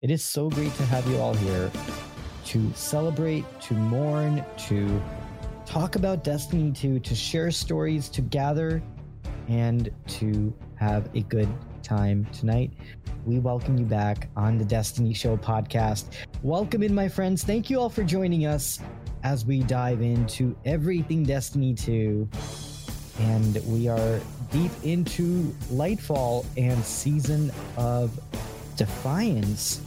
It is so great to have you all here to celebrate, to mourn, to talk about Destiny 2, to share stories, to gather, and to have a good time tonight. We welcome you back on the Destiny Show podcast. Welcome in, my friends. Thank you all for joining us as we dive into everything Destiny 2. And we are deep into Lightfall and Season of Defiance.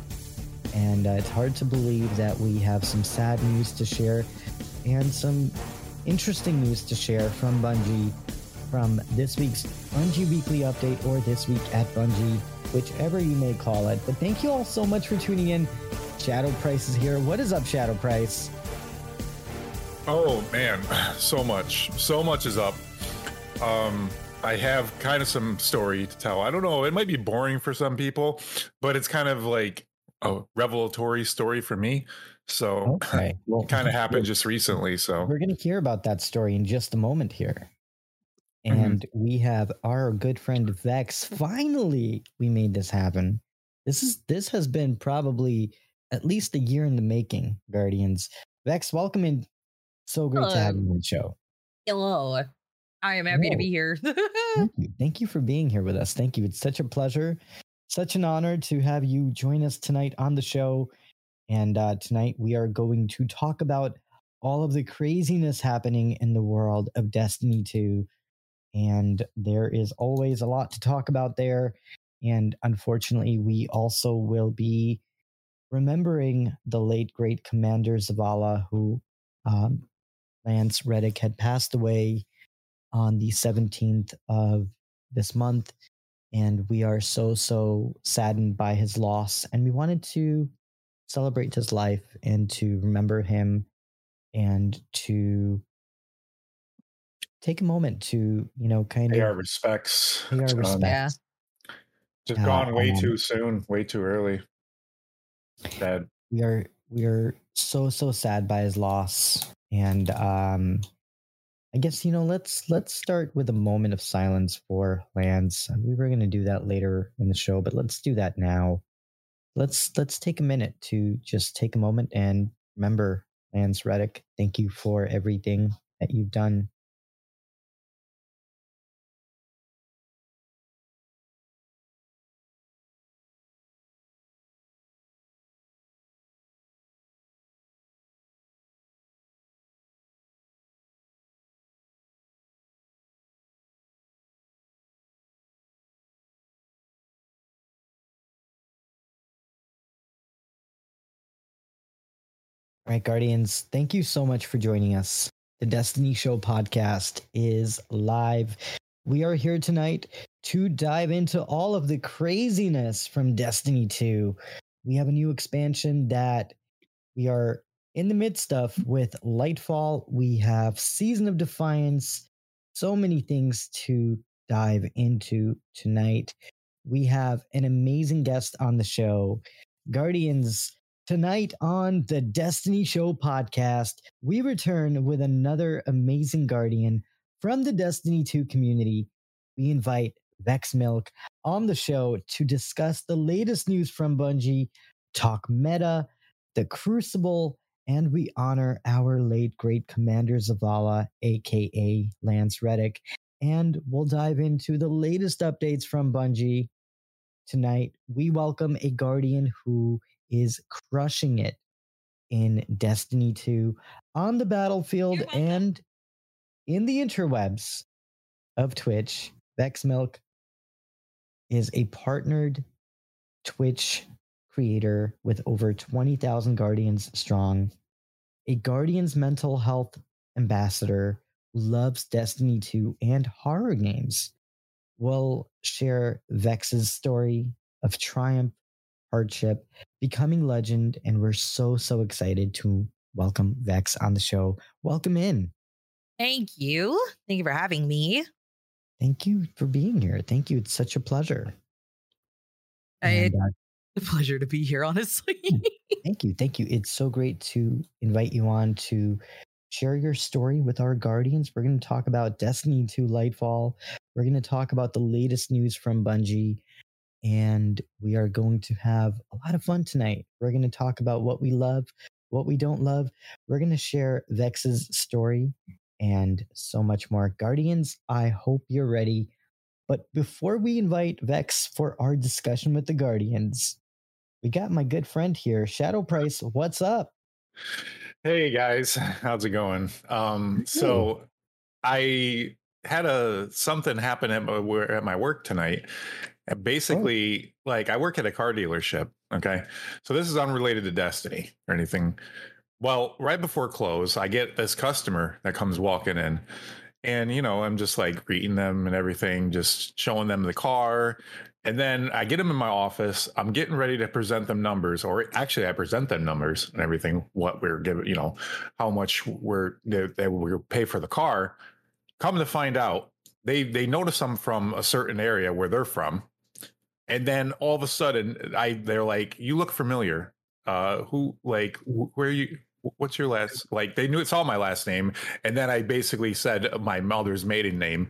And uh, it's hard to believe that we have some sad news to share and some interesting news to share from Bungie from this week's Bungie Weekly Update or this week at Bungie, whichever you may call it. But thank you all so much for tuning in. Shadow Price is here. What is up, Shadow Price? Oh man, so much, so much is up. Um, I have kind of some story to tell. I don't know, it might be boring for some people, but it's kind of like a revelatory story for me. So, okay. well, kind of happened just recently. So, we're going to hear about that story in just a moment here. Mm-hmm. And mm-hmm. we have our good friend Vex. Finally, we made this happen. This is this has been probably at least a year in the making, Guardians. Vex, welcome in. So great Hello. to have you on the show. Hello. I am happy Hello. to be here. Thank you. Thank you for being here with us. Thank you. It's such a pleasure, such an honor to have you join us tonight on the show. And uh, tonight we are going to talk about all of the craziness happening in the world of Destiny 2 and there is always a lot to talk about there. And unfortunately, we also will be remembering the late great Commander Zavala, who um, Lance Reddick had passed away on the 17th of this month. And we are so, so saddened by his loss. And we wanted to celebrate his life and to remember him and to take a moment to you know kind pay of our respects. Pay our respects. Yeah. Just uh, gone way um, too soon, way too early. Sad. We are we are so so sad by his loss, and um, I guess you know let's let's start with a moment of silence for Lance. Uh, we were going to do that later in the show, but let's do that now. Let's let's take a minute to just take a moment and remember Lance Reddick. Thank you for everything that you've done Right, Guardians, thank you so much for joining us. The Destiny Show podcast is live. We are here tonight to dive into all of the craziness from Destiny 2. We have a new expansion that we are in the midst of with Lightfall. We have Season of Defiance, so many things to dive into tonight. We have an amazing guest on the show. Guardians, Tonight on the Destiny Show podcast, we return with another amazing guardian from the Destiny 2 community. We invite Vex Milk on the show to discuss the latest news from Bungie, talk meta, the Crucible, and we honor our late great Commander Zavala, aka Lance Reddick. And we'll dive into the latest updates from Bungie. Tonight, we welcome a guardian who is crushing it in Destiny 2 on the battlefield and in the interwebs of Twitch. Vex Milk is a partnered Twitch creator with over 20,000 Guardians strong, a Guardians mental health ambassador who loves Destiny 2 and horror games. We'll share Vex's story of triumph hardship, becoming legend, and we're so so excited to welcome Vex on the show. Welcome in. Thank you. Thank you for having me. Thank you for being here. Thank you. It's such a pleasure. And, uh, a pleasure to be here, honestly. thank you. Thank you. It's so great to invite you on to share your story with our guardians. We're going to talk about Destiny 2 Lightfall. We're going to talk about the latest news from Bungie. And we are going to have a lot of fun tonight. We're going to talk about what we love, what we don't love. We're going to share Vex's story and so much more. Guardians, I hope you're ready. But before we invite Vex for our discussion with the Guardians, we got my good friend here, Shadow Price. What's up? Hey guys, how's it going? Um, so I had a something happen at my at my work tonight. And oh. basically, oh. like I work at a car dealership. Okay, so this is unrelated to Destiny or anything. Well, right before close, I get this customer that comes walking in, and you know i'm just like greeting them and everything just showing them the car and then I get them in my office. I'm getting ready to present them numbers, or actually, I present them numbers and everything. What we're giving, you know, how much we're they, they will pay for the car. Come to find out, they they notice I'm from a certain area where they're from, and then all of a sudden, I they're like, "You look familiar. Uh, who like where you?" What's your last like? They knew it's all my last name, and then I basically said my mother's maiden name.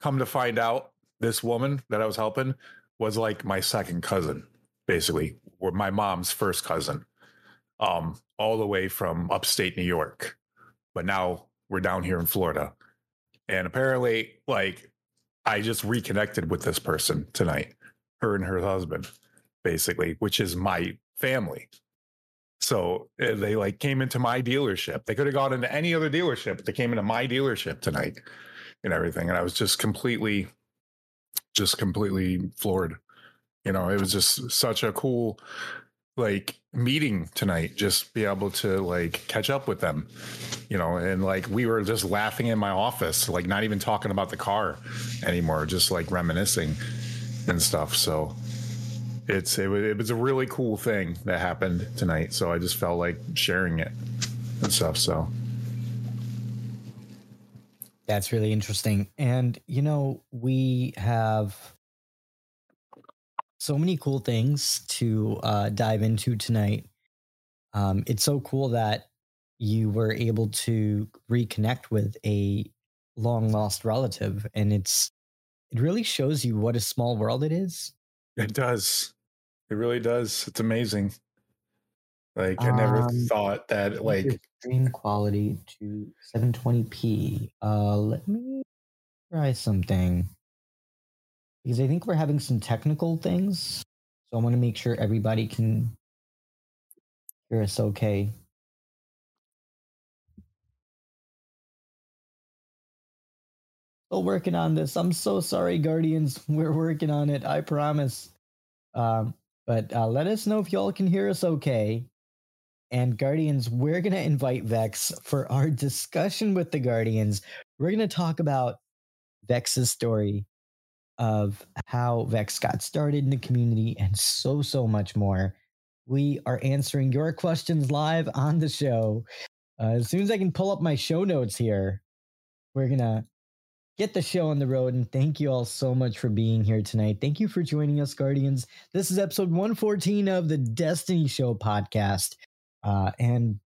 Come to find out, this woman that I was helping was like my second cousin, basically, or my mom's first cousin, um, all the way from upstate New York. But now we're down here in Florida. And apparently, like, I just reconnected with this person tonight, her and her husband, basically, which is my family. So eh, they like came into my dealership. They could have gone into any other dealership, but they came into my dealership tonight and everything. And I was just completely just completely floored. You know, it was just such a cool like meeting tonight just be able to like catch up with them you know and like we were just laughing in my office like not even talking about the car anymore just like reminiscing and stuff so it's it, it was a really cool thing that happened tonight so i just felt like sharing it and stuff so that's really interesting. And, you know, we have so many cool things to uh, dive into tonight. Um, it's so cool that you were able to reconnect with a long lost relative. And it's, it really shows you what a small world it is. It does. It really does. It's amazing. Like I never um, thought that like stream quality to 720p. Uh let me try something. Because I think we're having some technical things. So I want to make sure everybody can hear us okay. Still working on this. I'm so sorry, Guardians. We're working on it. I promise. Um, but uh, let us know if y'all can hear us okay. And Guardians, we're going to invite Vex for our discussion with the Guardians. We're going to talk about Vex's story of how Vex got started in the community and so, so much more. We are answering your questions live on the show. Uh, as soon as I can pull up my show notes here, we're going to get the show on the road. And thank you all so much for being here tonight. Thank you for joining us, Guardians. This is episode 114 of the Destiny Show podcast. Uh, and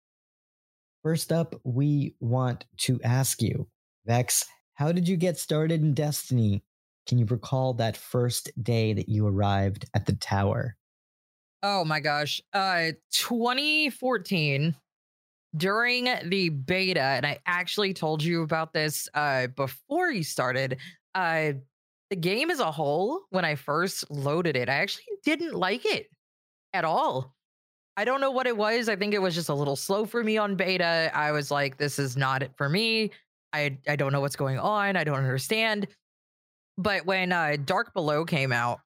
first up, we want to ask you, Vex, how did you get started in Destiny? Can you recall that first day that you arrived at the tower? Oh my gosh. Uh 2014 during the beta and I actually told you about this uh before you started. Uh the game as a whole when I first loaded it, I actually didn't like it at all. I don't know what it was. I think it was just a little slow for me on beta. I was like, this is not it for me. I I don't know what's going on. I don't understand. But when uh, Dark Below came out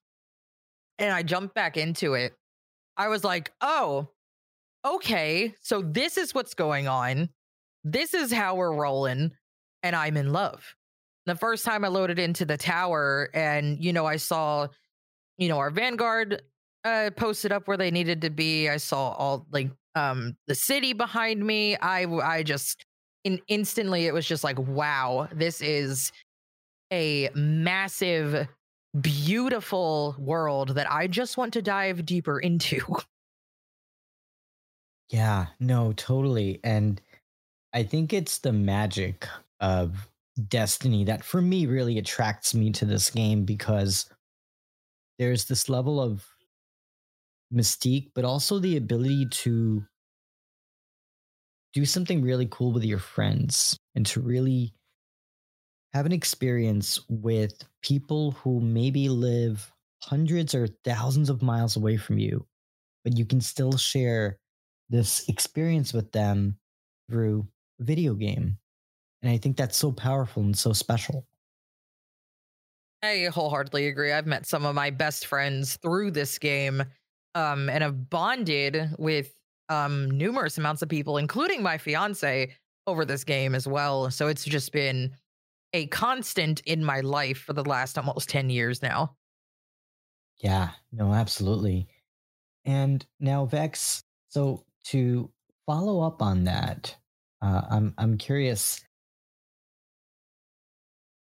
and I jumped back into it, I was like, oh, okay. So this is what's going on. This is how we're rolling. And I'm in love. The first time I loaded into the tower and, you know, I saw, you know, our Vanguard uh posted up where they needed to be. I saw all like um the city behind me. I I just in instantly it was just like wow, this is a massive beautiful world that I just want to dive deeper into. Yeah, no, totally. And I think it's the magic of Destiny that for me really attracts me to this game because there's this level of mystique, but also the ability to do something really cool with your friends and to really have an experience with people who maybe live hundreds or thousands of miles away from you, but you can still share this experience with them through video game. And I think that's so powerful and so special. I wholeheartedly agree. I've met some of my best friends through this game um, and have bonded with um, numerous amounts of people, including my fiance, over this game as well. So it's just been a constant in my life for the last almost 10 years now. Yeah, no, absolutely. And now, Vex, so to follow up on that, uh, I'm I'm curious.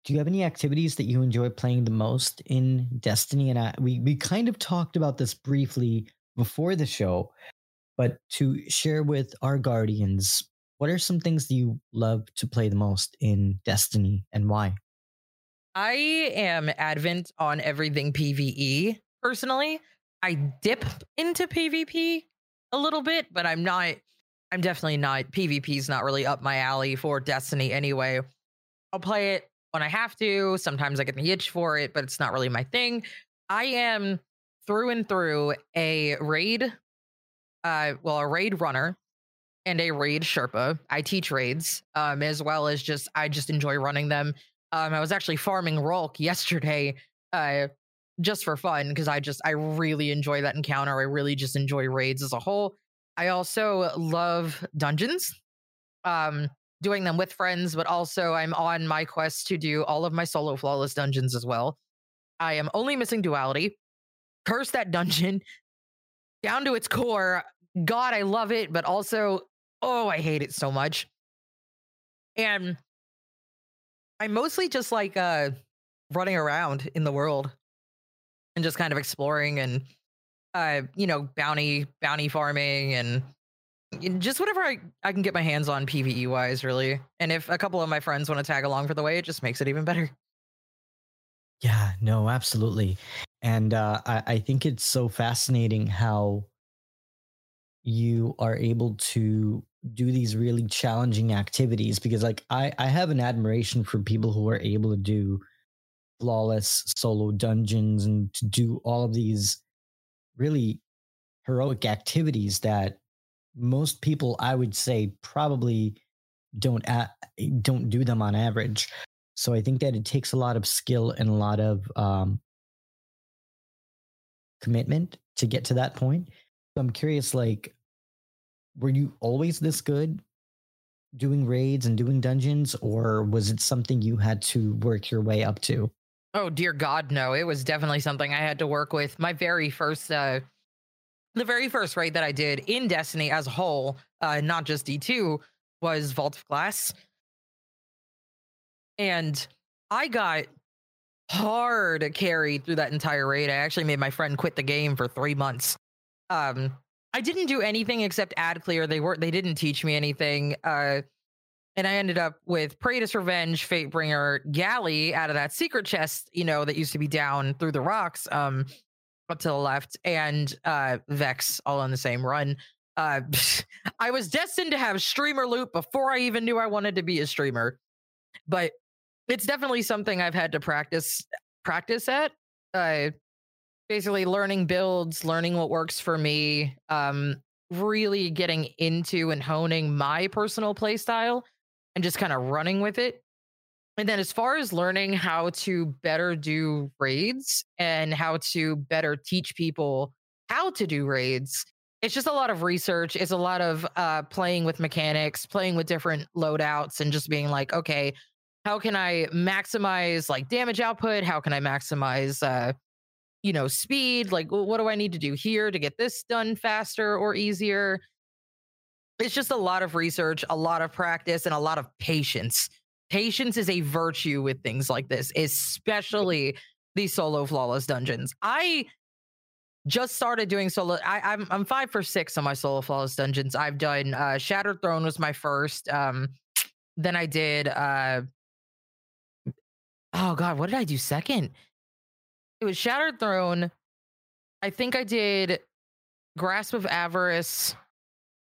Do you have any activities that you enjoy playing the most in Destiny? And I, we we kind of talked about this briefly before the show, but to share with our guardians, what are some things that you love to play the most in Destiny and why? I am advent on everything PvE personally. I dip into PvP a little bit, but I'm not I'm definitely not PvP's not really up my alley for Destiny anyway. I'll play it when I have to. Sometimes I get the itch for it, but it's not really my thing. I am through and through a raid uh well, a raid runner and a raid Sherpa. I teach raids, um, as well as just I just enjoy running them. Um, I was actually farming Rhulk yesterday, uh, just for fun because I just I really enjoy that encounter. I really just enjoy raids as a whole. I also love dungeons, um, doing them with friends, but also I'm on my quest to do all of my solo flawless dungeons as well. I am only missing duality. Curse that dungeon down to its core. God, I love it, but also, oh, I hate it so much. And I'm mostly just like uh running around in the world and just kind of exploring and uh you know bounty bounty farming and just whatever I, I can get my hands on PvE wise, really. And if a couple of my friends want to tag along for the way, it just makes it even better. Yeah, no, absolutely. And uh, I, I think it's so fascinating how you are able to do these really challenging activities because like I, I have an admiration for people who are able to do flawless solo dungeons and to do all of these really heroic activities that most people I would say probably don't a- don't do them on average. So I think that it takes a lot of skill and a lot of um, commitment to get to that point. So I'm curious, like, were you always this good doing raids and doing dungeons, or was it something you had to work your way up to? Oh dear God, no! It was definitely something I had to work with. My very first, uh, the very first raid that I did in Destiny as a whole, uh, not just D two, was Vault of Glass, and I got hard carried through that entire raid. I actually made my friend quit the game for three months. Um, I didn't do anything except ad clear. They weren't. they didn't teach me anything. Uh, and I ended up with Praetor's Revenge, Fatebringer, Galley out of that secret chest, you know, that used to be down through the rocks, um, up to the left, and uh, Vex all on the same run. Uh, I was destined to have streamer loot before I even knew I wanted to be a streamer, but it's definitely something I've had to practice practice at. Uh, basically, learning builds, learning what works for me, um, really getting into and honing my personal play style and just kind of running with it. And then, as far as learning how to better do raids and how to better teach people how to do raids, it's just a lot of research. It's a lot of uh, playing with mechanics, playing with different loadouts, and just being like, okay, how can I maximize like damage output? How can I maximize uh, you know, speed. Like, what do I need to do here to get this done faster or easier? It's just a lot of research, a lot of practice, and a lot of patience. Patience is a virtue with things like this, especially these solo flawless dungeons. I just started doing solo. I, I'm I'm five for six on my solo flawless dungeons. I've done uh Shattered Throne was my first. Um then I did uh oh god, what did I do second? It was Shattered Throne. I think I did Grasp of Avarice,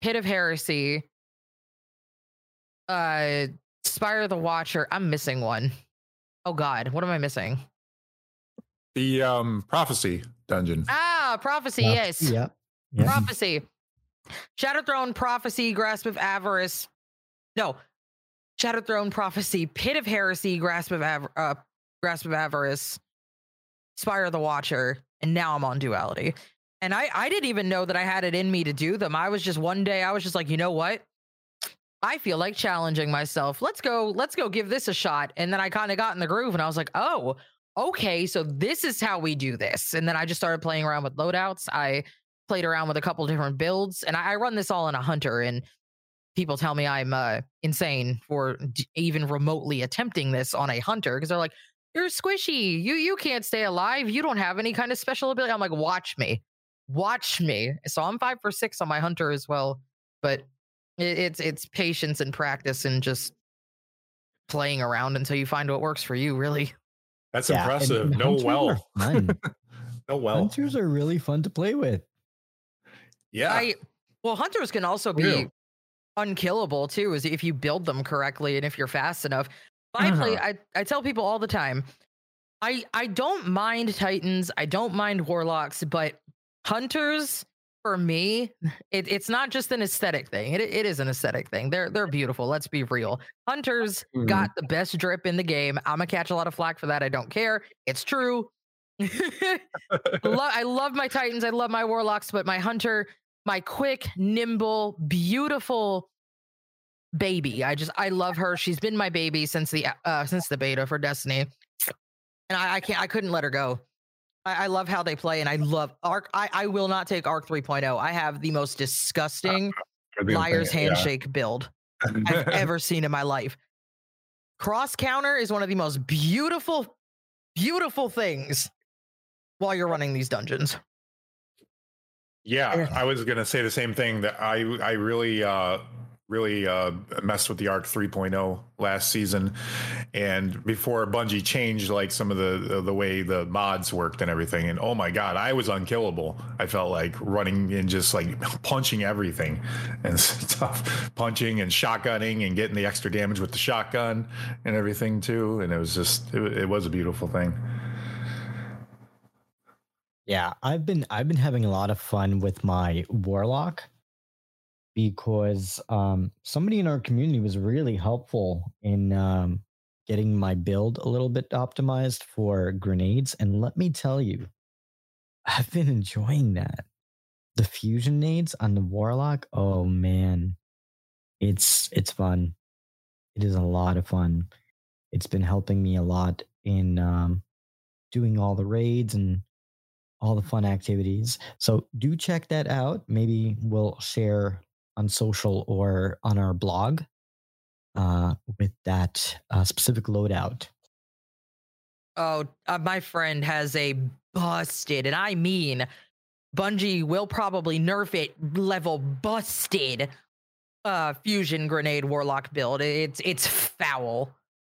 Pit of Heresy, uh Spire of the Watcher. I'm missing one. Oh god, what am I missing? The um prophecy dungeon. Ah, prophecy, Yeah. yes. Yeah. Yeah. Prophecy. Shadow Throne, Prophecy, Grasp of Avarice. No. Shadow Throne, Prophecy, Pit of Heresy, Grasp of Av- uh, Grasp of Avarice, Spire of the Watcher, and now I'm on Duality. And I I didn't even know that I had it in me to do them. I was just one day I was just like, you know what? I feel like challenging myself. Let's go, let's go give this a shot. And then I kind of got in the groove and I was like, oh, okay, so this is how we do this. And then I just started playing around with loadouts. I played around with a couple different builds, and I, I run this all in a hunter. And people tell me I'm uh, insane for d- even remotely attempting this on a hunter because they're like, "You're squishy. You you can't stay alive. You don't have any kind of special ability." I'm like, "Watch me, watch me." So I'm five for six on my hunter as well, but it, it's it's patience and practice and just playing around until you find what works for you. Really. That's Yeah, impressive. no hunters well. fun. No well. Hunters are really fun to play with. Yeah. I well, hunters can also be Real. unkillable too, is if you build them correctly and if you're fast enough. I play. Uh-huh. I I tell people all the time. I I don't mind titans. I don't mind warlocks, but hunters for me, it, it's not just an aesthetic thing. It it is an aesthetic thing. They're they're beautiful. Let's be real. Hunters Mhm. got the best drip in the game. I'm gonna catch a lot of flack for that. I don't care. It's true. I love my Titans. I love my Warlocks, but my Hunter, my quick, nimble, beautiful baby. I just I love her. She's been my baby since the uh since the beta for Destiny, and I, I can't I couldn't let her go. I, I love how they play, and I love Arc. I I will not take Arc 3.0. I have the most disgusting For the liar's thing, yeah. handshake build I've ever seen in my life. Cross counter is one of the most beautiful, beautiful things while you're running these dungeons. Yeah, I was gonna say the same thing. That I I really uh really uh messed with the Arc 3.0 last season, and before Bungie changed like some of the the, way the mods worked and everything. And oh my god, I was unkillable. I felt like running and just like punching everything and stuff, punching and shotgunning and getting the extra damage with the shotgun and everything too. And it was just it, it was a beautiful thing. Yeah, I've been I've been having a lot of fun with my warlock because um somebody in our community was really helpful in um getting my build a little bit optimized for grenades and let me tell you I've been enjoying that. The fusion nades on the warlock, oh man. It's it's fun. It is a lot of fun. It's been helping me a lot in um doing all the raids and all the fun activities. So do check that out. Maybe we'll share on social or on our blog uh, with that uh, specific loadout. Oh, uh, my friend has a busted, and I mean, Bungie will probably nerf it level busted uh fusion grenade warlock build. It's it's foul.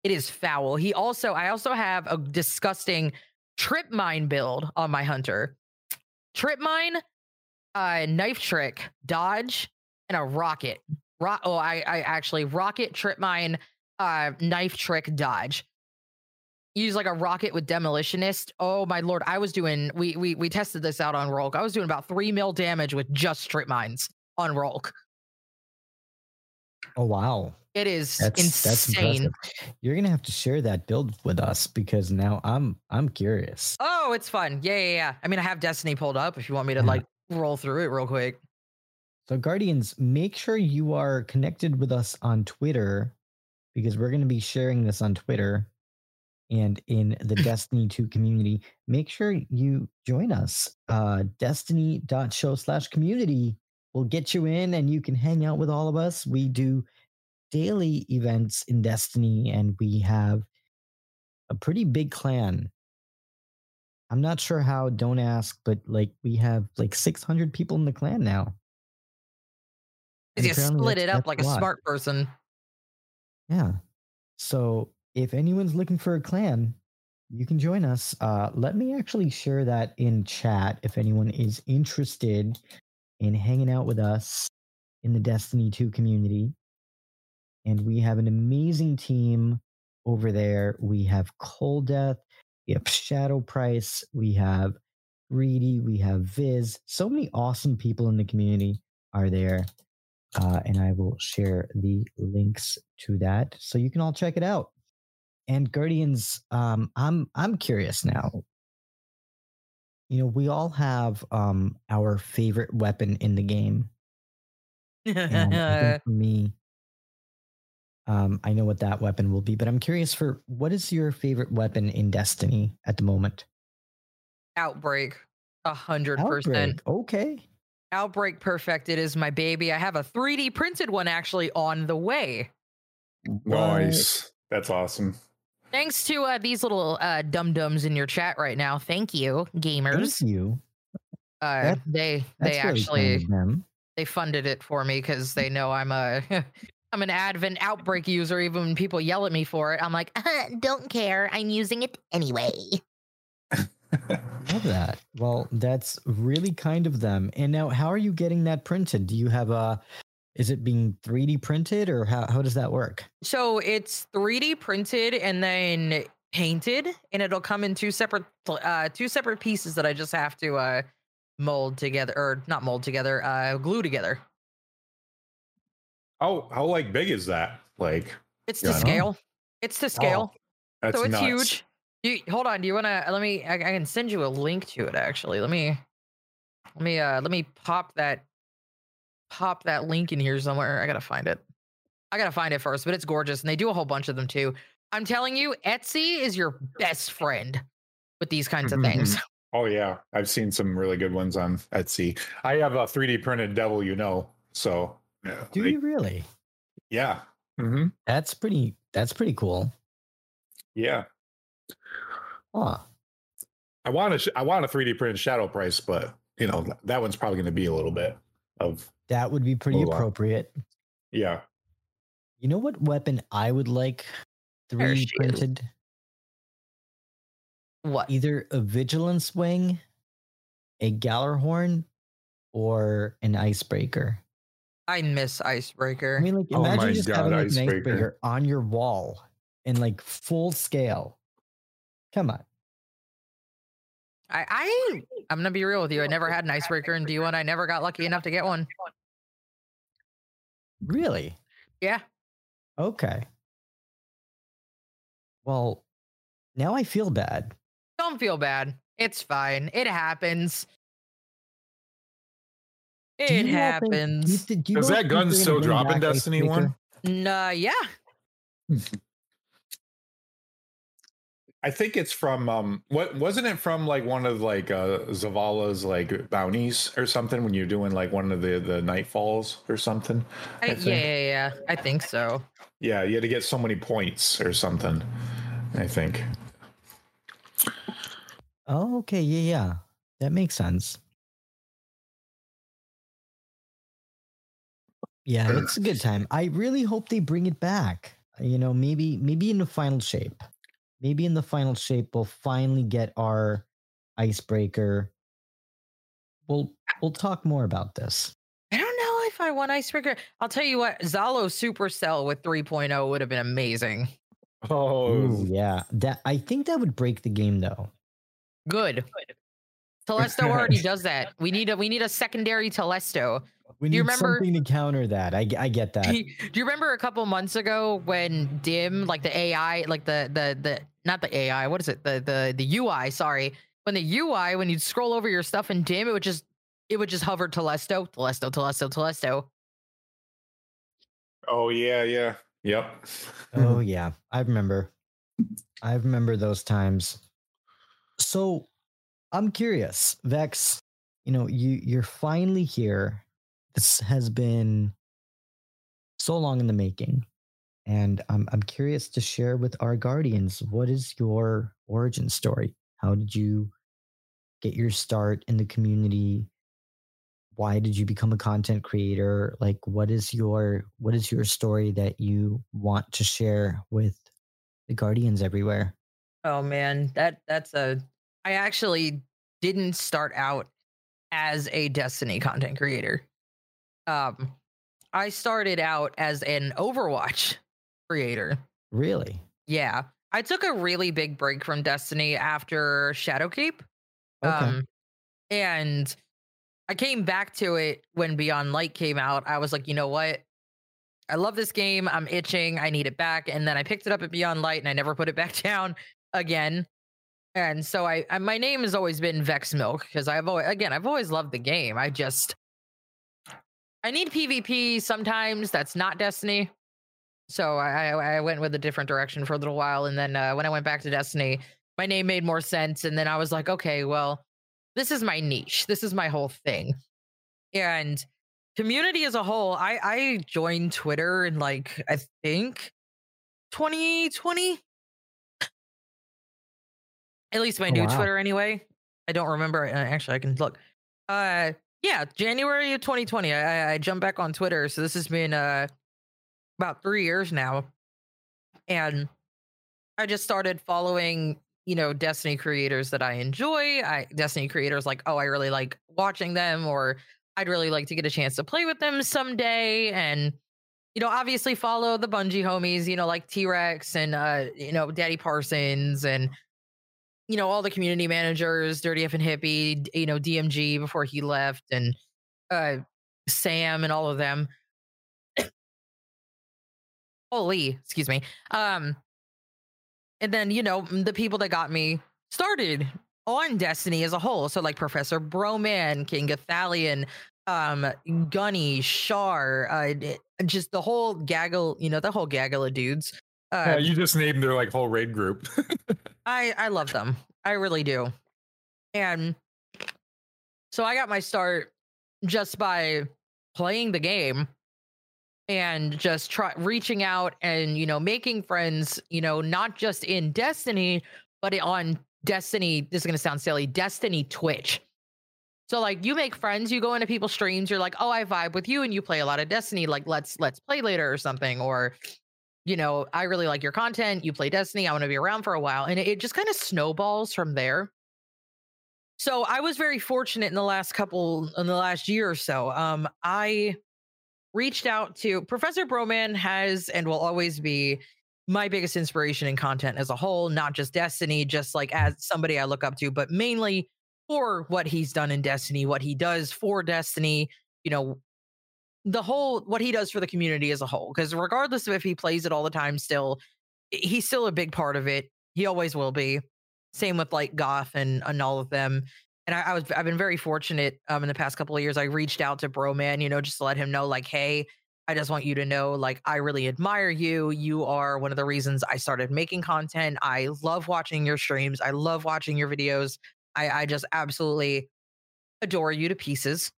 It is foul. He also I also have a disgusting trip mine build on my hunter. Trip mine, uh knife trick, dodge, and a rocket. Ro- oh, I I actually rocket, trip mine, uh knife trick, dodge use like a rocket with demolitionist. Oh my lord, I was doing we we we tested this out on Rhulk. I was doing about three mil damage with just strip mines on Rhulk. Oh wow, It is that's that's insane. impressive. You're gonna have to share that build with us because now I'm I'm curious. oh, it's fun. Yeah, yeah, yeah. I mean, I have Destiny pulled up if you want me to Yeah. like roll through it real quick. So Guardians, make sure you are connected with us on Twitter because we're gonna be sharing this on Twitter. and in the Destiny 2 community, make sure you join us. Uh, destiny.show slash community will get you in and you can hang out with all of us. We do daily events in Destiny and we have a pretty big clan. I'm not sure how, don't ask, but like we have like 600 people in the clan now. And You split it up like a lot. smart person. Yeah. So if anyone's looking for a clan, you can join us. Uh, let me actually share that in chat if anyone is interested in hanging out with us in the Destiny 2 community. And we have an amazing team over there. We have Cold Death, we have Shadow Price, we have Greedy, we have Viz. So many awesome people in the community are there uh, and I will share the links to that so you can all check it out. And Guardians, um, I'm I'm curious now. You know, we all have um, our favorite weapon in the game. And I think for me, um, I know what that weapon will be, but I'm curious for what is your favorite weapon in Destiny at the moment? Outbreak. A hundred percent. Okay. Outbreak Perfected is my baby. I have a 3D printed one actually on the way. Nice. That's awesome. Thanks to uh, these little uh, dum dums in your chat right now. Thank you, gamers. Thank you. Uh, That- they they actually kind of they funded it for me because they know I'm a I'm an Advent Outbreak user. Even when people yell at me for it, I'm like, "Uh, don't care. I'm using it anyway. I love that. Well, that's really kind of them. And now, how are you getting that printed? Do you have a? Is it being 3D printed, or how how does that work? So it's 3D printed and then painted, and it'll come in two separate uh, two separate pieces that I just have to uh, mold together, or not mold together, uh, glue together. How how like big is that? Like It's Yeah, to I know. scale. It's to scale. that's so it's nuts. huge. You, hold on. Do you want to? Let me. I, I can send you a link to it. Actually, let me. Let me. Uh. Let me pop that. Pop that link in here somewhere. I gotta find it. I gotta find it first, but it's gorgeous, and they do a whole bunch of them too. I'm telling you, Etsy is your best friend with these kinds of things. Oh yeah, I've seen some really good ones on Etsy. I have a 3D printed devil, you know. So yeah, Do I- you really? yeah, hmm That's pretty. That's pretty cool. yeah. Huh. I want to I want a 3D printed shadow price, but you know that one's probably going to be a little bit of That would be pretty Hold on. appropriate. yeah. You know what weapon I would like 3D she is. printed? What? Either a vigilance wing, a Gjallarhorn, or an icebreaker. I miss Icebreaker. I mean, like, Oh imagine my just God, having like, an icebreaker. icebreaker on your wall in like full scale. Come on. I, I I'm gonna be real with you. I never had an icebreaker in D1. I never got lucky enough to get one. Really? Yeah. Okay. Well, now I feel bad. Don't feel bad. It's fine. It happens. It you all think- do you happens. thi- do you Does that gun still bring drop in Destiny 1? Nah, yeah. Hmm. I think it's from um what wasn't it from like one of like uh Zavala's like bounties or something when you're doing like one of the the nightfalls or something. I, I yeah, yeah, yeah. I think so. Yeah, you had to get so many points or something. I think. Oh, okay. Yeah, yeah. That makes sense. Yeah, it's a good time. I really hope they bring it back. You know, maybe maybe in the final shape. Maybe in the final shape we'll finally get our icebreaker. We'll we'll talk more about this. I don't know if I want icebreaker. I'll tell you what, Zhalo Supercell with 3.0 would have been amazing. Oh, Ooh, yeah. That I think that would break the game though. Good. Telesto already does that. We need a we need a secondary Telesto. We Do need you remember- something to counter that. I, g- I get that. Do you remember a couple months ago when Dim, like the AI, like the the the not the AI, what is it? The the the UI, sorry. When the UI, when you'd scroll over your stuff in Dim, it would just it would just hover Telesto, Telesto, Telesto, Telesto. oh yeah, yeah. Yep. Oh yeah, I remember. I remember those times. So I'm curious, Vex, you know, you you're finally here. This has been so long in the making. And I'm I'm curious to share with our guardians what is your origin story? How did you get your start in the community? Why did you become a content creator? Like what is your what is your story that you want to share with the guardians everywhere? Oh man, that that's a I actually didn't start out as a Destiny content creator. Um I started out as an Overwatch creator. Really? Yeah. I took a really big break from Destiny after Shadowkeep. Okay. Um and I came back to it when Beyond Light came out. I was like, you know what? I love this game. I'm itching. I need it back. And then I picked it up at Beyond Light and I never put it back down again. And so I, I my name has always been Vex Milk because I've always again I've always loved the game. I just I need PvP sometimes. That's not Destiny. So I I went with a different direction for a little while, and then uh, when I went back to Destiny, my name made more sense. And then I was like, okay, well, this is my niche. This is my whole thing. And community as a whole, I I joined Twitter in like I think 2020. At least my Oh, new wow. Twitter anyway. I don't remember. uh, Actually, I can look. Uh yeah, January of 2020. I, I I jumped back on Twitter. So this has been uh about three years now. And I just started following, you know, Destiny creators that I enjoy. I Destiny creators like, oh, I really like watching them, or I'd really like to get a chance to play with them someday. And you know, obviously follow the Bungie homies, you know, like T Rex and uh, you know, Daddy Parsons and you know, all the community managers, Dirty F and Hippie, you know, DMG before he left, and uh Sam and all of them. Holy, excuse me. Um, and then you know the people that got me started on Destiny as a whole. So like Professor Broman, King Gothalion, um, Gunny, Shar, uh, just the whole gaggle. You know the whole gaggle of dudes. Uh, Yeah, you just named their like whole raid group. I I love them. I really do. And so I got my start just by playing the game and just try reaching out and you know making friends, you know, not just in Destiny, but on Destiny, this is going to sound silly, Destiny Twitch. So like you make friends, you go into people's streams, you're like, "Oh, I vibe with you and you play a lot of Destiny, like let's let's play later or something." Or you know, I really like your content. You play Destiny. I want to be around for a while. And it, it just kind of snowballs from there. So I was very fortunate in the last couple, in the last year or so. Um, I reached out to Professor Broman has and will always be my biggest inspiration in content as a whole, not just Destiny, just like as somebody I look up to, but mainly for what he's done in Destiny, what he does for Destiny, you know, the whole what he does for the community as a whole because regardless of if he plays it all the time still he's still a big part of it. He always will be. Same with like goth and, and all of them and I, I was i've been very fortunate um in the past couple of years i reached out to broman you know just to let him know like hey i just want you to know like i really admire you you are one of the reasons i started making content i love watching your streams i love watching your videos i i just absolutely adore you to pieces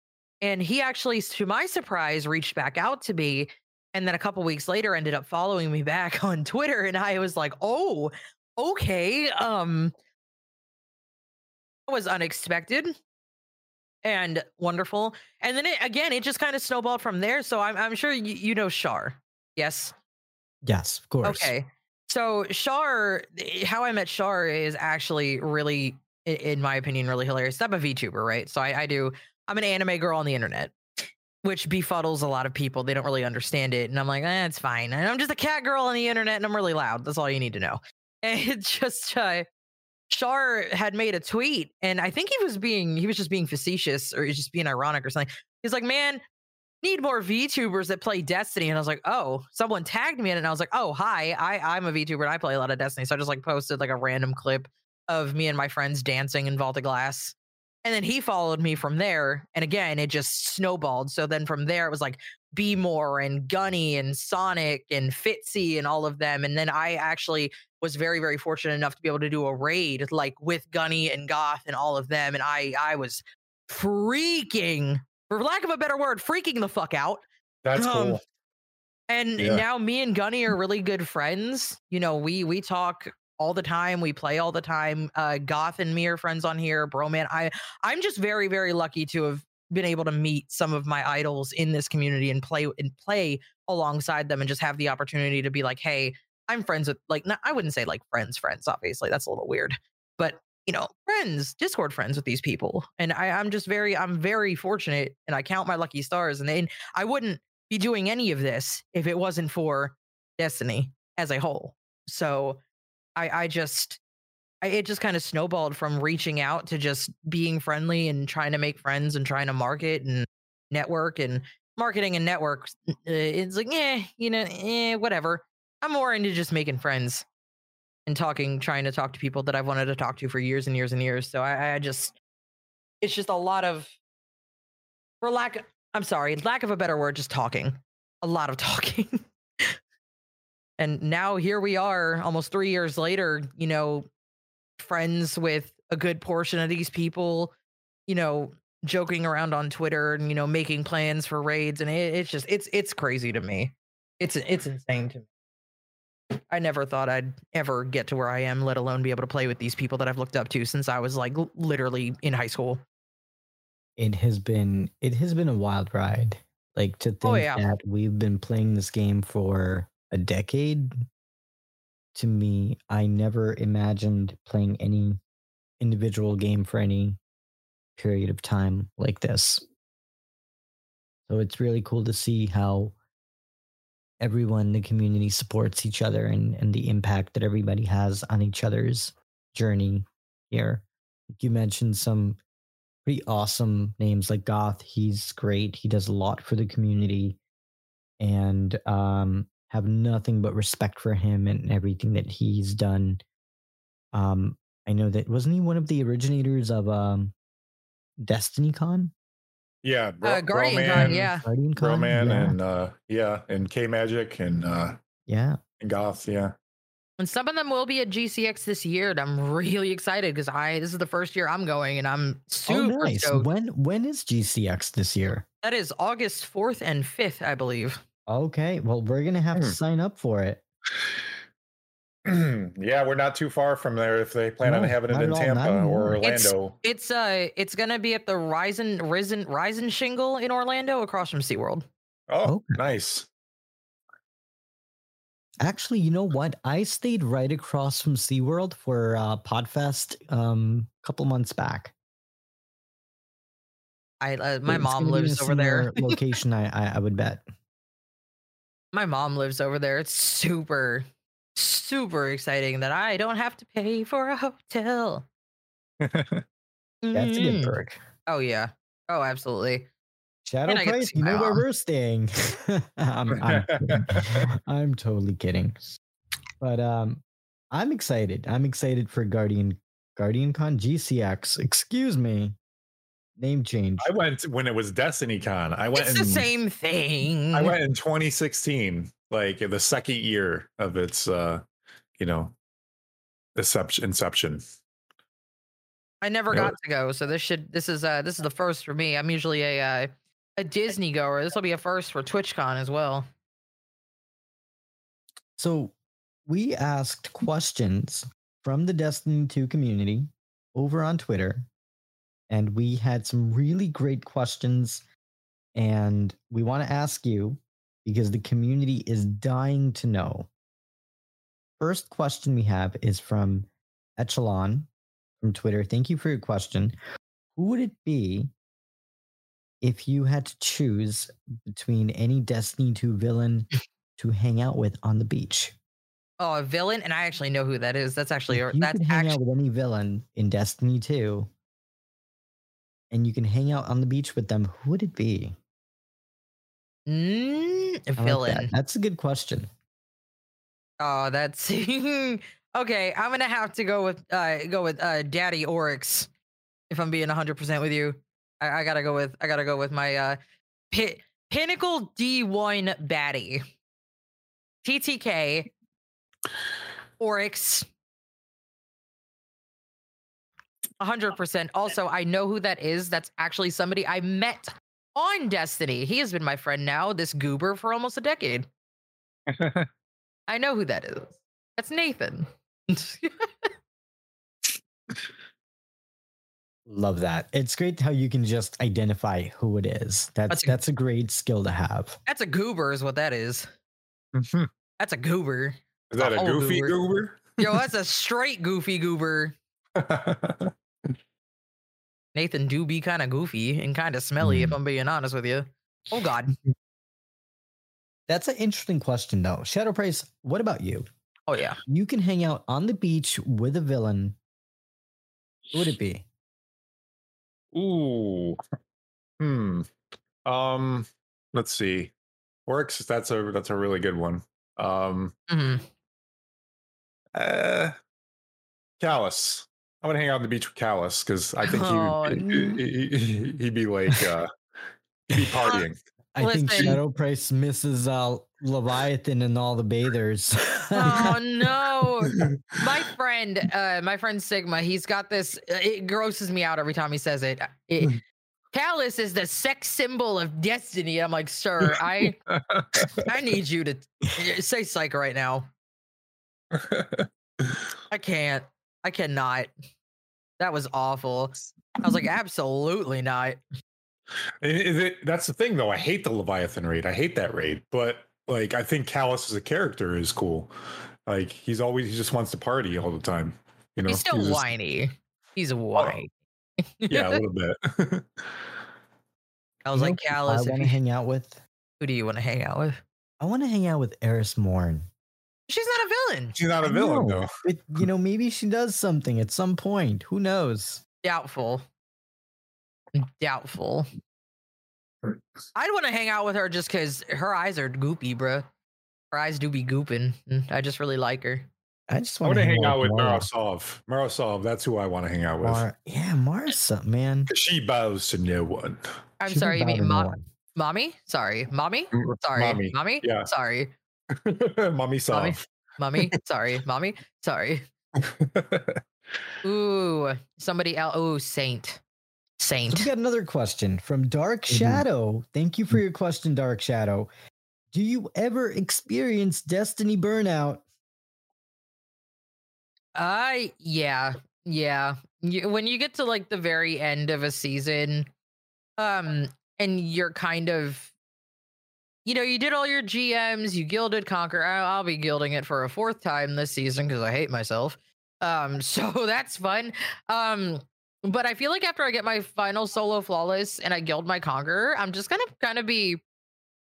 and he actually, to my surprise, reached back out to me. And then a couple weeks later ended up following me back on Twitter. And I was like, oh, okay. Um was unexpected and wonderful. And then it, again, it just kind of snowballed from there. So I'm I'm sure you, you know Shar. Yes. Yes, of course. Okay. So Shar, eh, how I met Shar is actually really, in my opinion, really hilarious. I'm a VTuber, right? So I, I do. I'm an anime girl on the internet, which befuddles a lot of people. They don't really understand it, and I'm like, eh, it's fine. And I'm just a cat girl on the internet, and I'm really loud. That's all you need to know. And it's just uh, Shar had made a tweet, and I think he was being he was just being facetious or he was just being ironic or something. He's like, man, need more VTubers that play Destiny. And I was like, oh, someone tagged me in it. And I was like, oh, hi, I, I'm a VTuber and I play a lot of Destiny. So I just like posted like a random clip of me and my friends dancing in Vault of Glass. And then he followed me from there. And again, it just snowballed. So then from there, it was like Be More and Gunny and Sonic and Fitzy and all of them. And then I actually was very very fortunate enough to be able to do a raid like with Gunny and Goth and all of them, and I I was freaking, for lack of a better word, freaking the fuck out. That's Um, cool. And Yeah. now me and Gunny are really good friends. You know, we we talk all the time. We play all the time. Uh, Goth and me are friends on here. Bro, man, I I'm just very very lucky to have been able to meet some of my idols in this community and play and play alongside them and just have the opportunity to be like, hey, I'm friends with like not, I wouldn't say like friends friends. Obviously, that's a little weird, but you know, friends, Discord friends with these people. And I, I'm just very, I'm very fortunate and I count my lucky stars. And I wouldn't be doing any of this if it wasn't for Destiny as a whole. So I, I just, I, it just kind of snowballed from reaching out to just being friendly and trying to make friends and trying to market and network and marketing and networks. Uh, it's like, yeah, you know, eh, whatever. I'm more into just making friends and talking, trying to talk to people that I've wanted to talk to for years and years and years. So I, I just, it's just a lot of, for lack, I'm sorry, lack of a better word, just talking, a lot of talking. and now here we are, almost three years later, you know, friends with a good portion of these people, you know, joking around on Twitter and, you know, making plans for raids. And it, it's just, it's, it's crazy to me. It's, it's insane to me. I never thought I'd ever get to where I am, let alone be able to play with these people that I've looked up to since I was like literally in high school. It has been it has been a wild ride. Like to oh, think Oh, yeah. that we've been playing this game for a decade. To me, I never imagined playing any individual game for any period of time like this. So it's really cool to see how everyone in the community supports each other and, and the impact that everybody has on each other's journey here. You mentioned some pretty awesome names like Goth. He's great. He does a lot for the community and um, have nothing but respect for him and everything that he's done. Um, I know that wasn't he one of the originators of um, Destiny Con? Yeah, Uh, Guardian Con, yeah. Guardian Con? Broman yeah. and uh yeah, and K Magic and uh yeah. and Goth, yeah. And some of them will be at GCX this year. And I'm really excited because I this is the first year I'm going and I'm Oh, super nice. stoked. When when is GCX this year? That is August 4th and 5th, I believe. Okay, well, we're gonna have to Hmm. sign up for it. yeah, we're not too far from there if they plan on having it in at all, Tampa or anymore. It's- Orlando. It's uh it's gonna be at the Ryzen Risen Rosen Shingle in Orlando across from SeaWorld. oh, Okay. nice. Actually, you know what? I stayed right across from SeaWorld for uh, Podfest um, a couple months back. I uh, my It's mom gonna be in a lives over there. location, I, I I would bet. My mom lives over there. It's super super exciting that I don't have to pay for a hotel. That's a Mhm. good perk. Oh yeah. Oh, absolutely. Shadow And I get to Price, you know where we're staying. I'm, I'm. I'm totally kidding. But um, I'm excited. I'm excited for Guardian Guardian Con GCX. Excuse me, name change. I went when it was Destiny Con. I went It's the same thing. I went in 2016, like the second year of its uh, you know, inception inception. I never No. got to go, so this should this is uh this is the first for me. I'm usually a uh, a Disney goer. This will be a first for TwitchCon as well. So we asked questions from the Destiny 2 community over on Twitter, and we had some really great questions. And we want to ask you because the community is dying to know. First question we have is from Echelon from Twitter. Thank you for your question. Who would it be if you had to choose between any Destiny 2 villain to hang out with on the beach? Oh, a villain, and I actually know who that is. That's actually If you that's could hang actually out with any villain in Destiny 2 and you can hang out on the beach with them, who would it be? mm, I like that. That's a good question. Oh, that's okay. I'm gonna have to go with uh go with uh Daddy Oryx. If I'm being 100 percent with you, I, I gotta go with I gotta go with my uh pi- Pinnacle D1 baddie. TTK Oryx. 100%. Also, I know who that is. That's actually somebody I met on Destiny. He has been my friend now, this goober, for almost a decade. I know who that is. That's Nathan. Love that. It's great how you can just identify who it is. That's That's that's a- a, great skill to have. That's a goober, is what that is. Is That's a goober. Is that a Oh, goofy goober. goober? Yo, that's a straight goofy goober. Nathan do be kind of goofy and kind of smelly, if I'm being honest with you. Oh God. That's an interesting question though. Shadow Price, what about you? Oh yeah. You can hang out on the beach with a villain. Who would it be? Ooh. Hmm. Um. Let's see. Works. That's a that's a really good one. Um. hmm Uh. Calus. I'm gonna hang out on the beach with Calus because I think he, Oh, would he, he, he'd be like uh, he'd be partying. I think Listen. Shadow Price misses uh, Leviathan and all the bathers. Oh no. my friend, uh, my friend Sigma, he's got this. uh, It grosses me out every time he says it. it Calus is the sex symbol of destiny. I'm like, sir, I I need you to say psych right now. I can't. I cannot. That was awful. I was like, absolutely not. Is it, that's the thing though. I hate the Leviathan raid. I hate that raid. But like I think Calus as a character is cool. Like he's always he just wants to party all the time. You know, He's still just- whiny. He's oh. whiny. Yeah, a little bit. I was You like, who I Calus, if want to you- hang out with. who do you want to hang out with? I want to hang out with Eris Morn. She's not a villain. She's not a I villain know, though. But you know, maybe she does something at some point. Who knows? Doubtful. Doubtful. I'd want to hang out with her just because her eyes are goopy, bruh. Her eyes do be gooping. I just really like her. I just want want to hang out with Mara. Marosov. Mara Sov, that's who I want to hang out with. Mara- Yeah, Marsa, man. She bows to no one. I'm She sorry, you bow to mean no mommy? Sorry, mommy? Mm, Sorry, mommy. mommy? Yeah. Sorry, Mommy Sov. mommy? Sorry, mommy? Sorry. Ooh, somebody else. Ooh, Saint. So Saint. we got another question from Dark Mhm. Shadow. Thank you for your question, Dark Shadow. Do you ever experience Destiny burnout? I yeah, yeah. You, when you get to like the very end of a season, um, and you're kind of, you know, you did all your GMs, you gilded Conquer. I- I'll be gilding it for a fourth time this season because I hate myself. Um, so that's fun. Um, but I feel like after I get my final solo flawless and I gild my Conqueror, I'm just gonna kind of be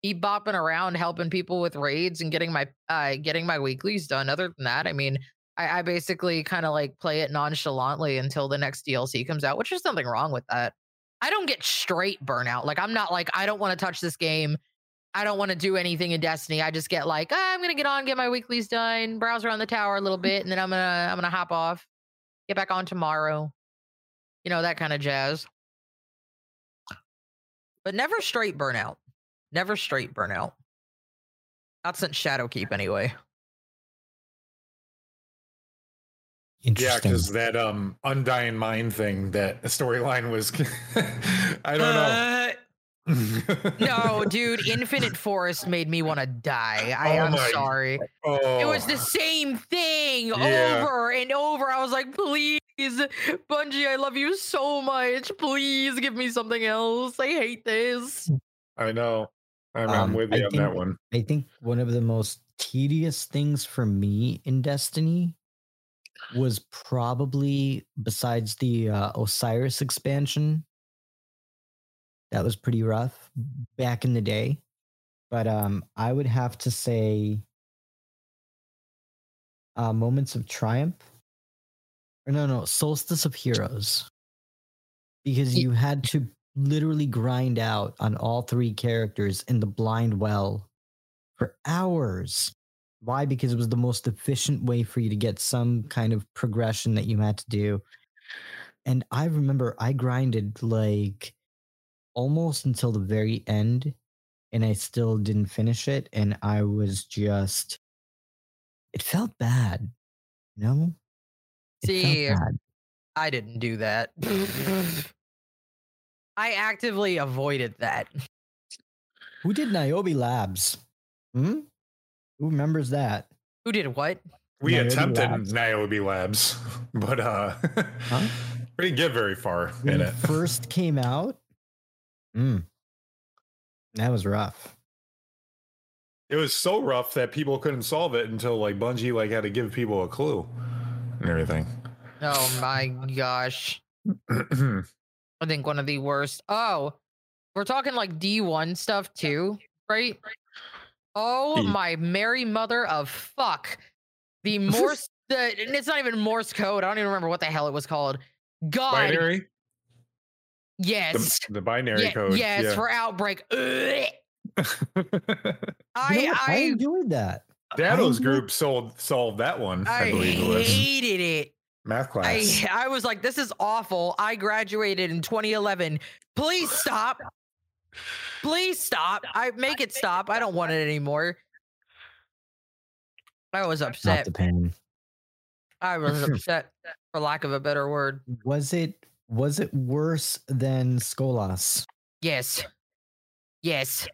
be bopping around helping people with raids and getting my uh getting my weeklies done. Other than that, I mean, I, I basically kind of like play it nonchalantly until the next DLC comes out, which is nothing wrong with that. I don't get straight burnout. Like I'm not like I don't want to touch this game. I don't want to do anything in Destiny. I just get like ah, I'm gonna get on, get my weeklies done, browse around the tower a little bit, and then I'm gonna I'm gonna hop off, get back on tomorrow. You know that kind of jazz. But never straight burnout. Never straight burnout. Not since Shadowkeep anyway. Yeah, because that um undying mind thing, that storyline was I don't know. Uh, no, dude, Infinite Forest made me want to die. I Oh am my- sorry. oh, It was the same thing Yeah. over and over. I was like, please, Bungie, I love you so much. Please give me something else. I hate this. I know. I'm, I'm Um, with I you on that think- one. I think one of the most tedious things for me in Destiny was probably besides the uh, Osiris expansion. That was pretty rough back in the day. But um I would have to say uh Moments of Triumph. Or no, no, Solstice of Heroes. Because you had to literally grind out on all three characters in the blind well for hours. Why? Because it was the most efficient way for you to get some kind of progression that you had to do. And I remember I grinded like almost until the very end and I still didn't finish it. And I was just, it felt bad. No. It See. I didn't do that. I actively avoided that. Who did Niobe Labs? Hmm? Who remembers that? Who did what? We Niobe attempted Labs. Niobe Labs, but uh, we didn't get very far When in it it. first came out? Hmm. That was rough. It was so rough that people couldn't solve it until like Bungie like had to give people a clue and everything. Oh my gosh. I think one of the worst. Oh, we're talking like D1 stuff too, right? Oh D. my Mary mother of fuck. The Morse the and it's not even Morse code. I don't even remember what the hell it was called. God. binary, Yes. the, the binary Ye- code. yes, yeah. for outbreak. Ugh. You know I what? I I enjoyed that. Datto's group sold solved that one. I, I believe it was hated it. math class. I I was like, this is awful. I graduated in 2011. Please stop. Please stop. I make it stop. I don't want it anymore. I was Not upset. the pain. I was upset for lack of a better word. Was it was it worse than Skolas? Yes. Yes.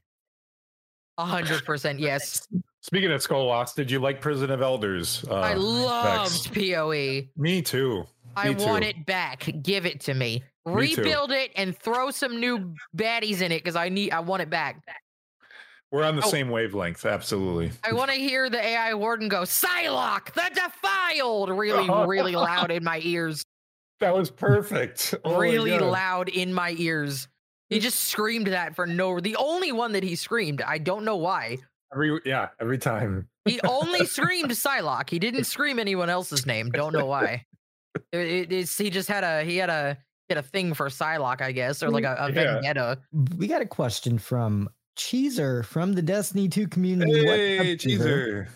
A hundred percent yes. Speaking of Skolas, did you like Prison of Elders? Uh, I Vex? loved PoE. Me too. I Me too. want it back. Give it to me. Me too. Rebuild it and throw some new baddies in it because I need I want it back. We're on the Oh. same wavelength. Absolutely. I want to hear the AI warden go, Sylok, the defiled, really, really loud in my ears. That was perfect. Oh really God. loud in my ears. He just screamed that for no the only one that he screamed. I don't know why. Every yeah, every time. He only screamed Sylok. He didn't scream anyone else's name. Don't know why. It- it- it's, he just had a he had a he had a thing for Sylok, I guess, or like mm, a, a Yeah. vendetta. We got a question from Cheezer from the Destiny 2 community. What's up, Hey, Cheezer.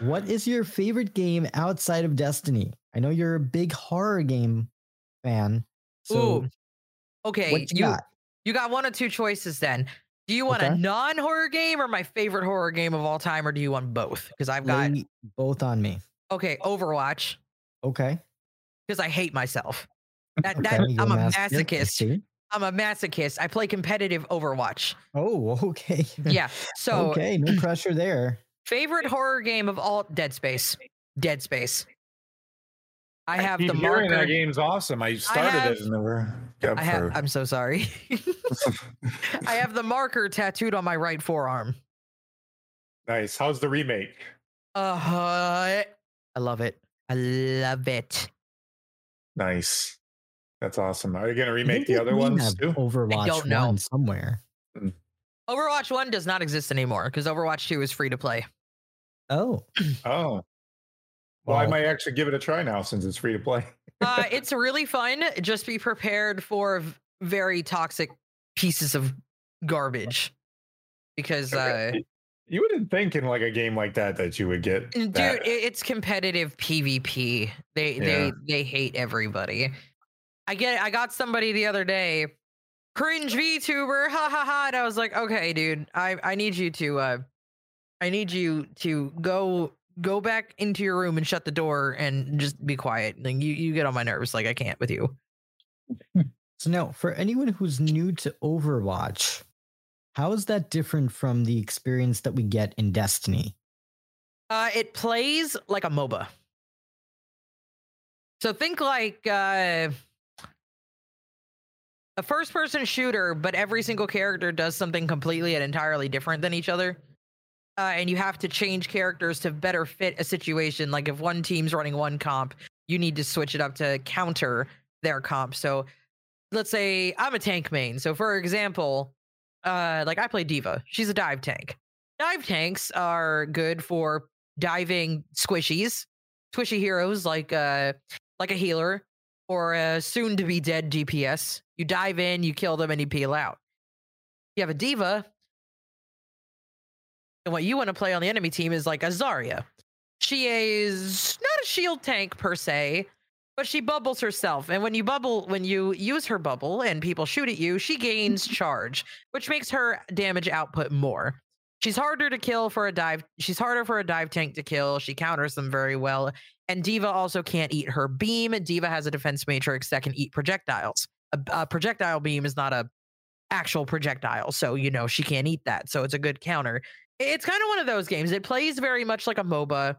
What is your favorite game outside of Destiny? I know you're a big horror game fan. So Ooh, okay, you, you got? you got one of two choices then. Do you want a non-horror game or my favorite horror game of all time, or do you want both? Because I've got Lay both on me. okay, Overwatch, Okay. because I hate myself. That, okay. that I'm a masochist. see. I'm a masochist. I play competitive Overwatch. Oh, okay. Yeah. So okay, no pressure there. favorite horror game of all Dead Space. Dead Space. I have keep the hearing marker. that game's awesome. I started have- it and never got I have, I'm so sorry. I have the marker tattooed on my right forearm. nice. How's the remake? Uh, huh. I love it. I love it. Nice. That's awesome. Are you gonna remake the other ones too? Overwatch don't know. 1 somewhere. Overwatch 1 does not exist anymore because Overwatch 2 is free to play. Oh, Oh. Well, I might actually give it a try now since it's free to play. Uh, it's really fun. Just be prepared for v- very toxic pieces of garbage. Because, uh, you wouldn't think in like a game like that that you would get dude, that. it's competitive PvP. They Yeah. they they hate everybody. I get. I got somebody the other day, cringe VTuber, ha ha ha, and I was like, okay, dude, I I need you to uh, I need you to go go back into your room and shut the door and just be quiet. Like you you get on my nerves. Like I can't with you. so now for anyone who's new to Overwatch, how is that different from the experience that we get in Destiny? Uh, it plays like a MOBA. So think like uh, a first person shooter, but every single character does something completely and entirely different than each other. Uh, and you have to change characters to better fit a situation. Like if one team's running one comp, you need to switch it up to counter their comp. So let's say I'm a tank main. So for example, uh, like I play D.Va. She's a dive tank. Dive tanks are good for diving squishies, squishy heroes like uh like a healer or a soon to be dead DPS. You dive in, you kill them, and you peel out. You have a D.Va, and what you want to play on the enemy team is like a Zarya. She is not a shield tank per se, but she bubbles herself. And when you bubble, when you use her bubble and people shoot at you, she gains charge, which makes her damage output more. she's harder to kill for a dive. She's harder for a dive tank to kill. She counters them very well. And D.Va also can't eat her beam. D.Va has a defense matrix that can eat projectiles. A, a projectile beam is not a actual projectile, so you know she can't eat that. So it's a good counter. It's kind of one of those games. It plays very much like a MOBA,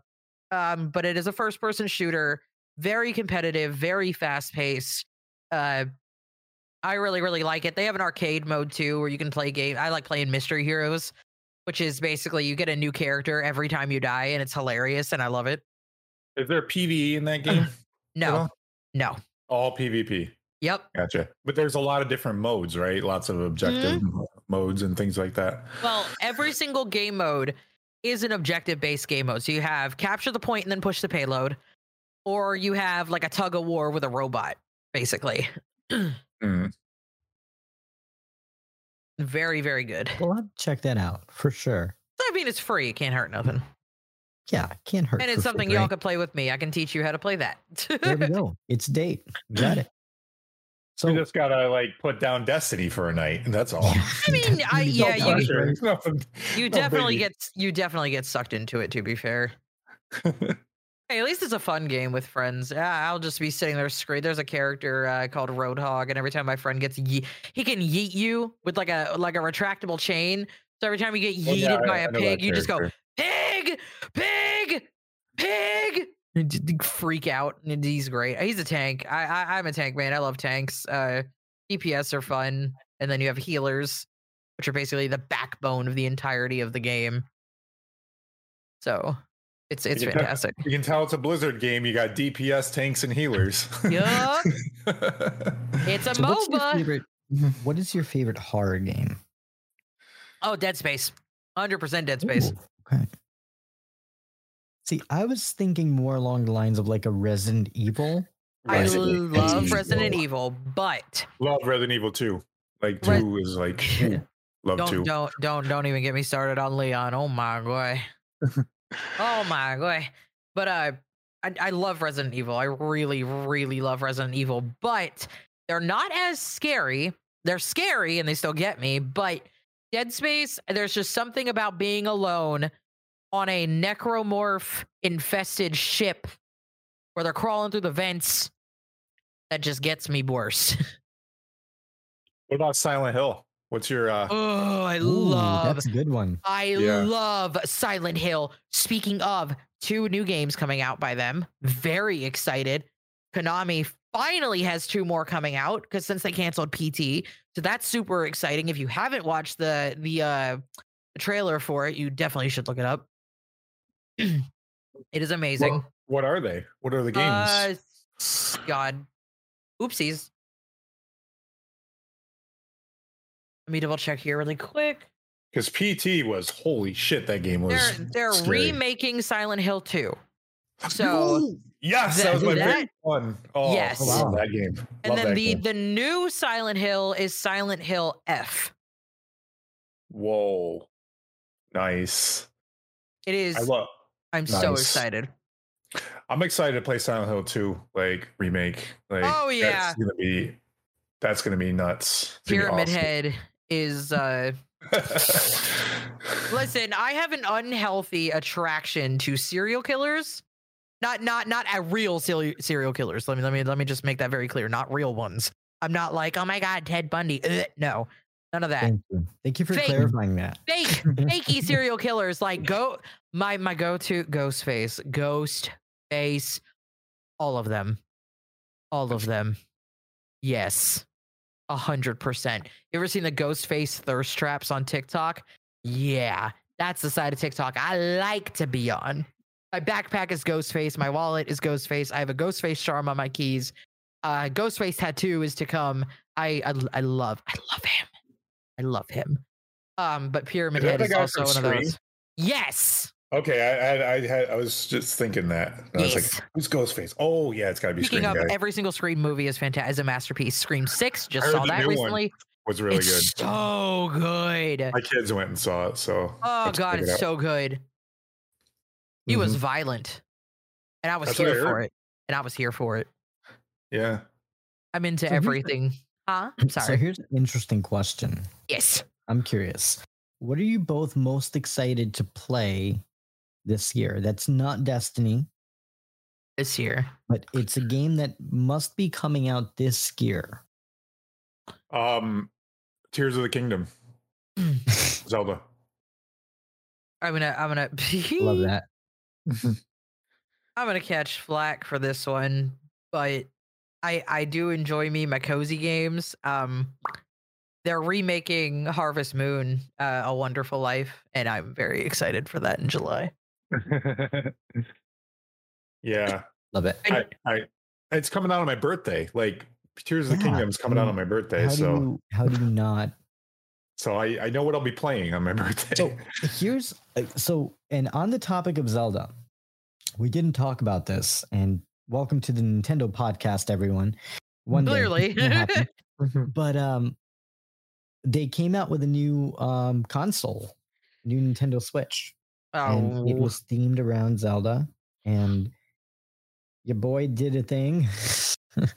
um, but it is a first-person shooter. Very competitive, very fast-paced. Uh, I really, really like it. They have an arcade mode too, where you can play game. I like playing Mystery Heroes, which is basically you get a new character every time you die, and it's hilarious, and I love it. Is there PVE in that game? No, no. All PvP. Yep. Gotcha. But there's a lot of different modes, right? Lots of objective modes and things like that. Well, every single game mode is an objective based game mode. So you have capture the point and then push the payload, or you have like a tug of war with a robot, basically. Mm. Very, very good. We'll check that out for sure. I mean, it's free. It can't hurt nothing. Yeah, can't hurt. And it's something free. y'all could play with me. I can teach you how to play that. There we go. It's date. Got it. So you just gotta like put down Destiny for a night, and that's all. I mean, I, No yeah, you, pressure. It's nothing- you no definitely biggie. get you definitely get sucked into it. To be fair, hey, at least it's a fun game with friends. Yeah, I'll just be sitting there screwed. There's a character uh, called Roadhog, and every time my friend gets ye- he can yeet you with like a like a retractable chain. So every time you get yeeted yeah, by I a know that pig, you just go pig, pig, pig. And just Freak out. And he's great. He's a tank. I, I I'm a tank man. I love tanks. Uh, DPS are fun, and then you have healers, which are basically the backbone of the entirety of the game. So it's it's You can tell- fantastic. You can tell it's a Blizzard game. You got DPS, tanks, and healers. Yup. It's a So what's your MOBA. favorite? What is your favorite horror game? Oh, Dead Space. 100% Dead Space. Ooh, okay. See, I was thinking more along the lines of like a Resident Evil. I Resident love Evil. Resident Evil, but Love Resident Evil too. Like Re- 2 is like ooh, love don't 2. don't don't don't even get me started on Leon. Oh my god. oh my god. But uh I, I love Resident Evil. I really, really love Resident Evil, but they're not as scary. They're scary and they still get me, but Dead Space, there's just something about being alone on a necromorph infested ship where they're crawling through the vents that just gets me worse. What about Silent Hill? What's your uh oh, I Ooh, love that's a good one. I Yeah. love Silent Hill. Speaking of two new games coming out by them, very excited. Konami finally has two more coming out because since they canceled PT, so that's super exciting. If you haven't watched the the uh the trailer for it, you definitely should look it up. it is amazing. what, what are they? What are the games? Uh, s- God, oopsies. Let me double check here really quick. Because PT was holy shit, that game was. They're they're scary. remaking Silent Hill 2. So yes, that, that- was my that- favorite one. Oh, Yes. I love that game. and Love then the game. the new Silent Hill is Silent Hill F. Whoa, nice. It is I love. I'm so excited. I'm excited to play Silent Hill 2, like remake. Like, Oh, yeah. that's gonna be that's gonna be nuts. It's Pyramid awesome. Head is uh listen, I have an unhealthy attraction to serial killers. Not not not a real serial serial killers. Let me let me let me just make that very clear. Not real ones. I'm not like, oh my god, Ted Bundy. Ugh, no. None of that. Thank you. Thank you for Fake. clarifying that. fake. Fakey serial killers. Like go my my go-to ghost face ghost face all of them. All of them. Yes. A hundred percent. You ever seen the ghost face thirst traps on tiktok? Yeah. That's the side of tiktok i like to be on. My backpack is ghost face. My wallet is ghost face. I have a ghost face charm on my keys. Uh ghost face tattoo is to come. I i, I love i love him i love him um, but Pyramid Head is also one of those. Yes. okay, I, I I had I was just thinking that. And I was Yes. like, who's Ghostface? Oh yeah, it's gotta be Speaking Scream of, guy. every single Scream movie is fantastic. Is a masterpiece. Scream Six just I saw that one recently. was really it's good. so good. My kids went and saw it, so Oh god, it it's out. so good. He was Mhm. violent, and I was That's here for it. And I was here for it. yeah. I'm into everything. Huh? I'm sorry. So here's an interesting question. yes. I'm curious. what are you both most excited to play this year? That's not Destiny, This year. but it's a game that must be coming out this year. Um, Tears of the Kingdom, Zelda. I'm gonna I'm gonna Love that. I'm gonna catch flack for this one, but I I do enjoy me my cozy games. Um they're remaking Harvest Moon, uh, A Wonderful Life, and I'm very excited for that in July. yeah, Love it. I, I, it's coming out on my birthday. Like Tears of the Yeah, is coming I out on my birthday, How do so you how do you not so I I know what I'll be playing on my birthday. So here's uh, so, and on the topic of Zelda, we didn't talk about this. And welcome to the Nintendo podcast, everyone. One day Clearly. it but um, they came out with a new um console, new Nintendo Switch, and it Oh, was themed around Zelda. And your boy did a thing.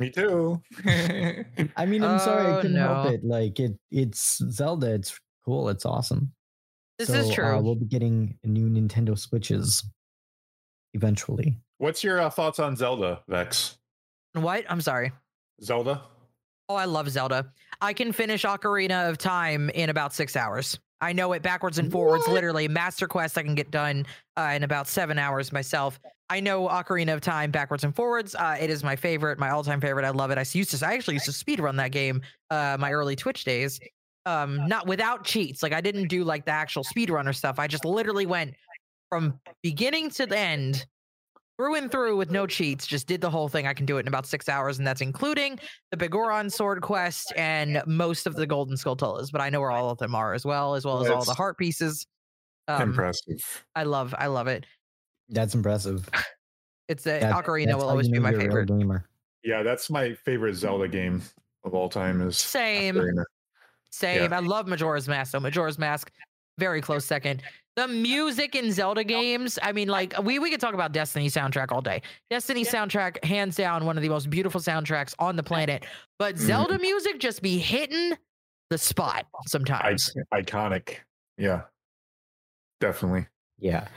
Me too. I mean, I'm sorry, I Oh, couldn't help it. Like it, it's Zelda. It's cool. It's awesome. this So, is Uh, true. we'll be getting new Nintendo Switches eventually. What's your uh, thoughts on Zelda, Vex? what? I'm sorry. Zelda? Oh, I love Zelda. I can finish Ocarina of Time in about six hours. I know it backwards and forwards, What? literally. Master Quest I can get done uh, in about seven hours myself. I know Ocarina of Time backwards and forwards. Uh, it is my favorite, my all-time favorite. I love it. I used to, I actually used to speed run that game uh, my early Twitch days. Um, not without cheats. Like I didn't do like the actual speedrunner stuff. I just literally went from beginning to the end through and through with no cheats. Just did the whole thing. I can do it in about six hours, and that's including the Biggoron sword quest and most of the golden skulltulas. But I know where all of them are as well, as well as all the heart pieces. Um, Impressive. I love, I love it. That's impressive. It's a That- Ocarina will always be my you're a real favorite. gamer. Yeah, that's my favorite Zelda game of all time. Is Same. Ocarina. Same. I love Majora's Mask. So Majora's Mask, very close second. The music in Zelda games, I mean, like we we could talk about Destiny soundtrack all day. Destiny soundtrack, hands down, one of the most beautiful soundtracks on the planet. But Mhm. Zelda music just be hitting the spot I, sometimes. iconic. Yeah, definitely. Yeah.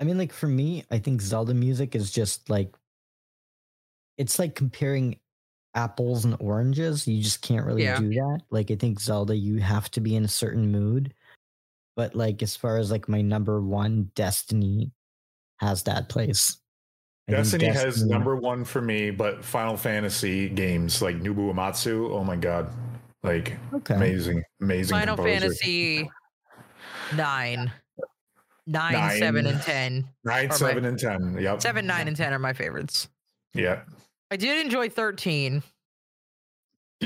I mean, like for me, I think Zelda music is just like it's like comparing apples and oranges. You just can't really Yeah. do that. Like I think Zelda, you have to be in a certain mood. But like as far as like my number one, Destiny has that place. I think Destiny, has number one for me, but Final Fantasy games like Nobuo Uematsu, Oh my god, like Okay. amazing, amazing. Final composer. Fantasy nine. Nine, seven, Nine. and ten. nine, or my- seven, and ten. Yep. Seven, nine, and ten are my favorites. Yeah. I did enjoy 13.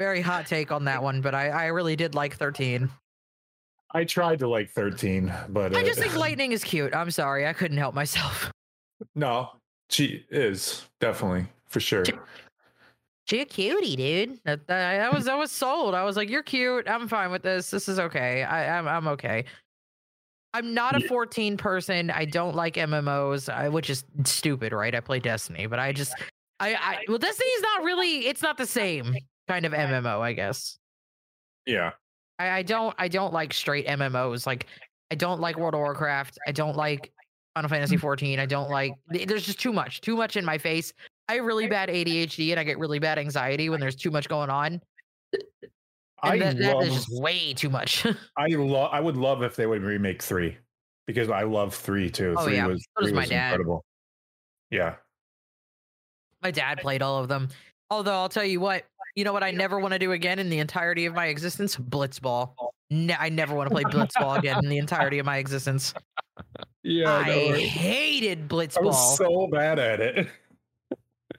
Very hot take on that one, but I, I really did like 13. I tried to like thirteen, but I uh, just think Lightning is cute. I'm sorry. I couldn't help myself. no, she is definitely for sure. She a cutie, dude. That, that- I was I was sold. I was like, you're cute. I'm fine with this. This is okay. I, I'm I'm okay. I'm not a 14 person. I don't like MMOs, I, which is stupid, right? I play Destiny, but I just I, I well, Destiny's not really. It's not the same kind of MMO, I guess. Yeah. I, I don't I don't like straight MMOs. Like I don't like World of Warcraft. I don't like Final Fantasy mm-hmm. 14. I don't like there's just too much. Too much in my face. I have really bad ADHD and I get really bad anxiety when there's too much going on. I that, that love. is just way too much. I love. I would love if they would remake three because I love three too. Oh, three yeah. was, So three my was dad. incredible. Yeah. my dad played all of them. Although I'll tell you what, you know what I never want to do again in the entirety of my existence? Blitzball. Ne- I never want to play Blitzball again in the entirety of my existence. Yeah. I hated I Blitzball. was so bad at it.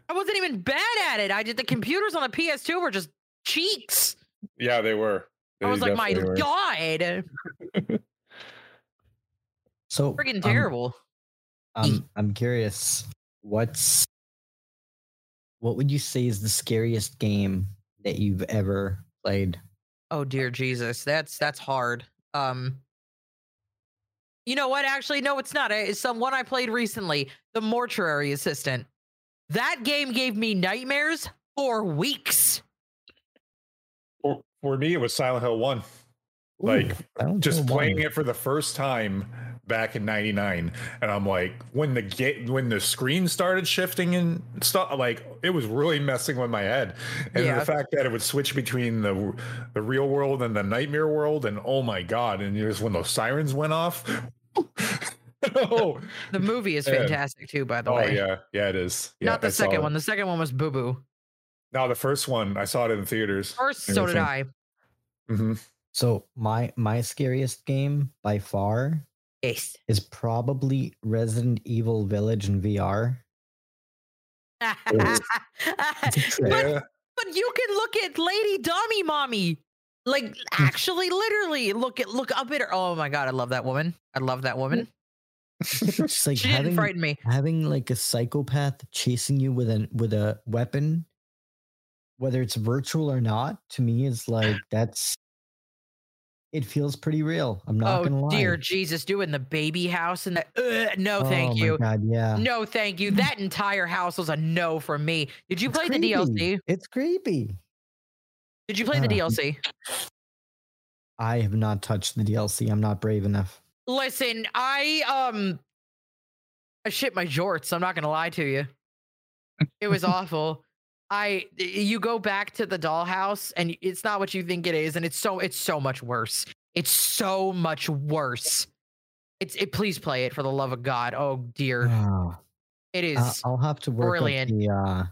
I wasn't even bad at it. I did the computers on the PS2 were just cheats. Yeah, they were. I was like, my were. god, So freaking um, terrible. Um, I'm curious, what's what would you say is the scariest game that you've ever played? oh dear Jesus, that's that's hard. Um, you know what? Actually, no, it's not. It's some one I played recently, the Mortuary Assistant. That game gave me nightmares for weeks. For, for me, it was Silent Hill One. like Ooh, Silent just Hill playing 1. it for the first time back in 99 and i'm like when the gate when the screen started shifting and stuff like it was really messing with my head and Yeah. the fact that it would switch between the the real world and the nightmare world and oh my god and it was when those sirens went off oh, The movie is Yeah. fantastic too, by the oh way. yeah yeah it is yeah, Not the I second one. The second one was Boo Boo. no the first one i saw it in theaters First, so did I. hmm So my my scariest game by far Yes. is probably Resident Evil Village in VR. but but you can look at Lady Dummy Mommy. Like hmm. actually, literally, look at look up at her. Oh my god, I love that woman. I love that woman. Just like She didn't having frighten me. having like a psychopath chasing you with an with a weapon, whether it's virtual or not, to me is like that's it feels pretty real. I'm not Oh gonna lie. Oh, dear Jesus, doing the baby house and that. Uh, no, thank you. Oh my you. God, yeah. No, thank you. That entire house was a no from me. Did you It's play the. DLC? It's creepy. Did you play the Uh, DLC? I have not touched the DLC. I'm not brave enough. Listen, I um I shit my jorts, I'm not gonna lie to you. It was awful. I you go back to the dollhouse and it's not what you think it is, and it's so it's so much worse. It's so much worse. It's it please play it for the love of God. Oh dear. Ah, It is I'll have to work brilliant. up the uh,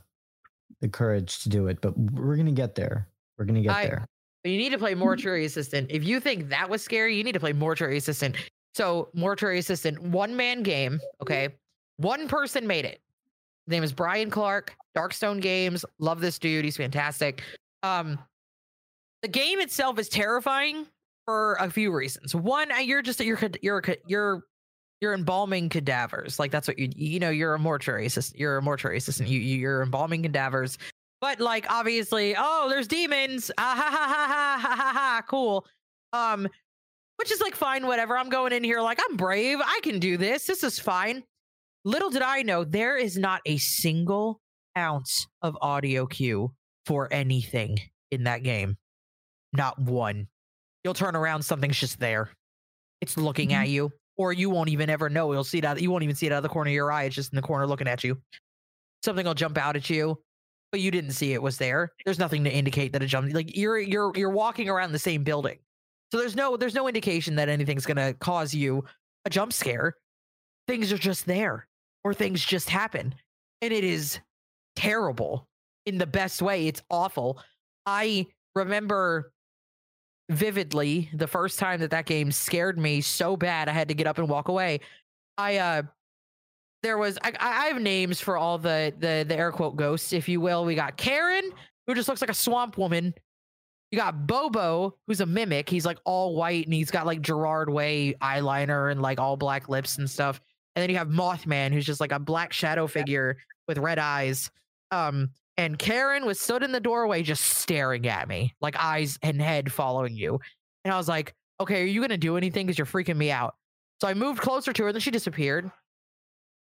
the courage to do it, but we're gonna get there. We're gonna get I- there. You need to play Mortuary Assistant. If you think that was scary, you need to play Mortuary Assistant. So, Mortuary Assistant, one man game. Okay. One person made it. Name is Brian Clark, Darkstone Games. Love this dude. He's fantastic. Um, the game itself is terrifying for a few reasons. One, uh, you're just you're you're you're you're embalming cadavers. Like that's what you you know. You're a mortuary assistant. You're a mortuary assistant. You you- you're embalming cadavers. But like obviously, oh, there's demons. Ah ha ha ha ha ha ha. Cool. Um, which is like fine, whatever. I'm going in here like I'm brave. I can do this. This is fine. Little did I know there is not a single ounce of audio cue for anything in that game. Not one. You'll turn around, something's just there. It's looking mm-hmm. at you, or you won't even ever know. You'll see it out. You won't even see it out of the corner of your eye. It's just in the corner looking at you. Something will jump out at you, but you didn't see it was there. There's nothing to indicate that it jumped. Like you're you're you're walking around the same building, so there's no there's no indication that anything's gonna cause you a jump scare. Things are just there, or things just happen, and it is terrible in the best way. It's awful. I remember vividly the first time that that game scared me so bad I had to get up and walk away. I uh there was I, I have names for all the the the air quote ghosts, if you will. We got Karen, who just looks like a swamp woman. You got Bobo, who's a mimic. He's like all white and he's got like Gerard Way eyeliner and like all black lips and stuff. And then you have Mothman, who's just like a black shadow figure with red eyes. Um, and Karen was stood in the doorway just staring at me, like eyes and head following you. And I was like, okay, are you gonna do anything? Because you're freaking me out. So I moved closer to her, and then she disappeared.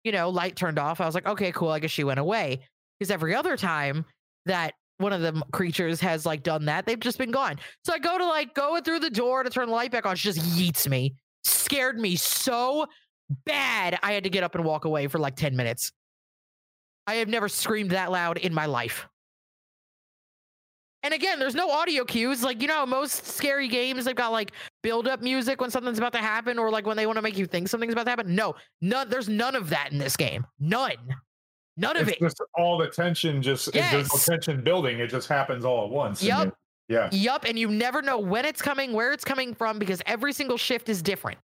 You know, light turned off. I was like, okay, cool. I guess she went away. Because every other time that one of the creatures has like done that, they've just been gone. So I go to like go through the door to turn the light back on. She just yeets me. Scared me so bad. I had to get up and walk away for like 10 minutes. I have never screamed that loud in my life. And again, there's no audio cues. Like, you know, most scary games, they've got like build up music when something's about to happen or like when they want to make you think something's about to happen. No, none, there's none of that in this game. None. None of it's it. just all the tension just there's no tension building it just happens all at once then- yeah Yep. And you never know when it's coming, where it's coming from, because every single shift is different.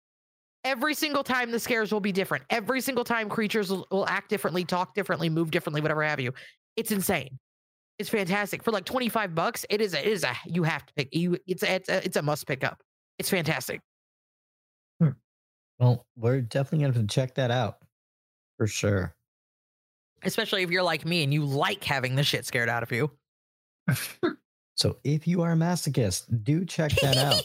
Every single time the scares will be different. Every single time creatures will, will act differently, talk differently, move differently, whatever have you. It's insane. It's fantastic. For like 25 bucks, it is a it is a you have to pick you it's a, it's a, it's a must pick up. It's fantastic. Hmm. Well, we're definitely gonna have to check that out for sure. Especially if you're like me and you like having the shit scared out of you. So if you are a masochist, do check that out.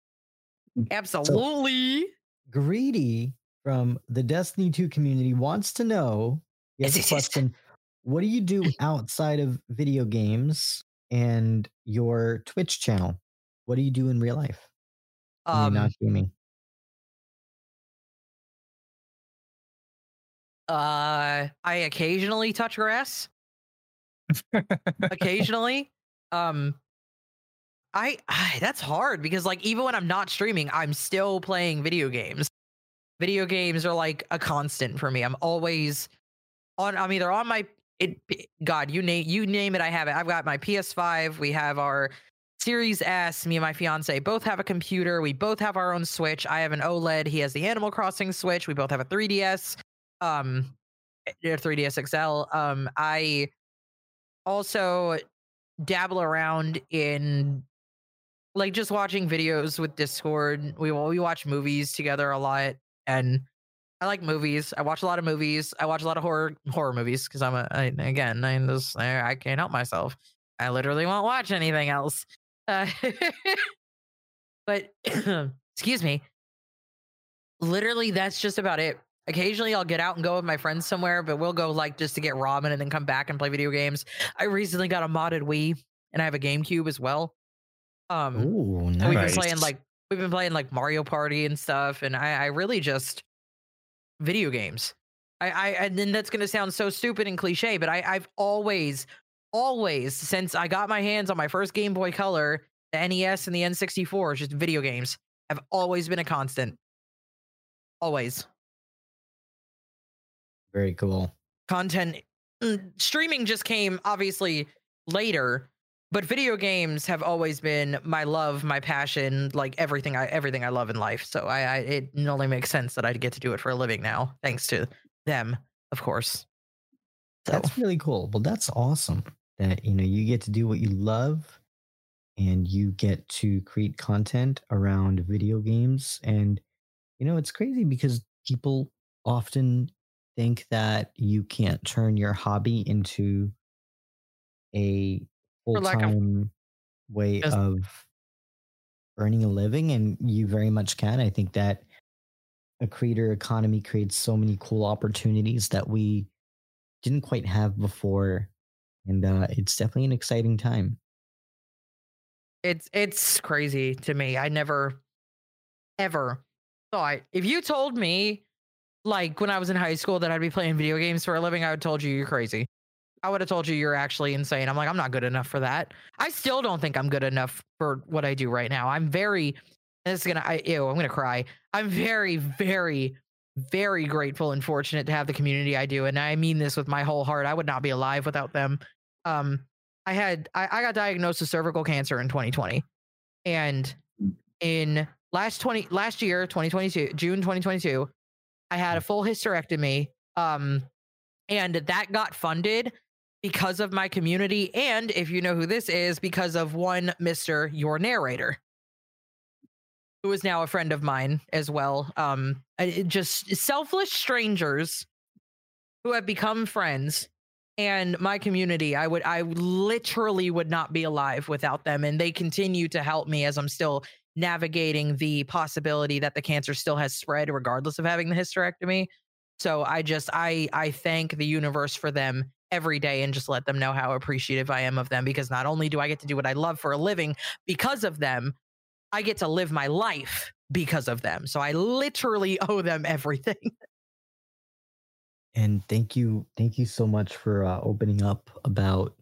Absolutely. Greedy from the Destiny 2 community wants to know he has Yes, a yes, yes. question. What do you do outside of video games and your Twitch channel? What do you do in real life? Um, not streaming. uh, I occasionally touch grass. occasionally. Um, I, I that's hard because like even when I'm not streaming, I'm still playing video games. Video games are like a constant for me. I'm always on. I'm either on my it. God, you name you name it, I have it. I've got my PS5. We have our Series S. Me and my fiance both have a computer. We both have our own Switch. I have an OLED. He has the Animal Crossing Switch. We both have a 3DS. Um, eh, 3DS XL. Um, I also dabble around in like just watching videos with Discord. We we watch movies together a lot, and I like movies. I watch a lot of movies. I watch a lot of horror horror movies because I'm a I, again I just I, can't help myself. I literally won't watch anything else. Uh, but excuse me. Literally, that's just about it. Occasionally, I'll get out and go with my friends somewhere, but we'll go like just to get ramen and then come back and play video games. I recently got a modded Wii and I have a GameCube as well. Um, Ooh, nice. we've been playing like we've been playing like Mario Party and stuff, and I, I really just video games. I, I and then that's gonna sound so stupid and cliche, but I, I've always, always since I got my hands on my first Game Boy Color, the NES and the N64, just video games have always been a constant. Always Very cool. content mm, streaming just came obviously later but video games have always been my love my passion like everything i everything i love in life. So i, I it only makes sense that i get to do it for a living now thanks to them of course. So That's really cool. Well, that's awesome that you know you get to do what you love and you get to create content around video games. And you know it's crazy because people often think that you can't turn your hobby into a Of- full-time way of earning a living and you very much can. I think that a creator economy creates so many cool opportunities that we didn't quite have before and uh, it's definitely an exciting time. It's it's crazy to me. I never ever thought if you told me like when i was in high school that i'd be playing video games for a living i would have told you you're crazy i would have told you you're actually insane. I'm like i'm not good enough for that. I still don't think i'm good enough for what i do right now. I'm very this is gonna I, ew i'm gonna cry. I'm very very very grateful and fortunate to have the community i do and i mean this with my whole heart. I would not be alive without them. Um I had I, I got diagnosed with cervical cancer in 2020. And in last 20 last year, 2022, June 2022, I had a full hysterectomy. Um and that got funded because of my community and if you know who this is because of one Mr. your narrator who is now a friend of mine as well. Um just selfless strangers who have become friends and my community i would i literally would not be alive without them and they continue to help me as i'm still navigating the possibility that the cancer still has spread regardless of having the hysterectomy so i just i i thank the universe for them every day and just let them know how appreciative i am of them because not only do i get to do what i love for a living because of them i get to live my life because of them. So i literally owe them everything. And thank you thank you so much for uh, opening up about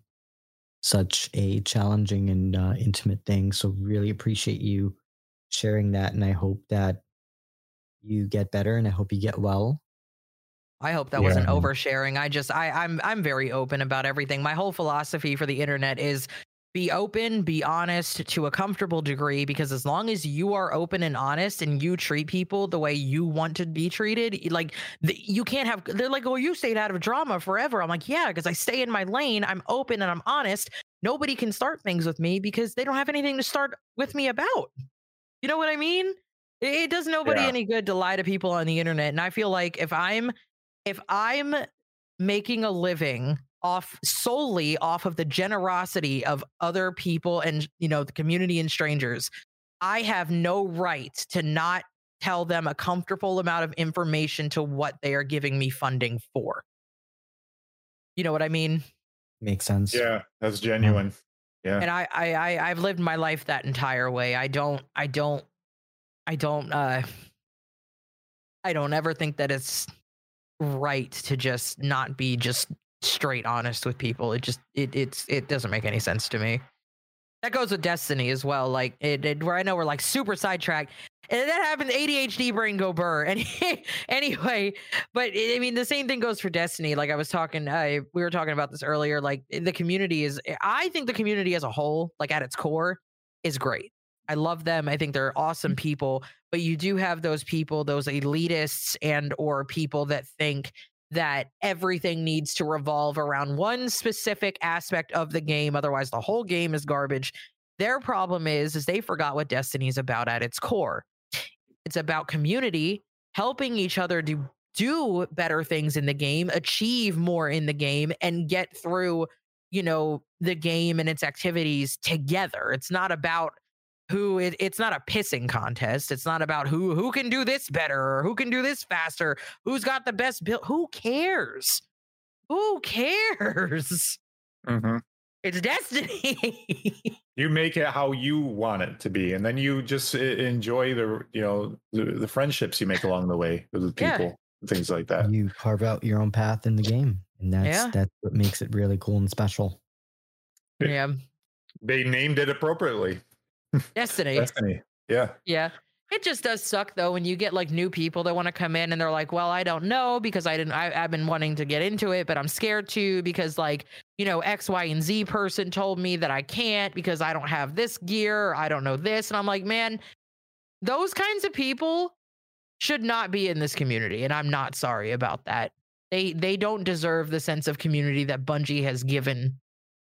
such a challenging and uh, intimate thing. So really appreciate you sharing that and i hope that you get better and i hope you get well I hope that wasn't oversharing. I just I I'm I'm very open about everything. My whole philosophy for the internet is be open, be honest to a comfortable degree because as long as you are open and honest and you treat people the way you want to be treated, like the, you can't have they're like, "Oh, you stayed out of drama forever." I'm like, "Yeah, because I stay in my lane. I'm open and I'm honest. Nobody can start things with me because they don't have anything to start with me about." You know what I mean? It, it does nobody Yeah. any good to lie to people on the internet. And I feel like if I'm if I'm making a living off solely off of the generosity of other people and you know the community and strangers, I have no right to not tell them a comfortable amount of information to what they are giving me funding for. You know what I mean? makes sense Yeah, that's genuine. Yeah. and I, I i i've lived my life that entire way i don't i don't I don't uh I don't ever think that it's right to just not be just straight honest with people. It just it it's it doesn't make any sense to me. That goes with Destiny as well. Like it, it where I know we're like super sidetracked. And that happens, ADHD brain go burr. And anyway, but I mean, the same thing goes for Destiny. Like I was talking, uh, we were talking about this earlier. Like the community is, I think the community as a whole, like at its core, is great. I love them. I think they're awesome Mm. people, but you do have those people, those elitists and or people that think that everything needs to revolve around one specific aspect of the game otherwise the whole game is garbage. Their problem is is they forgot what Destiny is about at its core. It's about community, helping each other do do better things in the game, achieve more in the game and get through you know the game and its activities together it's not about who it, it's not a pissing contest it's not about who who can do this better or who can do this faster who's got the best build who cares who cares Mhm. it's destiny You make it how you want it to be, and then you just uh, enjoy the you know the, the friendships you make along the way with Yeah. people, things like that. You carve out your own path in the game, and that's Yeah. that's what makes it really cool and special. yeah They named it appropriately. Destiny Destiny. Yeah. Yeah. It just does suck though when you get like new people that want to come in and they're like, well, I don't know because I didn't, I, I've been wanting to get into it, but I'm scared to because like, you know, X, Y, and Z person told me that I can't because I don't have this gear. Or I don't know this. And I'm like, man, those kinds of people should not be in this community. And I'm not sorry about that. They, they don't deserve the sense of community that Bungie has given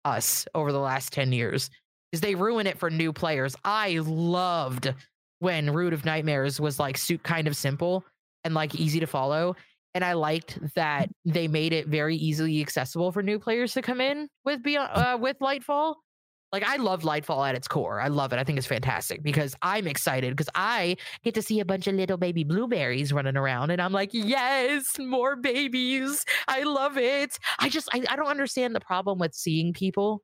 us over the last 10 years is they ruin it for new players. I loved when Root of Nightmares was like su- kind of simple and like easy to follow. And I liked that they made it very easily accessible for new players to come in with Beyond, uh, with Lightfall. Like I love Lightfall at its core. I love it. I think it's fantastic because I'm excited because I get to see a bunch of little baby blueberries running around and I'm like, yes, more babies. I love it. I just I, I don't understand the problem with seeing people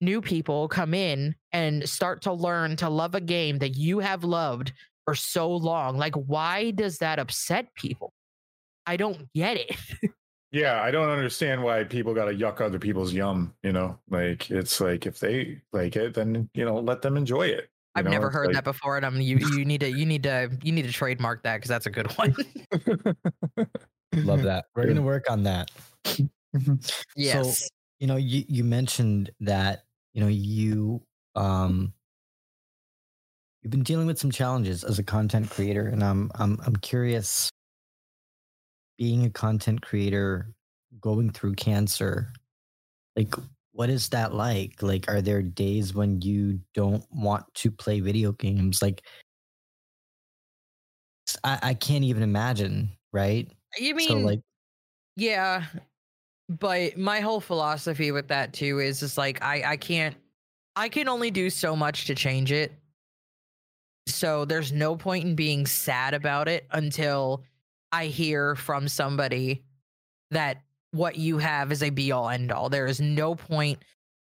new people come in and start to learn to love a game that you have loved for so long. Like, why does that upset people? I don't get it. Yeah, I don't understand why people got to yuck other people's yum. You know, like it's like if they like it, then you know, let them enjoy it. you I've know? never heard like- that before, and I'm you. You need to. You need to. You need to trademark that because that's a good one. Love that. We're gonna work on that. yes. You know, you you mentioned that you know you um you've been dealing with some challenges as a content creator, and I'm I'm I'm curious. Being a content creator, going through cancer, like what is that like? Like, are there days when you don't want to play video games? Like, i, I can't even imagine, right? you mean so, like, Yeah, but my whole philosophy with that too is just like I I can't I can only do so much to change it. So there's no point in being sad about it until I hear from somebody that what you have is a be all end all. There is no point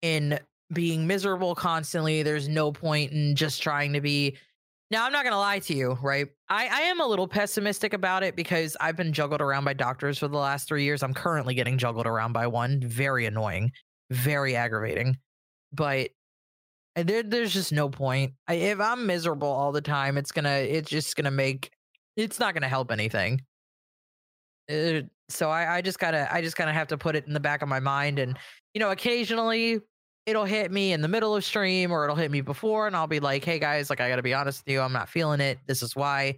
in being miserable constantly. There's no point in just trying to be now, I'm not gonna lie to you, right? I, I am a little pessimistic about it because I've been juggled around by doctors for the last three years. I'm currently getting juggled around by one. Very annoying, very aggravating. But uh, there, there's just no point. I, if I'm miserable all the time, it's gonna, it's just gonna make, it's not gonna help anything. Uh, so I, I just gotta, I just kind of have to put it in the back of my mind, and you know, occasionally it'll hit me in the middle of stream or it'll hit me before and I'll be like, "Hey guys, like I got to be honest with you, I'm not feeling it. This is why."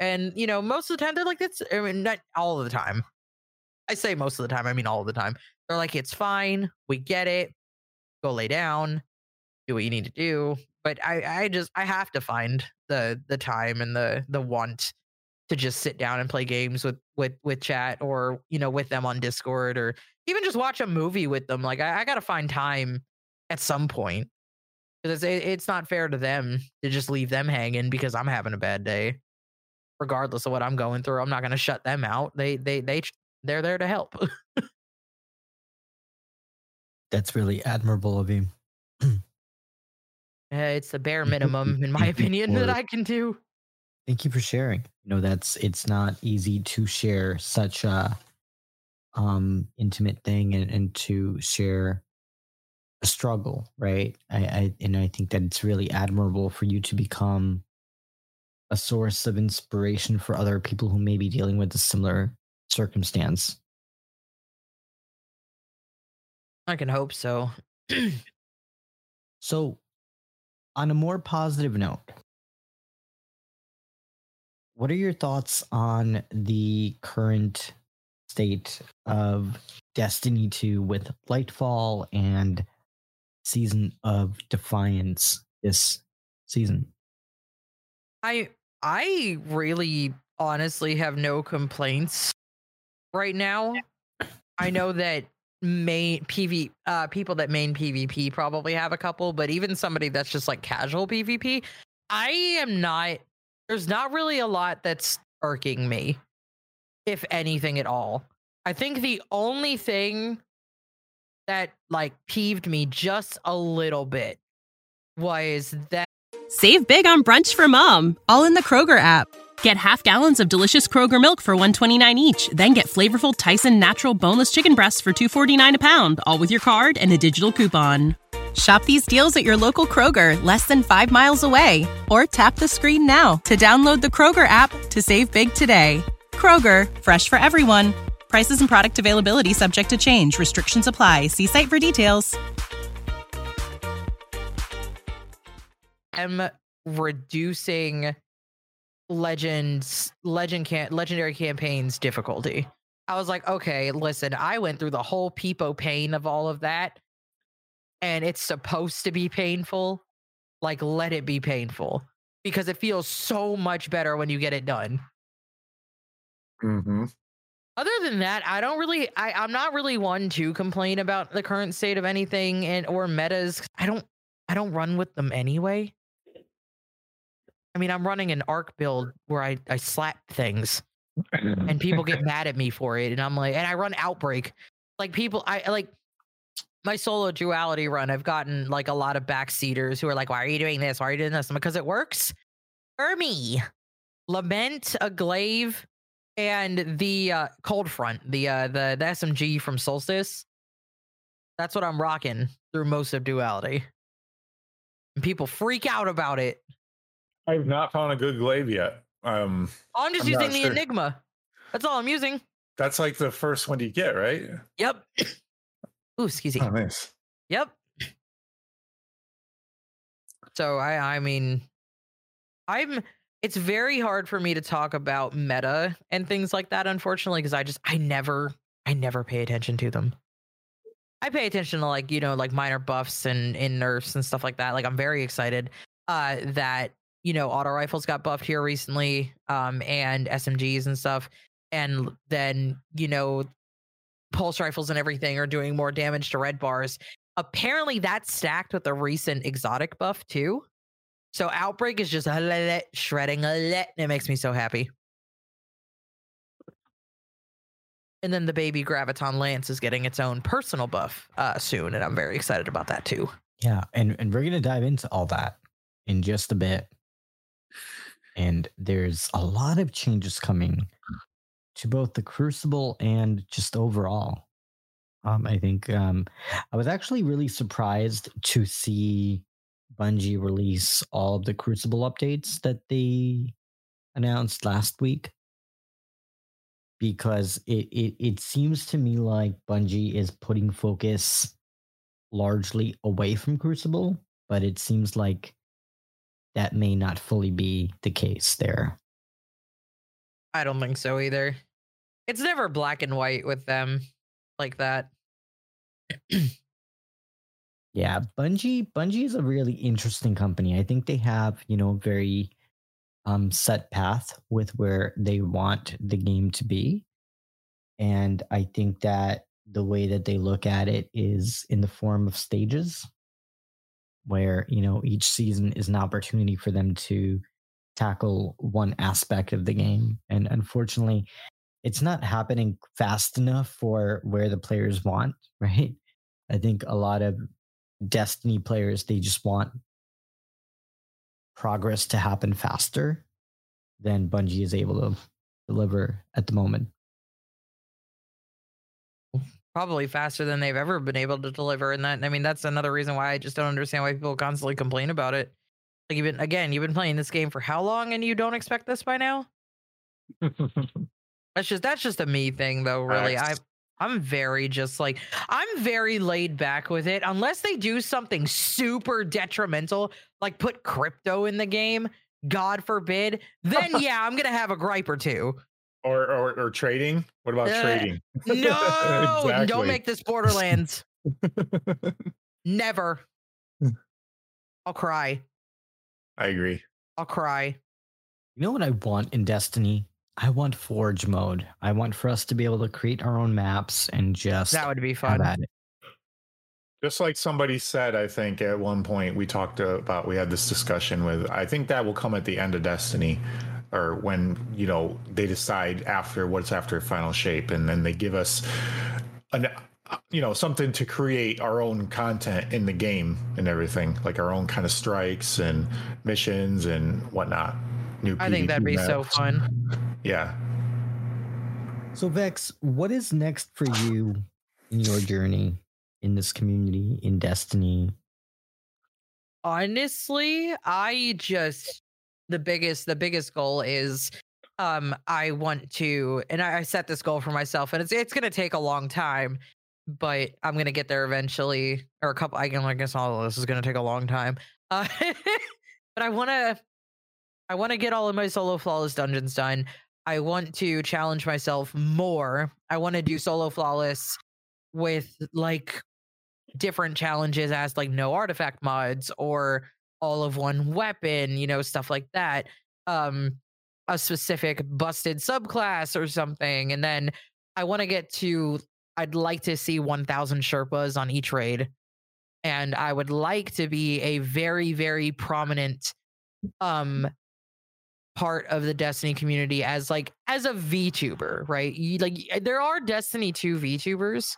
And you know, most of the time they're like, "That's I mean, not all of the time. I say most of the time, I mean all of the time. They're like, "It's fine. We get it. Go lay down. Do what you need to do." But I I just I have to find the the time and the the want to just sit down and play games with with with chat or you know with them on Discord or even just watch a movie with them. Like I, I got to find time at some point because it, it's not fair to them to just leave them hanging because I'm having a bad day. Regardless of what I'm going through, I'm not going to shut them out. They they they they're there to help. that's really admirable of you. Uh, it's the bare minimum, in my opinion, that I can do. Thank you for sharing. You know, that's it's not easy to share such a um intimate thing and, and to share a struggle, right? I, I and I think that it's really admirable for you to become a source of inspiration for other people who may be dealing with a similar circumstance. I can hope so. So, on a more positive note, what are your thoughts on the current state of Destiny 2 with Lightfall and Season of Defiance this season? I I really honestly have no complaints right now. I know that main PV uh people that main PvP probably have a couple, but even somebody that's just like casual PvP, I am not there's not really a lot that's irking me, if anything at all. I think the only thing that like peeved me just a little bit was that Save big on brunch for mom, all in the Kroger app. Get half gallons of delicious Kroger milk for 129 each, then get flavorful Tyson natural boneless chicken breasts for 249 a pound, all with your card and a digital coupon. Shop these deals at your local Kroger, less than 5 miles away, or tap the screen now to download the Kroger app to save big today. Kroger, fresh for everyone. Prices and product availability subject to change. Restrictions apply. See site for details. I'm reducing legends legend can legendary campaigns difficulty. I was like, okay, listen, I went through the whole peepo pain of all of that, and it's supposed to be painful. Like, let it be painful because it feels so much better when you get it done. Mm-hmm. Other than that, I don't really I, I'm not really one to complain about the current state of anything and or metas. I don't I don't run with them anyway. I mean, I'm running an arc build where I, I slap things and people get mad at me for it. And I'm like, and I run outbreak. Like people, I like my solo duality run. I've gotten like a lot of backseaters who are like, why are you doing this? Why are you doing this? because it works for me. Lament, a glaive, and the uh, cold front, the uh, the the SMG from Solstice. That's what I'm rocking through most of duality. And people freak out about it. I've not found a good glaive yet. Um, Oh, I'm just I'm using the sure. Enigma. That's all I'm using. that's like the first one you get, right? Yep. Ooh, excuse me. Oh, nice. Yep. So I I mean I'm it's very hard for me to talk about meta and things like that unfortunately because I just I never I never pay attention to them. I pay attention to like, you know, like minor buffs and in nerfs and stuff like that. Like I'm very excited uh that you know, auto rifles got buffed here recently um and SMGs and stuff and then, you know, pulse rifles and everything are doing more damage to red bars apparently that's stacked with a recent exotic buff too. So outbreak is just shredding. It makes me so happy. And then the baby graviton lance is getting its own personal buff uh, soon, and I'm very excited about that too. Yeah, and and we're gonna dive into all that in just a bit. And there's a lot of changes coming to both the Crucible and just overall. Um, I think um, I was actually really surprised to see Bungie release all of the Crucible updates that they announced last week because it, it it seems to me like Bungie is putting focus largely away from Crucible, but it seems like that may not fully be the case there. I don't think so either. It's never black and white with them like that. Yeah, Bungie Bungie is a really interesting company. I think they have, you know, very um set path with where they want the game to be. And I think that the way that they look at it is in the form of stages where, you know, each season is an opportunity for them to tackle one aspect of the game. And unfortunately, it's not happening fast enough for where the players want, right? I think a lot of Destiny players, they just want progress to happen faster than Bungie is able to deliver at the moment. Probably faster than they've ever been able to deliver. And that, I mean, that's another reason why I just don't understand why people constantly complain about it. Like, you've been, again, you've been playing this game for how long and you don't expect this by now? That's just, that's just a me thing, though, really. I, I'm very just like I'm very laid back with it. Unless they do something super detrimental like put crypto in the game god forbid then yeah I'm going to have a gripe or two. Or or, or trading? What about Uh, trading? no Exactly. don't make this borderlands. Never. I'll cry. I agree. I'll cry. You know what I want in Destiny? I want Forge mode. I want for us to be able to create our own maps and just that would be have fun at it. just like somebody said i think at one point we talked about we had this discussion with i think that will come at the end of destiny or when you know they decide after what's after final shape and then they give us an you know something to create our own content in the game and everything like our own kind of strikes and missions and whatnot new I think that'd PvP be so fun yeah. So Vex, what is next for you in your journey in this community in Destiny? honestly i just the biggest the biggest goal is um i want to and i, I set this goal for myself and it's it's gonna take a long time but i'm gonna get there eventually or a couple i can i guess all of this is gonna take a long time. Uh, but i want to i want to get all of my solo flawless dungeons done i want to challenge myself more i want to do solo flawless with like different challenges as like no artifact mods or all of one weapon, you know, stuff like that. Um a specific busted subclass or something. And then I want to get to I'd like to see 1000 Sherpas on each raid. And I would like to be a very very prominent um part of the Destiny community as like as a VTuber, right? You, like there are Destiny 2 VTubers,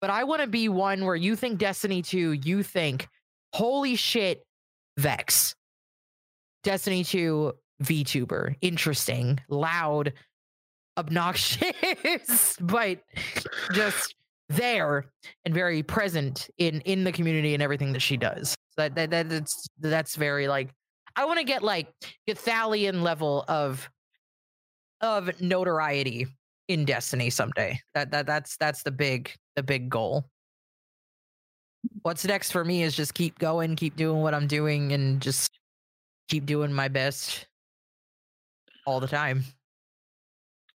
but I want to be one where you think Destiny 2, you think, holy shit, Vex. Destiny 2 VTuber. Interesting, loud, obnoxious, but just there and very present in in the community and everything that she does. That, that, that that's that's very like I want to get like Gothalion level of of notoriety in Destiny someday. That that that's that's the big the big goal. What's next for me is just keep going, keep doing what I'm doing, and just keep doing my best all the time.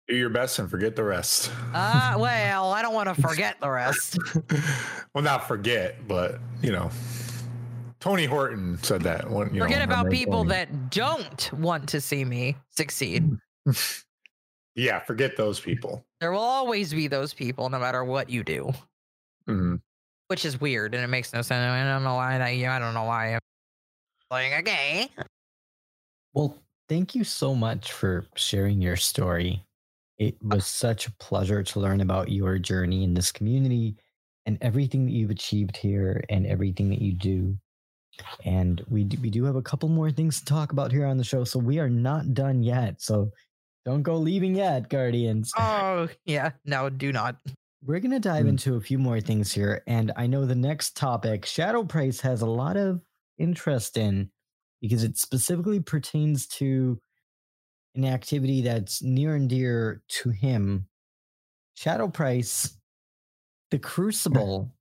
do your best and forget the rest Ah, well, I don't want to forget the rest. well not forget but you know tony horton said that one you Forget know, about people Tony? that don't want to see me succeed. yeah forget those people There will always be those people, no matter what you do, Mhm. which is weird and it makes no sense. I don't know why that. I don't know why. I'm like, okay. Well, thank you so much for sharing your story. It was such a pleasure to learn about your journey in this community and everything that you've achieved here and everything that you do. And we do, we do have a couple more things to talk about here on the show, so we are not done yet. So don't go leaving yet, Guardians. Oh, yeah. No, do not. We're going to dive Hmm. into a few more things here. And I know the next topic, Shadow Price, has a lot of interest in because it specifically pertains to an activity that's near and dear to him. Shadow Price, the Crucible.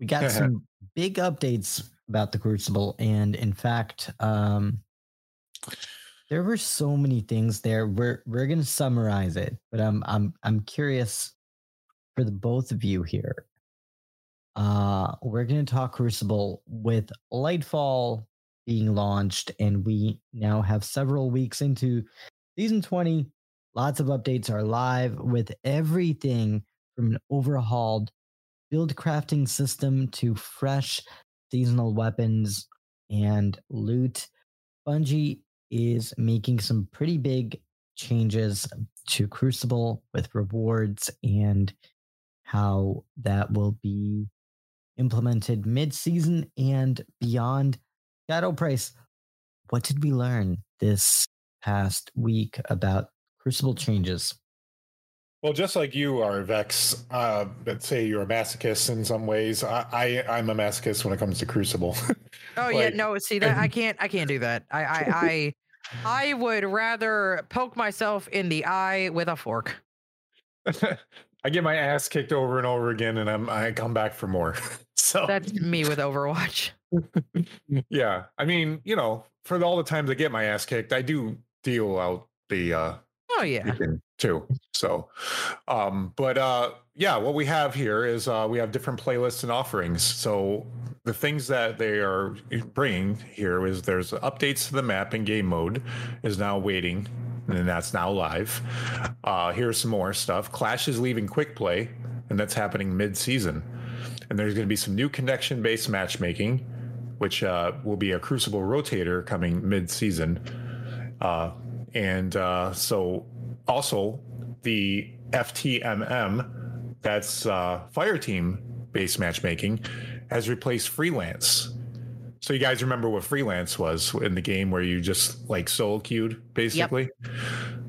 We got some big updates about the Crucible. And in fact, um, there were so many things there. We're we're gonna summarize it, but I'm I'm I'm curious for the both of you here. Uh, we're gonna talk Crucible with Lightfall being launched, and we now have several weeks into season 20. Lots of updates are live with everything from an overhauled build crafting system to fresh seasonal weapons and loot. Bungie is making some pretty big changes to Crucible with rewards and how that will be implemented mid season and beyond. Shadow Price, what did we learn this past week about Crucible changes? Well, just like you are, Vex, uh, let's say you're a masochist in some ways. I, I I'm a masochist when it comes to Crucible. Oh yeah, no, see that I can't I can't do that. I I I, I would rather poke myself in the eye with a fork. I get my ass kicked over and over again, and I'm I come back for more. So That's me with Overwatch. yeah, I mean, you know, for all the times I get my ass kicked, I do deal out the uh Oh yeah. Too. So, um, but uh, yeah, what we have here is uh, we have different playlists and offerings. So the things that they are bringing here is there's updates to the map and game mode is now waiting, and that's now live. Uh, here's some more stuff. Clash is leaving quick play, and that's happening mid-season. And there's going to be some new connection-based matchmaking, which uh, will be a Crucible rotator coming mid-season. Uh, and uh, so also the FTMM, that's uh, fire team based matchmaking, has replaced freelance. So you guys remember what freelance was in the game where you just like solo queued basically.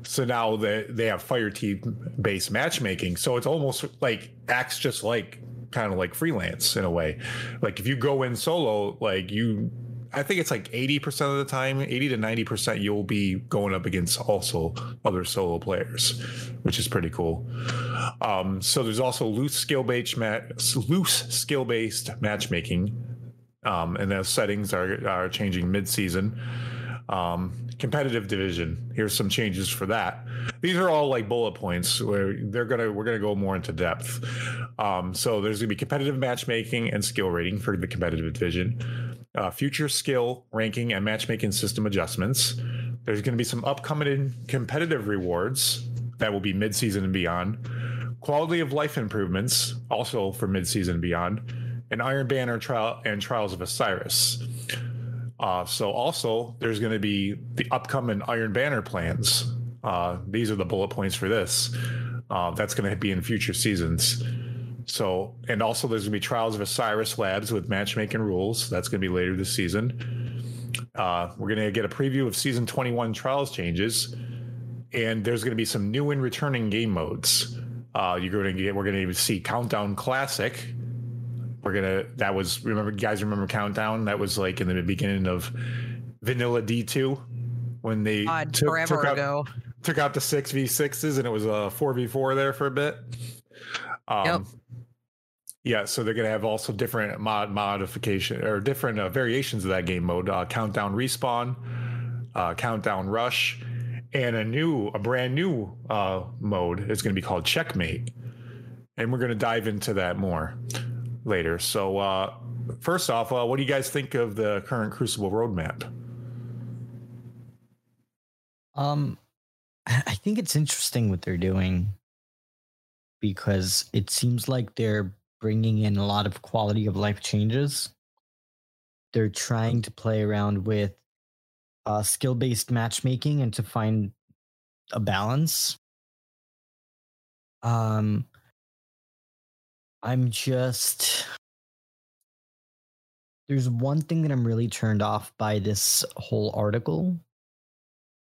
So now they they have fire team based matchmaking. So it's almost like acts just like kind of like freelance in a way. Like if you go in solo, like you I think it's like 80% of the time, 80 to 90% you'll be going up against also other solo players, which is pretty cool. Um, so there's also loose skill based mat- loose skill based matchmaking. Um, and those settings are, are changing mid season. Um, competitive division. Here's some changes for that. These are all like bullet points where they're gonna we're gonna go more into depth. Um, so there's gonna be competitive matchmaking and skill rating for the competitive division. Uh, future skill ranking and matchmaking system adjustments. There's going to be some upcoming competitive rewards that will be mid-season and beyond. Quality of life improvements, also for mid-season and beyond, and Iron Banner trial and Trials of Osiris. Uh, so also there's going to be the upcoming Iron Banner plans. Uh, these are the bullet points for this. Uh, that's going to be in future seasons. So, and also there's going to be Trials of Osiris Labs with matchmaking rules. That's going to be later this season. Uh, we're going to get a preview of season 21 Trials changes, and there's going to be some new and returning game modes. Uh, you're going to get. We're going to see Countdown Classic. We're gonna. That was remember, you guys remember Countdown? That was like in the beginning of Vanilla D2 when they God, took- forever took out- ago. took out the six v sixes and it was a four v four there for a bit. Um, Yep. Yeah, so they're gonna have also different mod modification or different uh, variations of that game mode: uh, countdown respawn, uh, countdown rush, and a new, a brand new uh, mode is going to be called checkmate, and we're going to dive into that more later. So, uh, first off, uh, what do you guys think of the current Crucible roadmap? Um, I think it's interesting what they're doing because it seems like they're bringing in a lot of quality of life changes. They're trying to play around with uh, skill based matchmaking and to find a balance. Um, I'm just. There's one thing that I'm really turned off by this whole article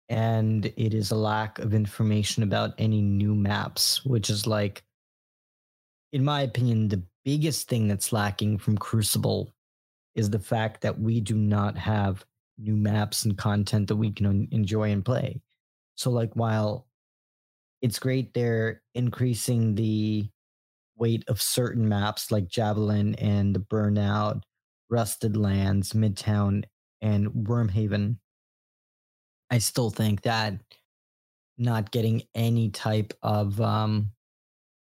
and it is a lack of information about any new maps, which is like, in my opinion, the biggest thing that's lacking from Crucible is the fact that we do not have new maps and content that we can enjoy and play. So, like, while it's great they're increasing the weight of certain maps like Javelin and Burnout, Rusted Lands, Midtown, and Wormhaven. I still think that not getting any type of um,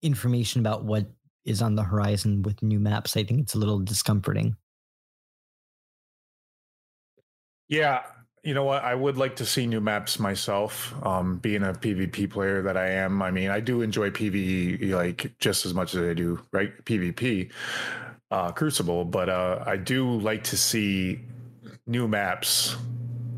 information about what is on the horizon with new maps, I think it's a little discomforting. Yeah, you know what? I would like to see new maps myself. Um, being a PvP player that I am, I mean, I do enjoy PvE like just as much as I do right PvP, uh, Crucible. But uh, I do like to see new maps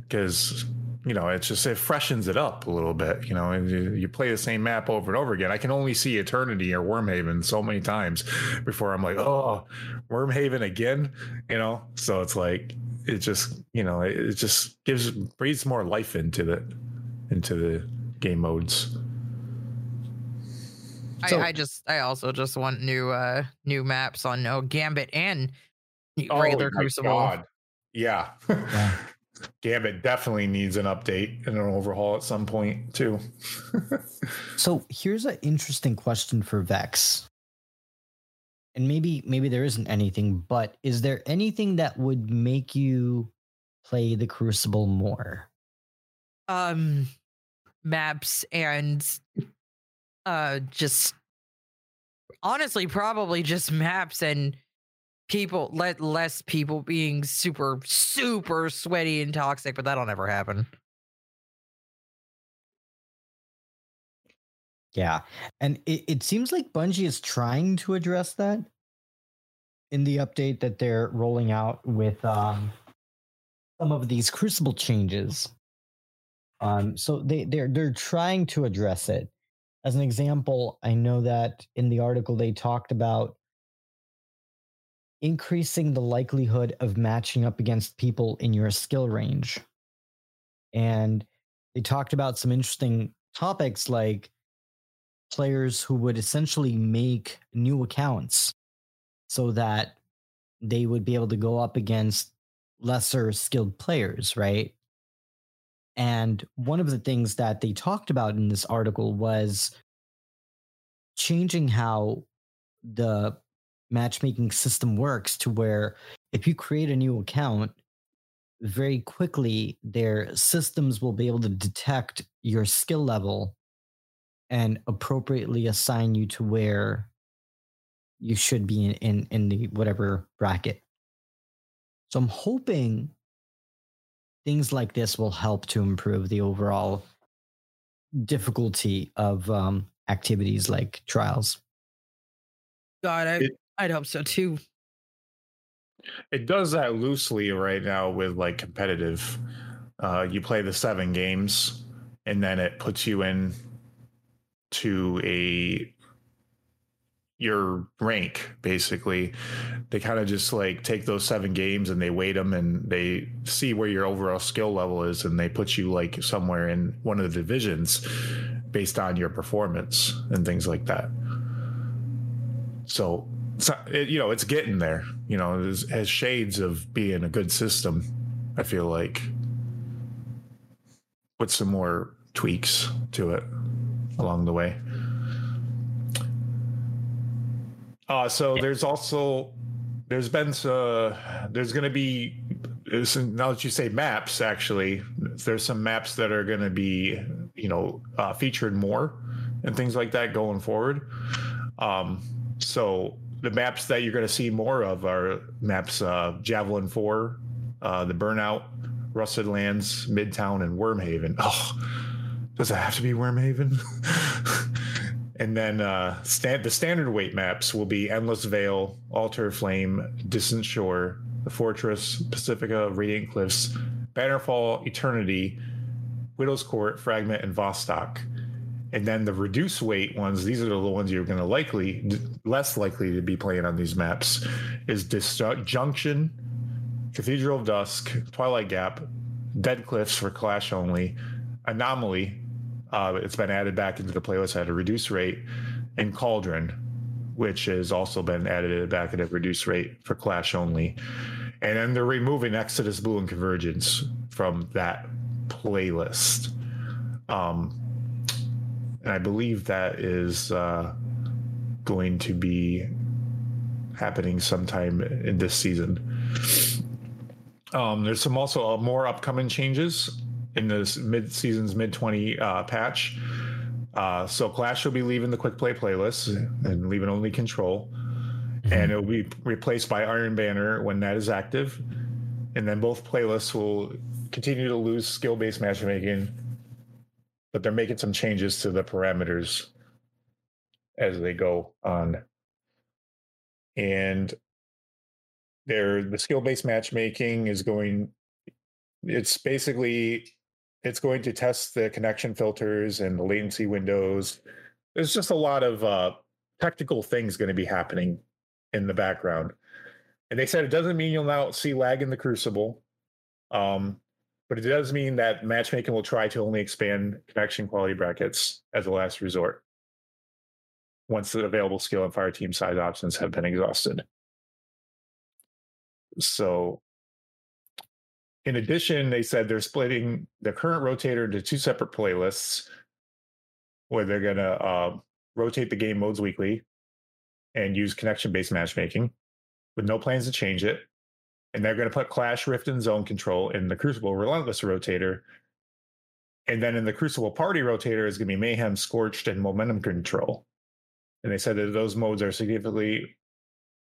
because you know it's just it freshens it up a little bit. You know, and you, you play the same map over and over again. I can only see Eternity or Wormhaven so many times before I'm like, oh, Wormhaven again. You know, so it's like it just you know it, it just gives breathes more life into it into the game modes. So, I, I, just I also just want new uh new maps on no Gambit and regular oh, Crucible. God. Yeah. yeah. Gambit definitely needs an update and an overhaul at some point too. so here's an interesting question for Vex. And maybe maybe there isn't anything, but is there anything that would make you play the Crucible more? Um maps and uh just honestly probably just maps and people let less people being super super sweaty and toxic but that'll never happen. Yeah and it, it seems like bungie is trying to address that in the update that they're rolling out with um some of these crucible changes. Um so they they're they're trying to address it. As an example i know that in the article they talked about increasing the likelihood of matching up against people in your skill range. And they talked about some interesting topics like players who would essentially make new accounts so that they would be able to go up against lesser skilled players, right? And one of the things that they talked about in this article was changing how the matchmaking system works to where if you create a new account, very quickly their systems will be able to detect your skill level and appropriately assign you to where you should be in, in, in the whatever bracket. So I'm hoping things like this will help to improve the overall difficulty of um, activities like trials. God, I, it, I'd hope so too. It does that loosely right now with like competitive. Uh, you play the seven games, and then it puts you in to a your rank basically they kind of just like take those seven games and they weight them and they see where your overall skill level is and they put you like somewhere in one of the divisions based on your performance and things like that so it, you know, it's getting there. You know, it has shades of being a good system. I feel like with some more tweaks to it along the way. Uh, so there's also there's been uh, there's going to be now that you say maps actually there's some maps that are going to be you know uh, featured more and things like that going forward um, so the maps that you're going to see more of are maps uh, Javelin 4, uh, the Burnout, Rusted Lands, Midtown, and Wormhaven. Oh, does it have to be Wormhaven? and then uh, the standard weight maps will be Endless Vale, Altar Flame, Distant Shore, the Fortress, Pacifica, Radiant Cliffs, Bannerfall, Eternity, Widow's Court, Fragment, and Vostok and then the reduced weight ones these are the ones you're going to likely less likely to be playing on these maps is disjunction cathedral of dusk twilight gap dead cliffs for clash only anomaly uh, it's been added back into the playlist at a reduced rate and cauldron which has also been added back at a reduced rate for clash only. And then they're removing exodus blue and convergence from that playlist. Um, and I believe that is uh, going to be happening sometime in this season. Um, there's some also uh, more upcoming changes in this mid season's mid 20 uh, patch. Uh, so Clash will be leaving the quick play playlist and leaving only control. Mm-hmm. And it'll be replaced by Iron Banner when that is active. And then both playlists will continue to lose skill based matchmaking but they're making some changes to the parameters as they go on. And there the skill-based matchmaking is going it's basically it's going to test the connection filters and the latency windows. There's just a lot of uh, technical things going to be happening in the background. And they said it doesn't mean you'll now see lag in the crucible. Um, but it does mean that matchmaking will try to only expand connection quality brackets as a last resort once the available skill and fire team size options have been exhausted. So, in addition, they said they're splitting the current rotator into two separate playlists where they're going to uh, rotate the game modes weekly and use connection based matchmaking with no plans to change it. And they're going to put Clash, Rift, and Zone Control in the Crucible Relentless Rotator. And then in the Crucible Party Rotator is going to be Mayhem, Scorched, and Momentum Control. And they said that those modes are significantly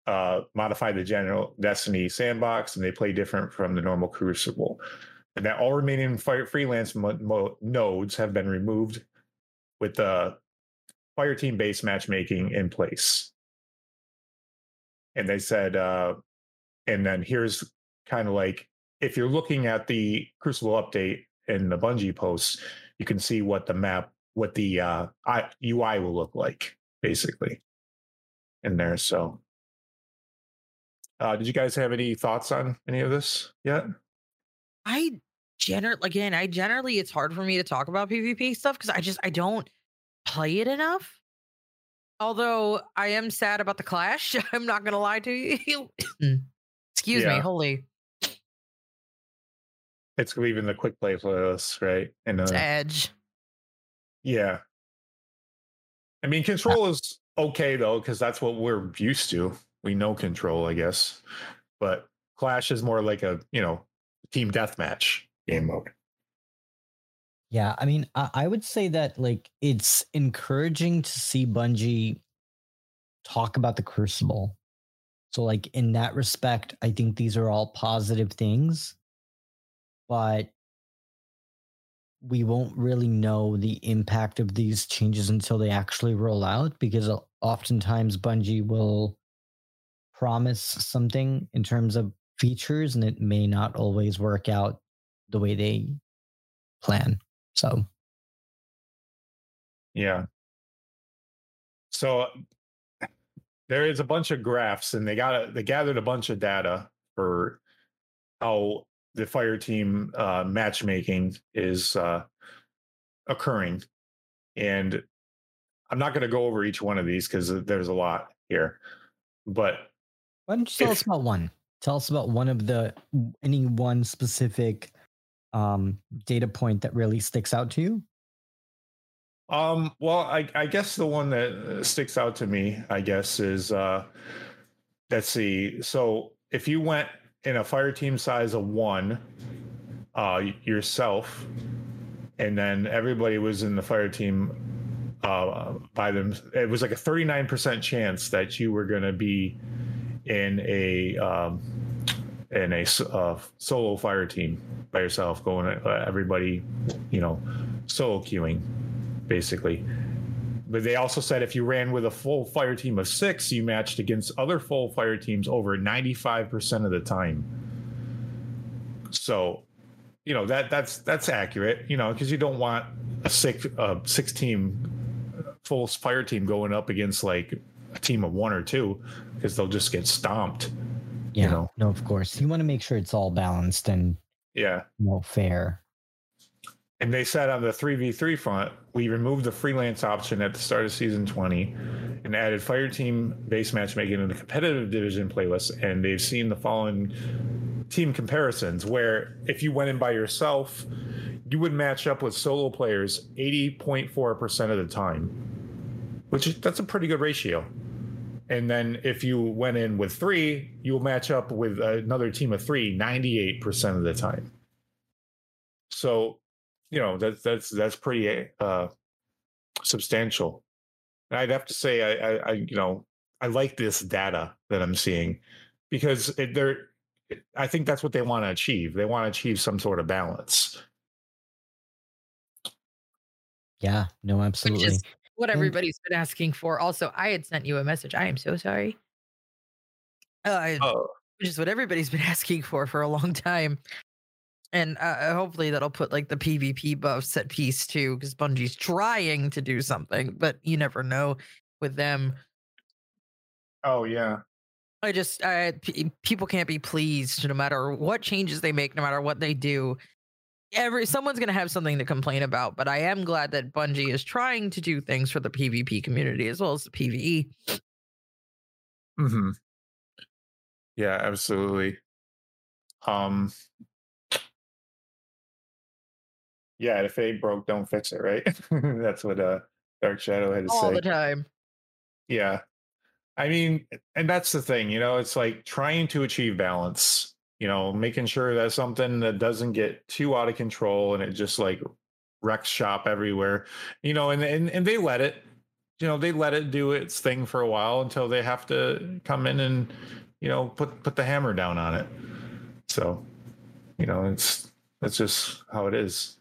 uh, modified the general Destiny sandbox, and they play different from the normal Crucible. And that all remaining fire freelance mo- mo- nodes have been removed with the fire team based matchmaking in place. And they said, uh, and then here's kind of like if you're looking at the Crucible update and the Bungie posts, you can see what the map, what the uh, UI will look like, basically, in there. So, uh, did you guys have any thoughts on any of this yet? I generally, again, I generally, it's hard for me to talk about PvP stuff because I just, I don't play it enough. Although I am sad about the clash, I'm not gonna lie to you. Excuse yeah. me, holy. It's leaving the quick play playlist, right? And uh, Edge. Yeah. I mean, control is okay though, because that's what we're used to. We know control, I guess. But Clash is more like a, you know, team deathmatch game mode. Yeah, I mean, I, I would say that like it's encouraging to see Bungie talk about the Crucible. So, like in that respect, I think these are all positive things, but we won't really know the impact of these changes until they actually roll out because uh, oftentimes Bungie will promise something in terms of features and it may not always work out the way they plan. So, yeah. So there is a bunch of graphs, and they got they gathered a bunch of data for how the fire team uh, matchmaking is uh, occurring, and I'm not going to go over each one of these because there's a lot here. But why don't you tell if, us about one? Tell us about one of the any one specific um, data point that really sticks out to you? Um, well, I, I, guess the one that uh, sticks out to me, I guess, is uh, let's see. So if you went in a fire team size of one, uh, yourself, and then everybody was in the fire team uh, by them, it was like a 39% chance that you were going to be in a um, in a uh, solo fire team by yourself, going uh, everybody, you know, solo queuing, basically. But they also said if you ran with a full fire team of six, you matched against other full fire teams over 95% of the time. So, you know, that that's that's accurate, you know, because you don't want a six uh, six team full fire team going up against like a team of one or two because they'll just get stomped. Yeah, you know? no, of course. You want to make sure it's all balanced and yeah, more fair. And they said on the 3v3 front, we removed the freelance option at the start of season 20 and added fire team base matchmaking in the competitive division playlist. And they've seen the following team comparisons where if you went in by yourself, you would match up with solo players 80.4% of the time, which that's a pretty good ratio. And then if you went in with three, you'll match up with another team of three 98% of the time. So, you know, that's that's that's pretty uh substantial. And I'd have to say I, I, I you know, I like this data that I'm seeing because it, they're I think that's what they want to achieve. They want to achieve some sort of balance. Yeah, no, absolutely Which is what everybody's been asking for. Also, I had sent you a message. I am so sorry. Uh, oh. Which is what everybody's been asking for for a long time. And uh, hopefully that'll put like the PvP buffs at peace too, because Bungie's trying to do something, but you never know with them. Oh yeah. I just uh, p- people can't be pleased no matter what changes they make, no matter what they do. every someone's going to have something to complain about, but I am glad that Bungie is trying to do things for the PvP community as well as the PvE. hmm Yeah, absolutely. Um, yeah, if it ain't broke, don't fix it, right? That's what uh Dark Shadow had to All say. All the time. Yeah. I mean, and that's the thing, you know, it's like trying to achieve balance, you know, making sure that something that doesn't get too out of control and it just like wrecks shop everywhere, you know, and and, and they let it, you know, they let it do its thing for a while until they have to come in and, you know, put put the hammer down on it. So, you know, it's that's just how it is.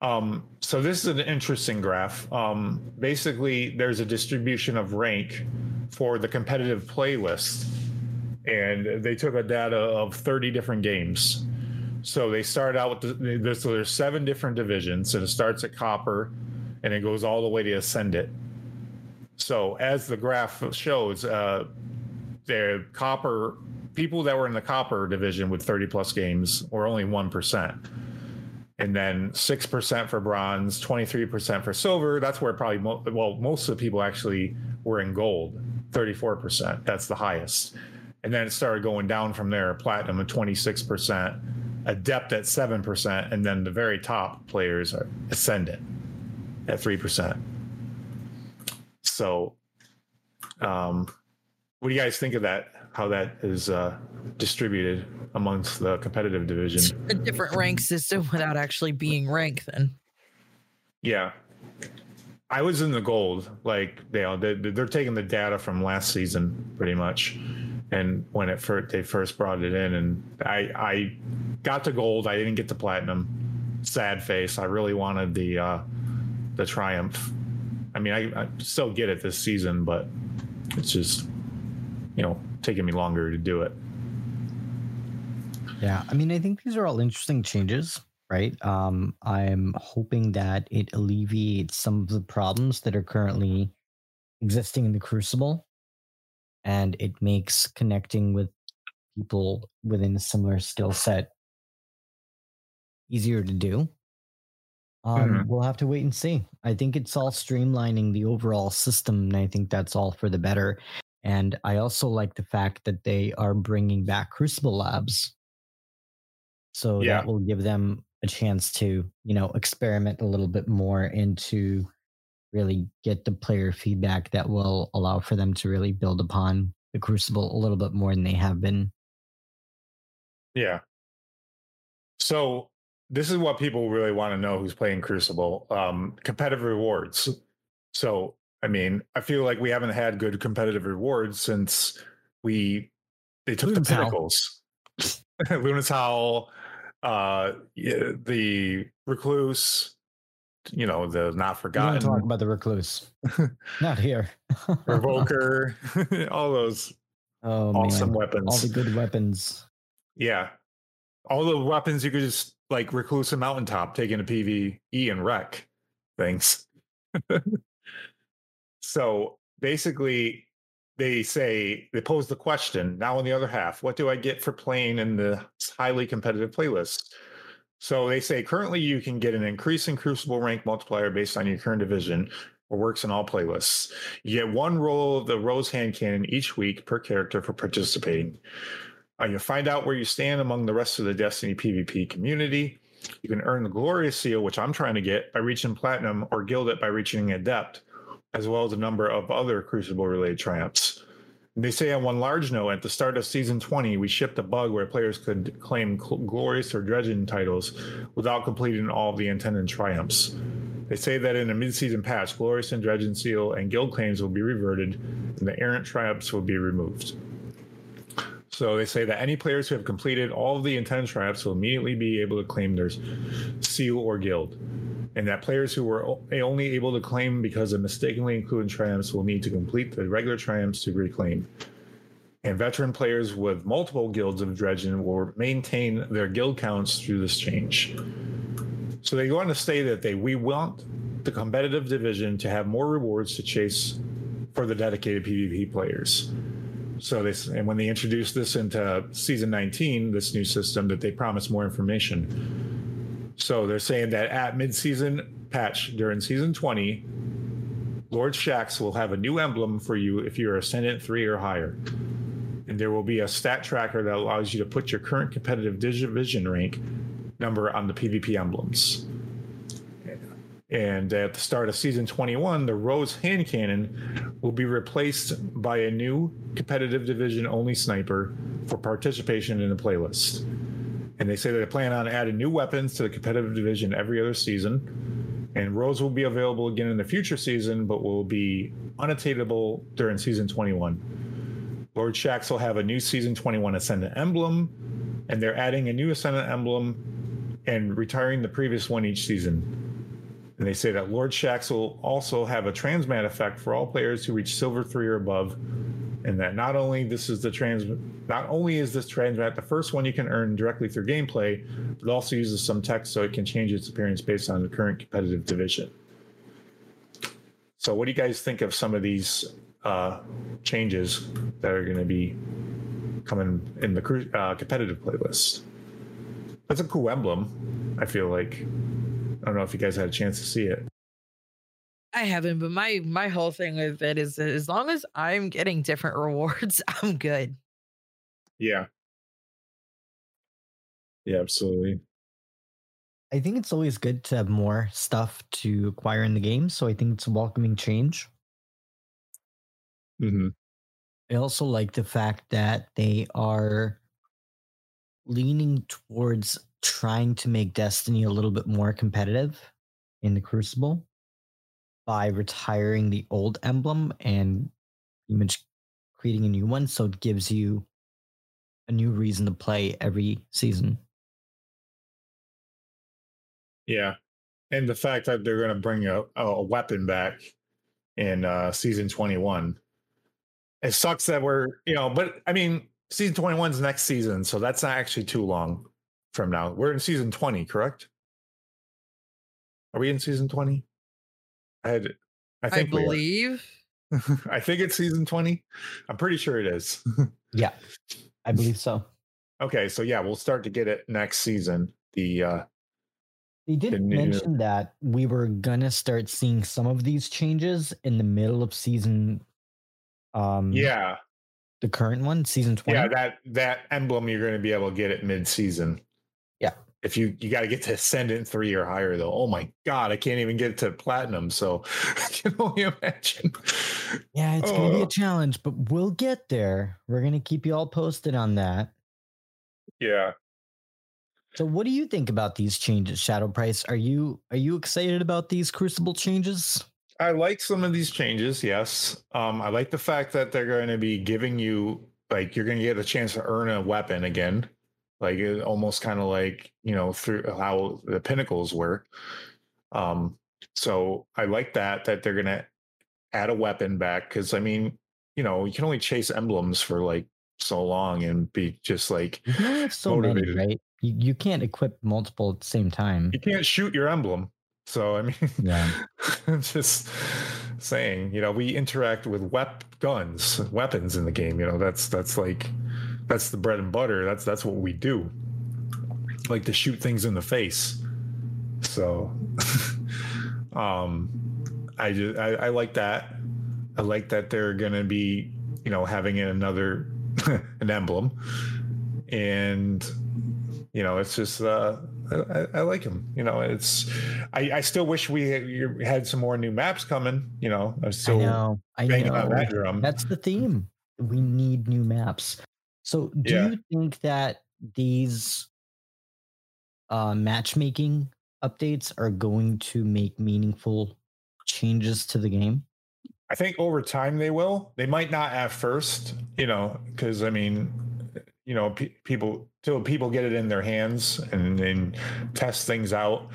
Um, so this is an interesting graph. Um, basically, there's a distribution of rank for the competitive playlist, and they took a data of 30 different games. So they start out with the, so there's seven different divisions, and it starts at copper, and it goes all the way to ascendant. So as the graph shows, uh, the copper people that were in the copper division with 30 plus games were only one percent and then 6% for bronze 23% for silver. That's where probably mo- well most of the people actually were in gold 34% that's the highest. And then it started going down from there. Platinum at 26% adept at 7% and then the very top players are ascendant at 3% so um what do you guys think of that how that is uh distributed amongst the competitive division A different rank system without actually being ranked then. Yeah. I was in the gold. Like you know, they, they're taking the data from last season pretty much, and when it first they first brought it in, and I I got to gold. I didn't get to platinum. Sad face. I really wanted the uh the triumph. I mean, I, I still get it this season, but it's just you know taking me longer to do it. Yeah, I mean, I think these are all interesting changes, right? Um, I'm hoping that it alleviates some of the problems that are currently existing in the Crucible, and it makes connecting with people within a similar skill set easier to do. Um, Mhm. We'll have to wait and see. I think it's all streamlining the overall system, and I think that's all for the better. And I also like the fact that they are bringing back Crucible Labs so Yeah. that will give them a chance to you know experiment a little bit more and to really get the player feedback that will allow for them to really build upon the crucible a little bit more than they have been Yeah. So this is what people really want to know who's playing Crucible. Um, competitive rewards. So I mean, I feel like we haven't had good competitive rewards since we they took Luna's the Howl. pinnacles. Luna's Howl, uh the recluse, you know, the not forgotten talk about the recluse not here revoker, all those oh awesome man weapons. all the good weapons Yeah. All the weapons you could just like recluse a mountaintop, taking a PvE and wreck things. So basically, they say they pose the question now on the other half, what do I get for playing in the highly competitive playlist? So they say currently you can get an increase in Crucible rank multiplier based on your current division or works in all playlists. You get one roll of the Rose Hand Cannon each week per character for participating. Uh, you'll find out where you stand among the rest of the Destiny PvP community. You can earn the Glorious Seal, which I'm trying to get by reaching Platinum, or Gild it by reaching Adept, as well as a number of other Crucible related triumphs. And they say on one large note, at the start of season 20, we shipped a bug where players could claim cl- Glorious or Dredgen titles without completing all of the intended triumphs. They say that in a mid-season patch, Glorious and Dredgen Seal and Gild claims will be reverted, and the errant triumphs will be removed. So they say that any players who have completed all of the intended triumphs will immediately be able to claim their seal or gild. And that players who were only able to claim because of mistakenly included triumphs will need to complete the regular triumphs to reclaim. And veteran players with multiple gilds of Dredgen will maintain their gild counts through this change. So they go on to say that they we want the competitive division to have more rewards to chase for the dedicated PvP players. So they and when they introduced this into season 19, this new system, that they promised more information. So they're saying that at midseason patch during season 20, Lord Shaxx will have a new emblem for you if you're Ascendant 3 or higher. And there will be a stat tracker that allows you to put your current competitive division rank number on the PvP emblems. And at the start of season 21, the Rose hand cannon will be replaced by a new competitive division only sniper for participation in the playlist. And they say they plan on adding new weapons to the competitive division every other season. And Rose will be available again in the future season, but will be unattainable during season 21. Lord Shaxx will have a new season 21 Ascendant emblem, and they're adding a new Ascendant emblem and retiring the previous one each season. And they say that Lord Shaxx will also have a transmat effect for all players who reach silver three or above. And that not only this is the trans not only is this transmat the first one you can earn directly through gameplay, but also uses some text so it can change its appearance based on the current competitive division. So what do you guys think of some of these uh, changes that are going to be coming in the uh, competitive playlist? That's a cool emblem. I feel like don't know if you guys had a chance to see it. I haven't, but my my whole thing with it is that as long as I'm getting different rewards, I'm good. Yeah. Yeah, absolutely. I think it's always good to have more stuff to acquire in the game, so I think it's a welcoming change. Mm-hmm. I also like the fact that they are leaning towards trying to make Destiny a little bit more competitive in the Crucible by retiring the old emblem and image creating a new one. So it gives you a new reason to play every season. Yeah. And the fact that they're going to bring a, a weapon back in uh, season 21. It sucks that we're, you know, but I mean, season 21 is next season. So that's not actually too long from now. We're in season 20, correct? Are we in season 20? I had I think I believe. I think it's season 20. I'm pretty sure it is. yeah. I believe so. Okay, so yeah, we'll start to get it next season. The uh they did the mention new... that we were gonna start seeing some of these changes in the middle of season um yeah the current one season 20 yeah that that emblem you're going to be able to get it mid-season yeah. If you you got to get to ascendant three or higher though. Oh my god, I can't even get to platinum. So I can only imagine. Yeah, it's oh. gonna be a challenge, but we'll get there. We're gonna keep you all posted on that. Yeah. So what do you think about these changes, Shadow Price? Are you are you excited about these crucible changes? I like some of these changes, yes. Um, I like the fact that they're going to be giving you like you're going to get a chance to earn a weapon again like it almost kind of like you know through how the pinnacles were um so i like that that they're gonna add a weapon back because i mean you know you can only chase emblems for like so long and be just like so motivated. many right? You, you can't equip multiple at the same time. You can't shoot your emblem so i mean yeah. Just saying you know we interact with wep guns weapons in the game you know that's that's like that's the bread and butter. That's that's what we do. Like to shoot things in the face. So um I just I, I like that. I like that they're gonna be, you know, having another an emblem. And you know, it's just uh I, I, like him. You know, it's. I, I still wish we had, had, some more new maps coming. You know, I'm still I know. I know. That That's the theme. We need new maps. So, do yeah. you think that these uh, matchmaking updates are going to make meaningful changes to the game? I think over time they will. They might not at first, you know, because I mean, you know, pe- people till people get it in their hands and then test things out,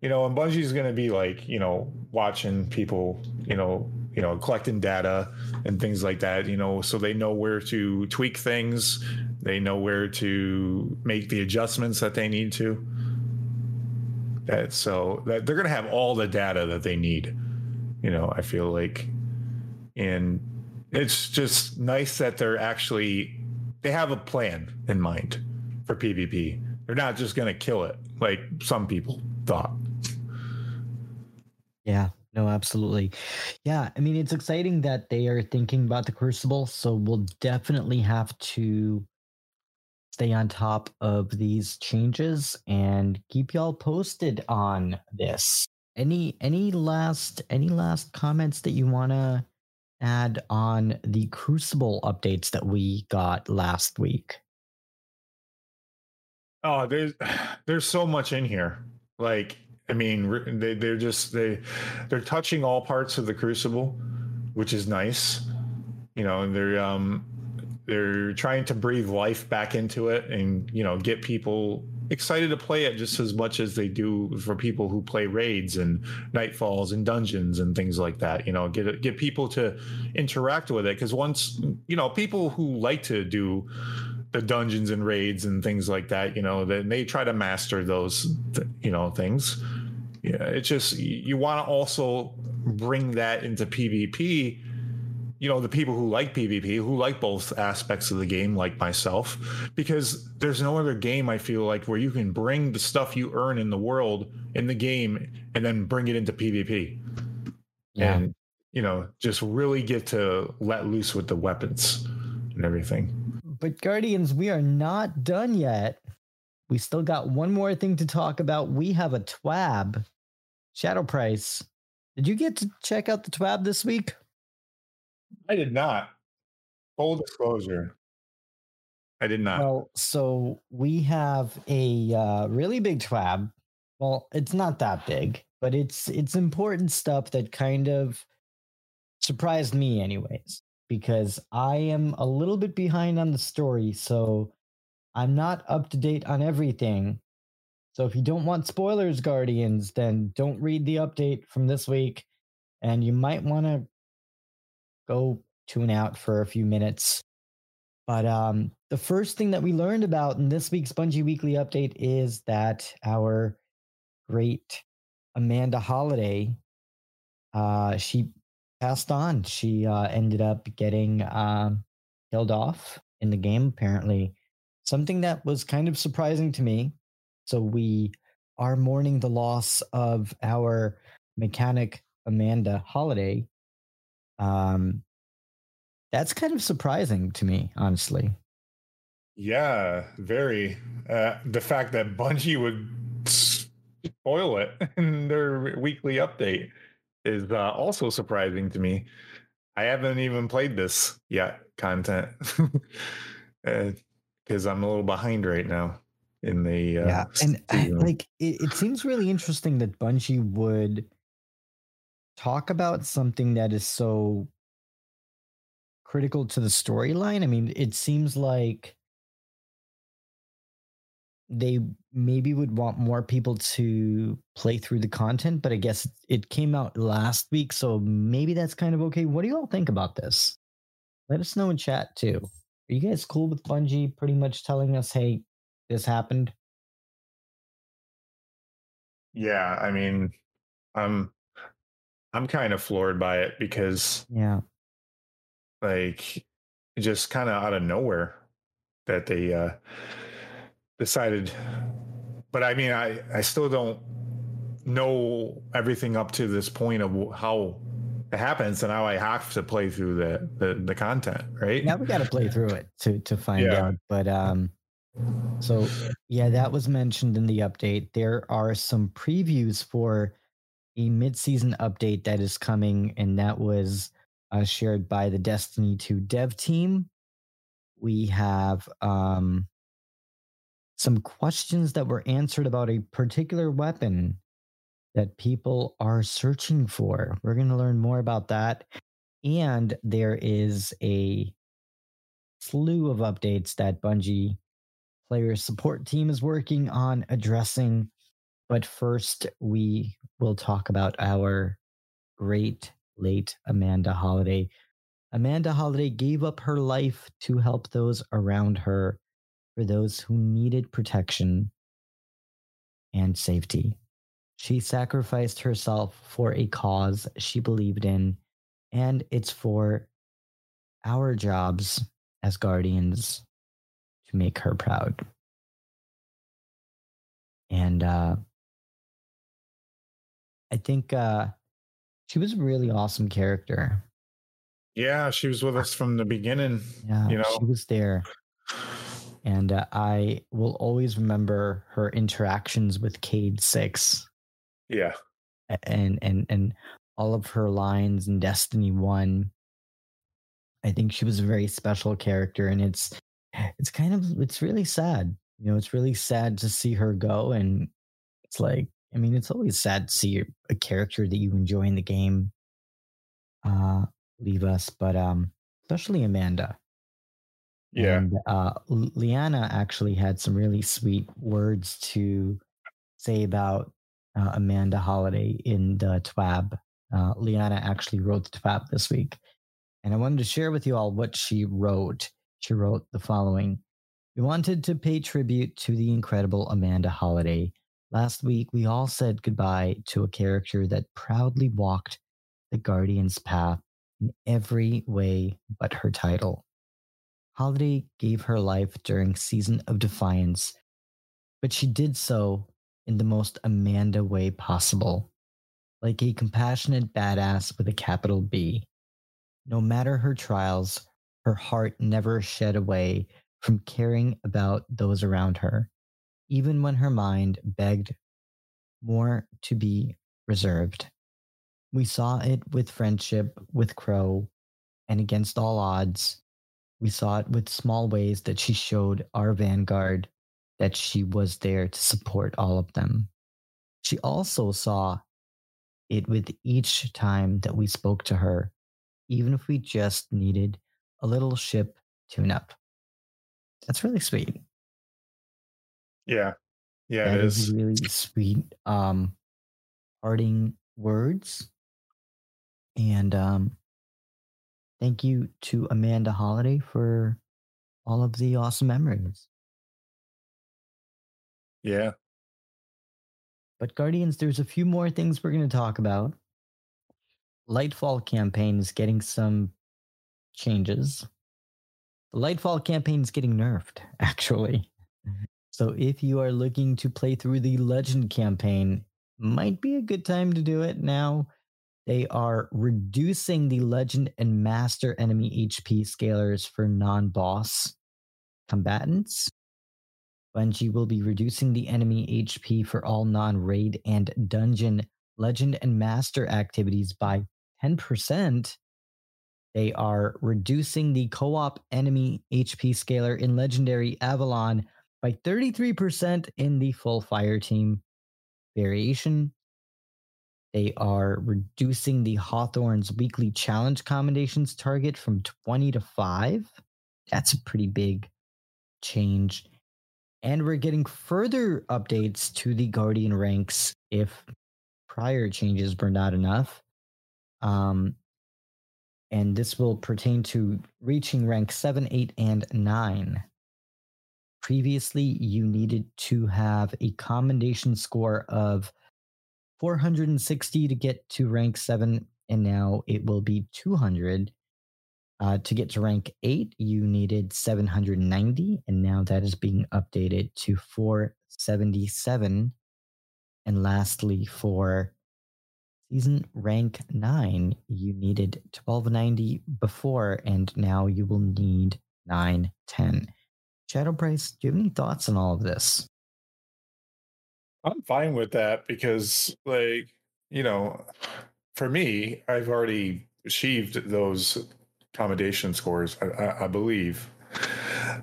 you know, and Bungie's going to be like, you know, watching people, you know, you know, collecting data and things like that, you know, so they know where to tweak things, they know where to make the adjustments that they need to. That so that they're going to have all the data that they need. You know, I feel like and it's just nice that they're actually they have a plan in mind for PvP. They're not just going to kill it. like some people thought. Yeah, no, absolutely. Yeah, I mean, it's exciting that they are thinking about the Crucible. So we'll definitely have to stay on top of these changes and keep y'all posted on this. Any any last any last comments that you want to add on the Crucible updates that we got last week? Oh, there's there's so much in here. Like, I mean, they they're just they they're touching all parts of the Crucible, which is nice. You know, and they're um they're trying to breathe life back into it and you know get people excited to play it just as much as they do for people who play raids and nightfalls and dungeons and things like that you know get get people to interact with it because once you know people who like to do the dungeons and raids and things like that you know then they try to master those you know things. Yeah it's just you want to also bring that into pvp you know the people who like pvp who like both aspects of the game like myself because there's no other game i feel like where you can bring the stuff you earn in the world in the game and then bring it into pvp yeah. and you know just really get to let loose with the weapons and everything but Guardians, we are not done yet. We still got one more thing to talk about. We have a TWAB, Shadow Price. Did you get to check out the TWAB this week? I did not. Full disclosure. I did not. Well, so we have a uh, really big TWAB. Well, it's not that big, but it's it's important stuff that kind of surprised me, anyways because I am a little bit behind on the story. So I'm not up to date on everything. So if you don't want spoilers, Guardians, then don't read the update from this week. And you might want to go tune out for a few minutes. But um, the first thing that we learned about in this week's Bungie Weekly update is that our great Amanda Holliday, uh, she passed on. She uh, ended up getting uh, killed off in the game, apparently. Something that was kind of surprising to me. So we are mourning the loss of our mechanic, Amanda Holliday. Um, that's kind of surprising to me, honestly. Yeah, very. Uh, the fact that Bungie would spoil it in their weekly update is uh, also surprising to me. I haven't even played this yet, content, because uh, I'm a little behind right now in the uh, yeah, and I, like it, it seems really interesting that Bungie would talk about something that is so critical to the storyline. I mean, it seems like they maybe would want more people to play through the content, but I guess it came out last week, so maybe that's kind of okay. What do you all think about this? Let us know in chat too. Are you guys cool with Bungie pretty much telling us, hey, this happened? Yeah, I mean, I'm I'm kind of floored by it because yeah, like just kind of out of nowhere that they uh decided but i mean i i still don't know everything up to this point of how it happens and now i have to play through the the, the content right? Now we got to play through it to to find yeah. out but um so yeah that was mentioned in the update. There are some previews for a mid-season update that is coming and that was uh, shared by the destiny 2 dev team. We have um some questions that were answered about a particular weapon that people are searching for. We're going to learn more about that. And there is a slew of updates that Bungie player support team is working on addressing. But first, we will talk about our great late Amanda Holliday. Amanda Holliday gave up her life to help those around her for those who needed protection and safety. She sacrificed herself for a cause she believed in, and it's for our jobs as guardians to make her proud. And uh, I think uh, she was a really awesome character. Yeah, she was with us from the beginning. Yeah, you know, she was there. And uh, I will always remember her interactions with Cayde Six. Yeah. And and and all of her lines in Destiny One. I think she was a very special character, and it's it's kind of it's really sad. You know, it's really sad to see her go, and it's like I mean, it's always sad to see a character that you enjoy in the game uh, leave us, but um, especially Amanda. Yeah. And uh, Liana actually had some really sweet words to say about uh, Amanda Holliday in the TWAB. Uh, Liana actually wrote the TWAB this week. And I wanted to share with you all what she wrote. She wrote the following We wanted to pay tribute to the incredible Amanda Holliday. Last week, we all said goodbye to a character that proudly walked the Guardian's path in every way but her title. Holliday gave her life during Season of Defiance, but she did so in the most Amanda way possible, like a compassionate badass with a capital B. No matter her trials, her heart never shed away from caring about those around her, even when her mind begged more to be reserved. We saw it with friendship with Crow, and against all odds, we saw it with small ways that she showed our vanguard that she was there to support all of them. She also saw it with each time that we spoke to her, even if we just needed a little ship tune up. That's really sweet. Yeah. Yeah, that it is is. really sweet um parting words. And um thank you to Amanda Holliday for all of the awesome memories. Yeah. But Guardians, there's a few more things we're going to talk about. Lightfall campaign is getting some changes. The Lightfall campaign is getting nerfed, actually. So if you are looking to play through the Legend campaign, might be a good time to do it now. They are reducing the Legend and Master enemy HP scalars for non-boss combatants. Bungie will be reducing the enemy HP for all non raid and dungeon, legend, and master activities by 10%. They are reducing the co op enemy HP scalar in Legendary Avalon by 33% in the full fire team variation. They are reducing the Hawthorne's weekly challenge commendations target from 20 to 5. That's a pretty big change. And we're getting further updates to the Guardian ranks if prior changes were not enough. Um, and this will pertain to reaching rank 7, 8, and 9. Previously, you needed to have a commendation score of 460 to get to rank 7, and now it will be 200 uh, to get to rank 8, you needed 790, and now that is being updated to 477. And lastly, for season rank 9, you needed 1290 before, and now you will need 910. Shadow Price, do you have any thoughts on all of this? I'm fine with that because, like, you know, for me, I've already achieved those accommodation scores, I, I, I believe.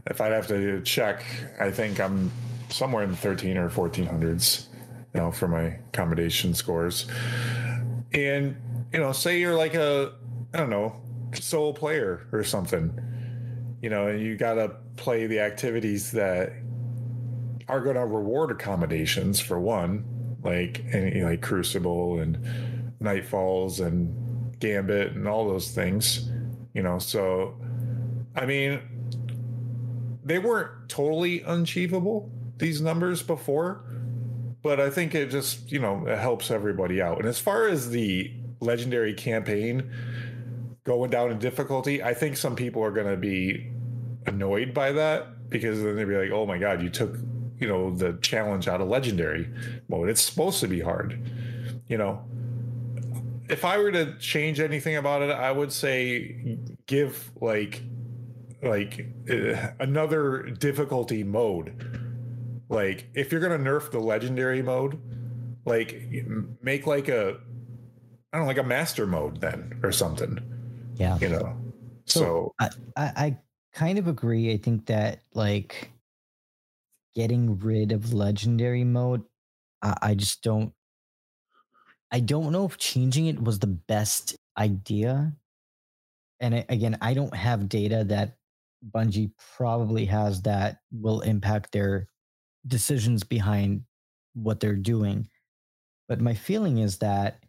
If I'd have to check, I think I'm somewhere in the 13 or 1400s you know, for my accommodation scores. And, you know, say you're like a, I don't know, solo player or something, you know, and you got to play the activities that are going to reward accommodations for one, like any like Crucible and Nightfalls and Gambit and all those things you know so i mean they weren't totally unachievable these numbers before but i think it just you know it helps everybody out. And as far as the legendary campaign going down in difficulty i think some people are going to be annoyed by that because then they'd be like oh my god you took you know the challenge out of legendary mode. It's supposed to be hard, you know. If I were to change anything about it, I would say give like like uh, another difficulty mode. Like if you're gonna nerf the legendary mode, like make like a I don't know, like a master mode then or something. Yeah. You know. So, so I, I, I kind of agree. I think that like getting rid of legendary mode, I, I just don't I don't know if changing it was the best idea. And again, I don't have data that Bungie probably has that will impact their decisions behind what they're doing. But my feeling is that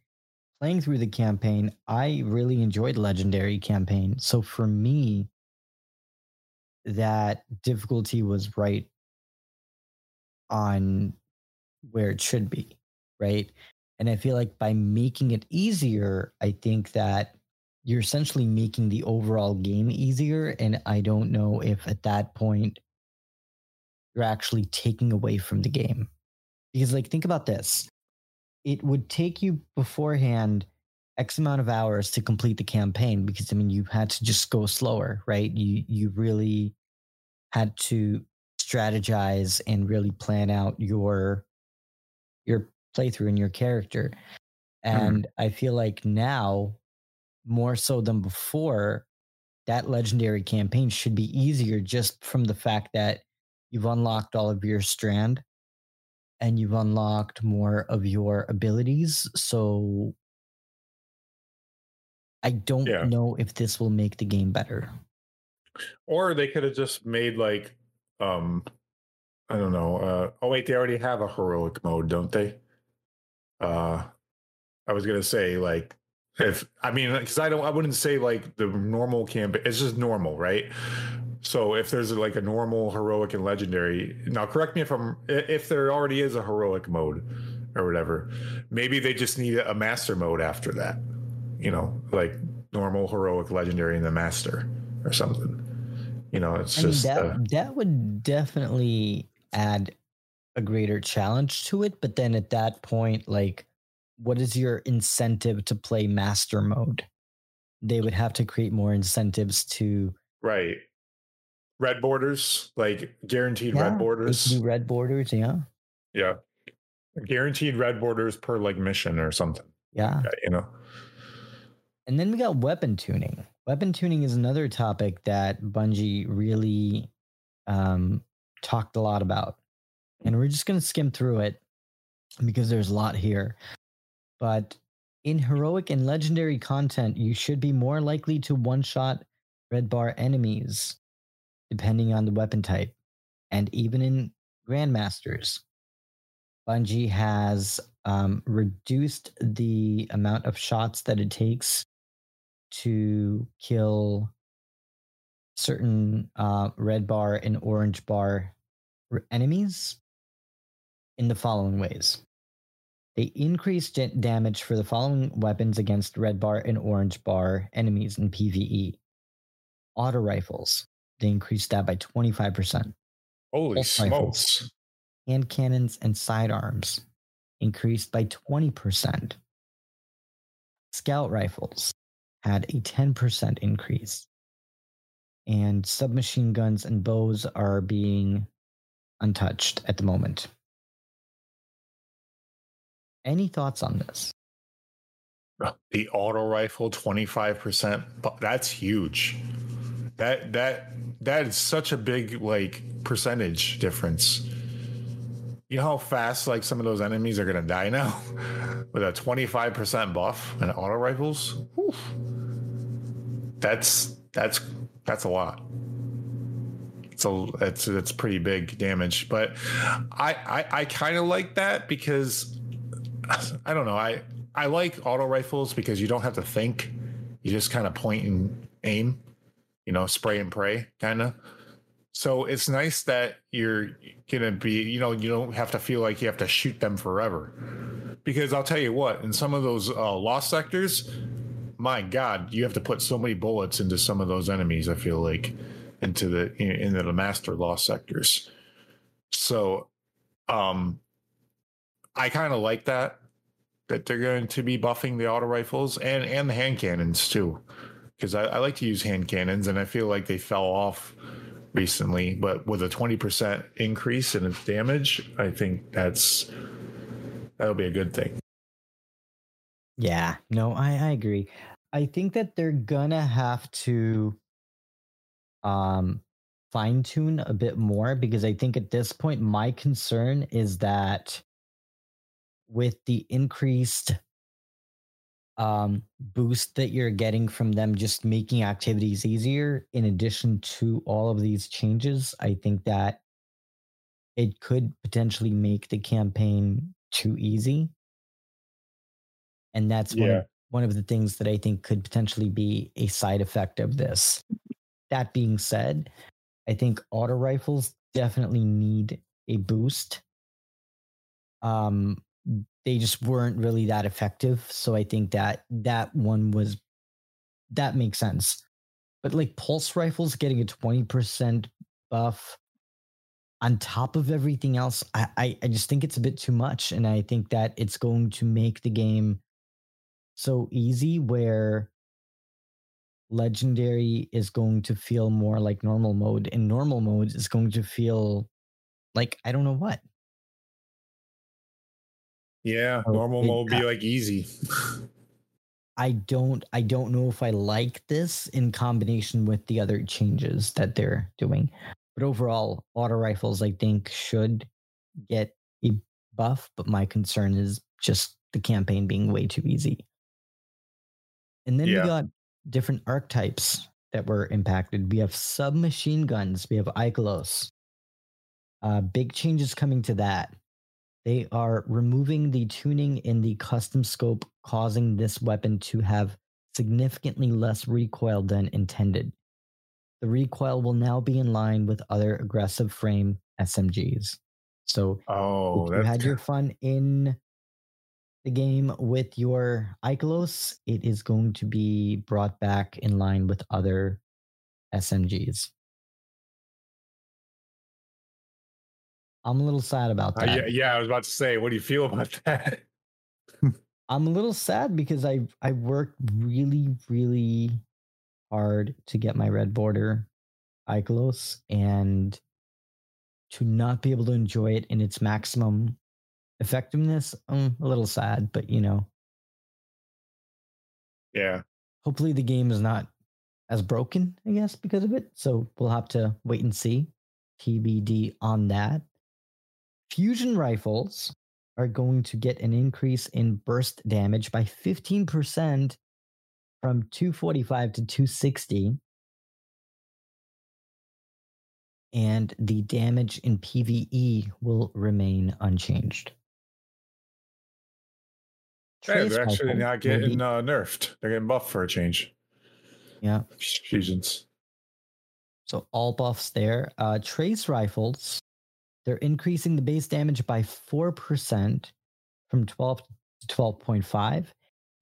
playing through the campaign, I really enjoyed Legendary campaign. So for me, that difficulty was right on where it should be, right? And I feel like by making it easier, I think that you're essentially making the overall game easier. And I don't know if at that point you're actually taking away from the game. Because, like, think about this it would take you beforehand X amount of hours to complete the campaign because I mean you had to just go slower, right? You you really had to strategize and really plan out your your playthrough and your character. Mm-hmm. And mm. I feel like now more so than before that legendary campaign should be easier just from the fact that you've unlocked all of your strand and you've unlocked more of your abilities. So I don't yeah. know if this will make the game better. Or they could have just made like um I don't know. Uh oh wait, they already have a heroic mode, don't they? Uh I was gonna say like if I mean because I don't I wouldn't say like the normal campaign it's just normal, right? So if there's like a normal heroic and legendary, now correct me if I'm if there already is a heroic mode or whatever, maybe they just need a master mode after that you know, like normal, heroic, legendary, and the master or something. You know, it's I just that uh, that would definitely add a greater challenge to it. But then at that point, like, what is your incentive to play master mode? They would have to create more incentives to right red borders, like guaranteed yeah, red borders. Red borders, yeah. Yeah. Guaranteed red borders per like mission or something. Yeah. yeah you know. And then we got weapon tuning. Weapon tuning is another topic that Bungie really um, talked a lot about. And we're just going to skim through it because there's a lot here. But in heroic and legendary content, you should be more likely to one shot red bar enemies, depending on the weapon type. And even in Grandmasters, Bungie has um, reduced the amount of shots that it takes to kill certain uh, red bar and orange bar enemies in the following ways. They increase damage for the following weapons against red bar and orange bar enemies in PvE. Auto rifles, they increased that by 25%. Holy Pulse smokes. Rifles, hand cannons and sidearms increased by 20%. Scout rifles, had a 10% increase. And submachine guns and bows are being untouched at the moment. Any thoughts on this? The auto rifle 25%, that's huge. That that that is such a big like percentage difference. You know how fast like some of those enemies are gonna die now with a 25% buff and auto rifles? That's that's that's a lot. So it's it's pretty big damage. But I I, I kind of like that because I don't know. I I like auto rifles because you don't have to think. You just kind of point and aim, you know, spray and pray kind of. So it's nice that you're gonna be, you know, you don't have to feel like you have to shoot them forever. Because I'll tell you what, in some of those uh, lost sectors, my God, you have to put so many bullets into some of those enemies. I feel like into the into the master lost sectors. So Um, I kind of like that that they're going to be buffing the auto rifles and and the hand cannons too, because I, I like to use hand cannons and I feel like they fell off recently. But with a twenty percent increase in its damage, I think that's that'll be a good thing. Yeah, no, I, I agree. I think that they're gonna have to um fine tune a bit more because I think at this point my concern is that with the increased um boost that you're getting from them just making activities easier in addition to all of these changes, I think that it could potentially make the campaign too easy. And that's one, Yeah. of, one of the things that I think could potentially be a side effect of this. That being said, I think auto rifles definitely need a boost. Um, they just weren't really that effective, so I think that that one was that makes sense. But like pulse rifles getting a twenty percent buff on top of everything else, I, I I just think it's a bit too much, and I think that it's going to make the game so easy where legendary is going to feel more like normal mode and normal mode is going to feel like i don't know what Yeah, Oh, normal mode be like easy. i don't i don't know if i like this in combination with the other changes that they're doing but overall auto rifles i think should get a buff but my concern is just the campaign being way too easy and then Yeah. we got different archetypes that were impacted we have submachine guns we have Ikelos. uh, big changes coming to that they are removing the tuning in the custom scope, causing this weapon to have significantly less recoil than intended. The recoil will now be in line with other aggressive frame SMGs. So Oh, if you had your fun in the game with your Ikelos, it is going to be brought back in line with other SMGs. I'm a little sad about Uh, that. yeah, yeah, I was about to say, what do you feel about that? I'm a little sad because I I worked really really hard to get my red border Ikelos and to not be able to enjoy it in its maximum effectiveness. I'm a little sad, but you know, Yeah. hopefully the game is not as broken, I guess, because of it. So we'll have to wait and see. TBD on that. Fusion rifles are going to get an increase in burst damage by 15% from 245 to 260. And the damage in PvE will remain unchanged. Hey, they're actually rifle not getting uh, nerfed. They're getting buffed for a change. yeah. Fusions. So all buffs there. Uh, trace rifles, they're increasing the base damage by 4% from 12 to 12.5.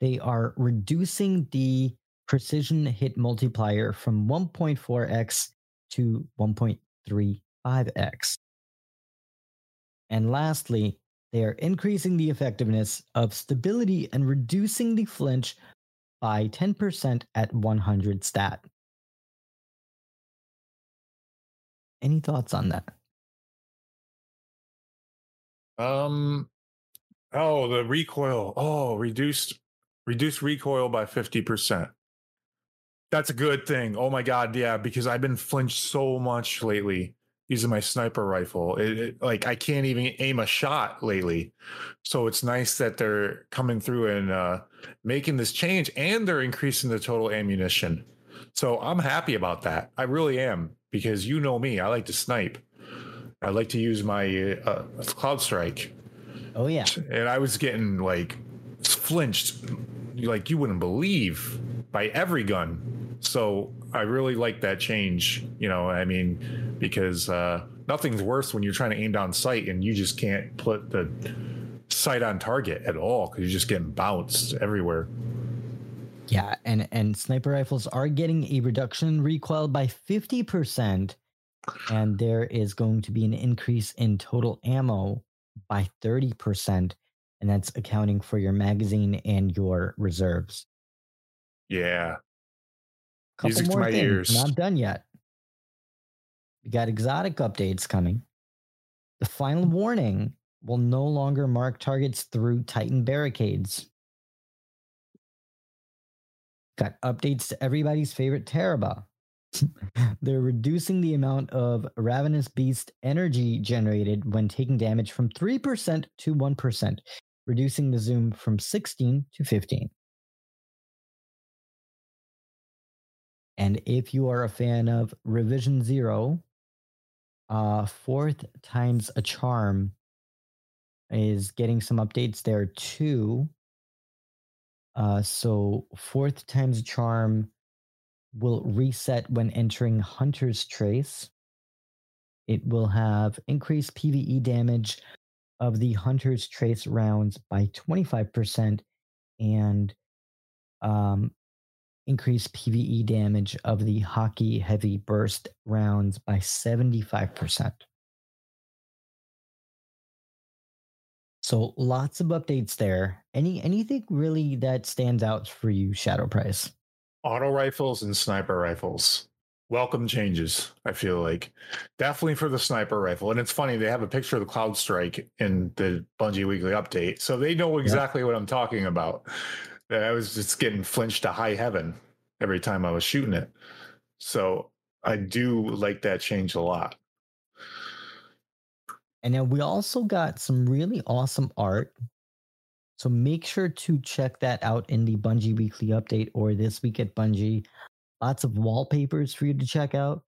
They are reducing the precision hit multiplier from 1.4x to 1.35x. And lastly, they are increasing the effectiveness of stability and reducing the flinch by 10% at 100 stat. Any thoughts on that? Um. Oh, the recoil. Oh, reduced reduced recoil by fifty percent. That's a good thing. Oh my god, yeah, because I've been flinched so much lately using my sniper rifle. It, it- like I can't even aim a shot lately. So it's nice that they're coming through and uh, making this change, and they're increasing the total ammunition. So I'm happy about that. I really am because you know me. I like to snipe. I like to use my uh, cloud strike Oh yeah. and I was getting like flinched, like you wouldn't believe, by every gun. So I really like that change. You know, I mean, because uh, nothing's worse when you're trying to aim down sight and you just can't put the sight on target at all because you're just getting bounced everywhere. Yeah, and and sniper rifles are getting a reduction recoil by 50% and there is going to be an increase in total ammo by 30%, and that's accounting for your magazine and your reserves. Yeah. Couple Music to more my things. ears. Not done yet. We got exotic updates coming. The final warning will no longer mark targets through Titan barricades. Got updates to everybody's favorite Teraba. They're reducing the amount of Ravenous Beast energy generated when taking damage from 3% to 1%, reducing the zoom from 16 to 15. And if you are a fan of Revision Zero, uh, fourth times a charm is getting some updates there too. Uh, so fourth times a charm will reset when entering Hunter's Trace. It will have increased PvE damage of the Hunter's Trace rounds by 25% and um, increased PvE damage of the Hakke Heavy Burst rounds by 75%. So lots of updates there. Any anything really that stands out for you, Shadow Price? Auto rifles and sniper rifles. Welcome changes, I feel like. Definitely for the sniper rifle. And it's funny, they have a picture of the Cloud Strike in the Bungie Weekly Update. So they know exactly what I'm talking about. That I was just getting flinched to high heaven every time I was shooting it. So I do like that change a lot. And then we also got some really awesome art. So make sure to check that out in the Bungie Weekly Update or this week at Bungie. Lots of wallpapers for you to check out.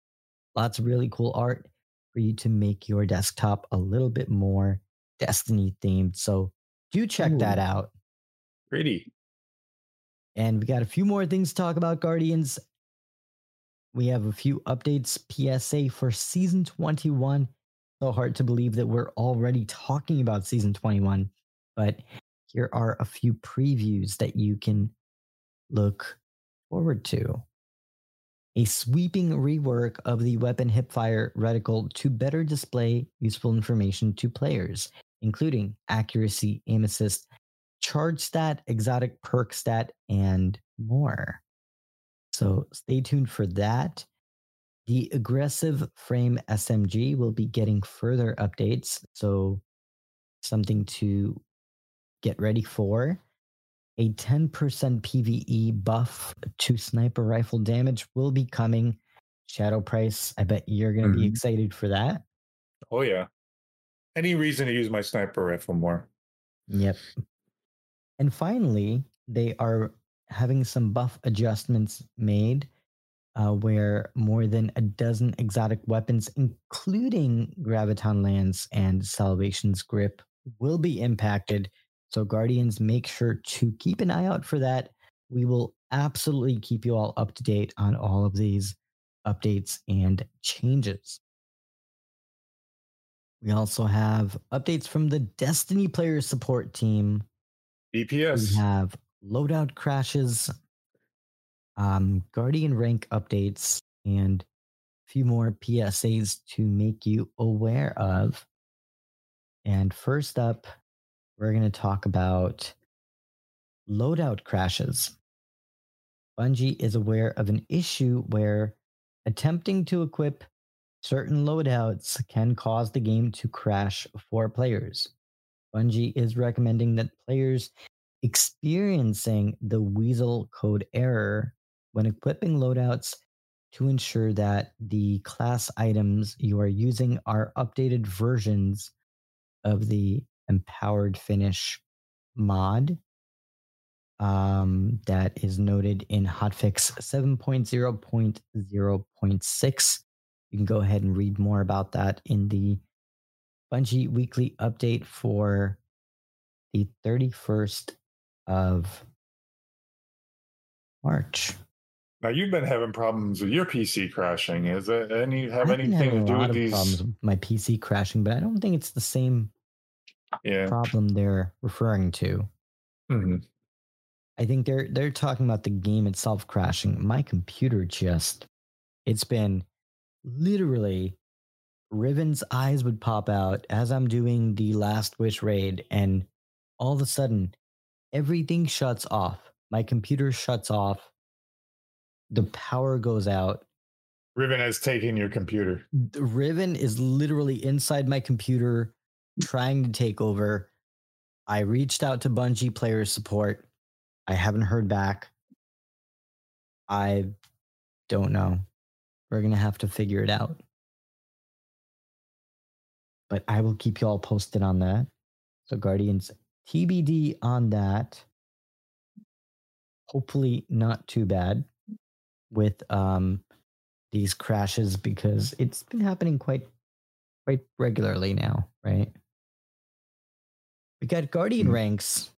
Lots of really cool art for you to make your desktop a little bit more Destiny themed. So do check that out. Pretty. And we got a few more things to talk about, Guardians. We have a few updates PSA for season 21. So hard to believe that we're already talking about season 21, but here are a few previews that you can look forward to. A sweeping rework of the weapon hipfire reticle to better display useful information to players, including accuracy, aim assist, charge stat, exotic perk stat, and more. So stay tuned for that. The aggressive frame SMG will be getting further updates. So something to get ready for. A 10% PvE buff to sniper rifle damage will be coming. Shadow Price, I bet you're going to be Mhm. excited for that. Oh, yeah. Any reason to use my sniper rifle more? Yep. And finally, they are having some buff adjustments made uh, where more than a dozen exotic weapons, including Graviton Lance and Salvation's Grip, will be impacted. So, Guardians, make sure to keep an eye out for that. We will absolutely keep you all up to date on all of these updates and changes. We also have updates from the Destiny player support team. DPS. We have loadout crashes, um, Guardian rank updates, and a few more PSAs to make you aware of. And first up, we're going to talk about loadout crashes. Bungie is aware of an issue where attempting to equip certain loadouts can cause the game to crash for players. Bungie is recommending that players experiencing the Weasel code error when equipping loadouts to ensure that the class items you are using are updated versions of the empowered finish mod um, that is noted in hotfix 7.0.0.6. You can go ahead and read more about that in the Bungie weekly update for the 31st of March. Now you've been having problems with your PC crashing. Is it any have I've anything to do with these? problems with my PC crashing, but I don't think it's the same Yeah. problem they're referring to. Mhm. I think they're they're talking about the game itself crashing. My computer just it's been literally Riven's eyes would pop out as I'm doing the last wish raid, and all of a sudden, everything shuts off. My computer shuts off. The power goes out. Riven has taken your computer. Riven is literally inside my computer trying to take over. I reached out to Bungie player support. I haven't heard back. I don't know. We're going to have to figure it out. But I will keep you all posted on that. So, Guardians, TBD on that. Hopefully, not too bad with um, these crashes because it's been happening quite quite regularly now, right? We got Guardian Mm. ranks.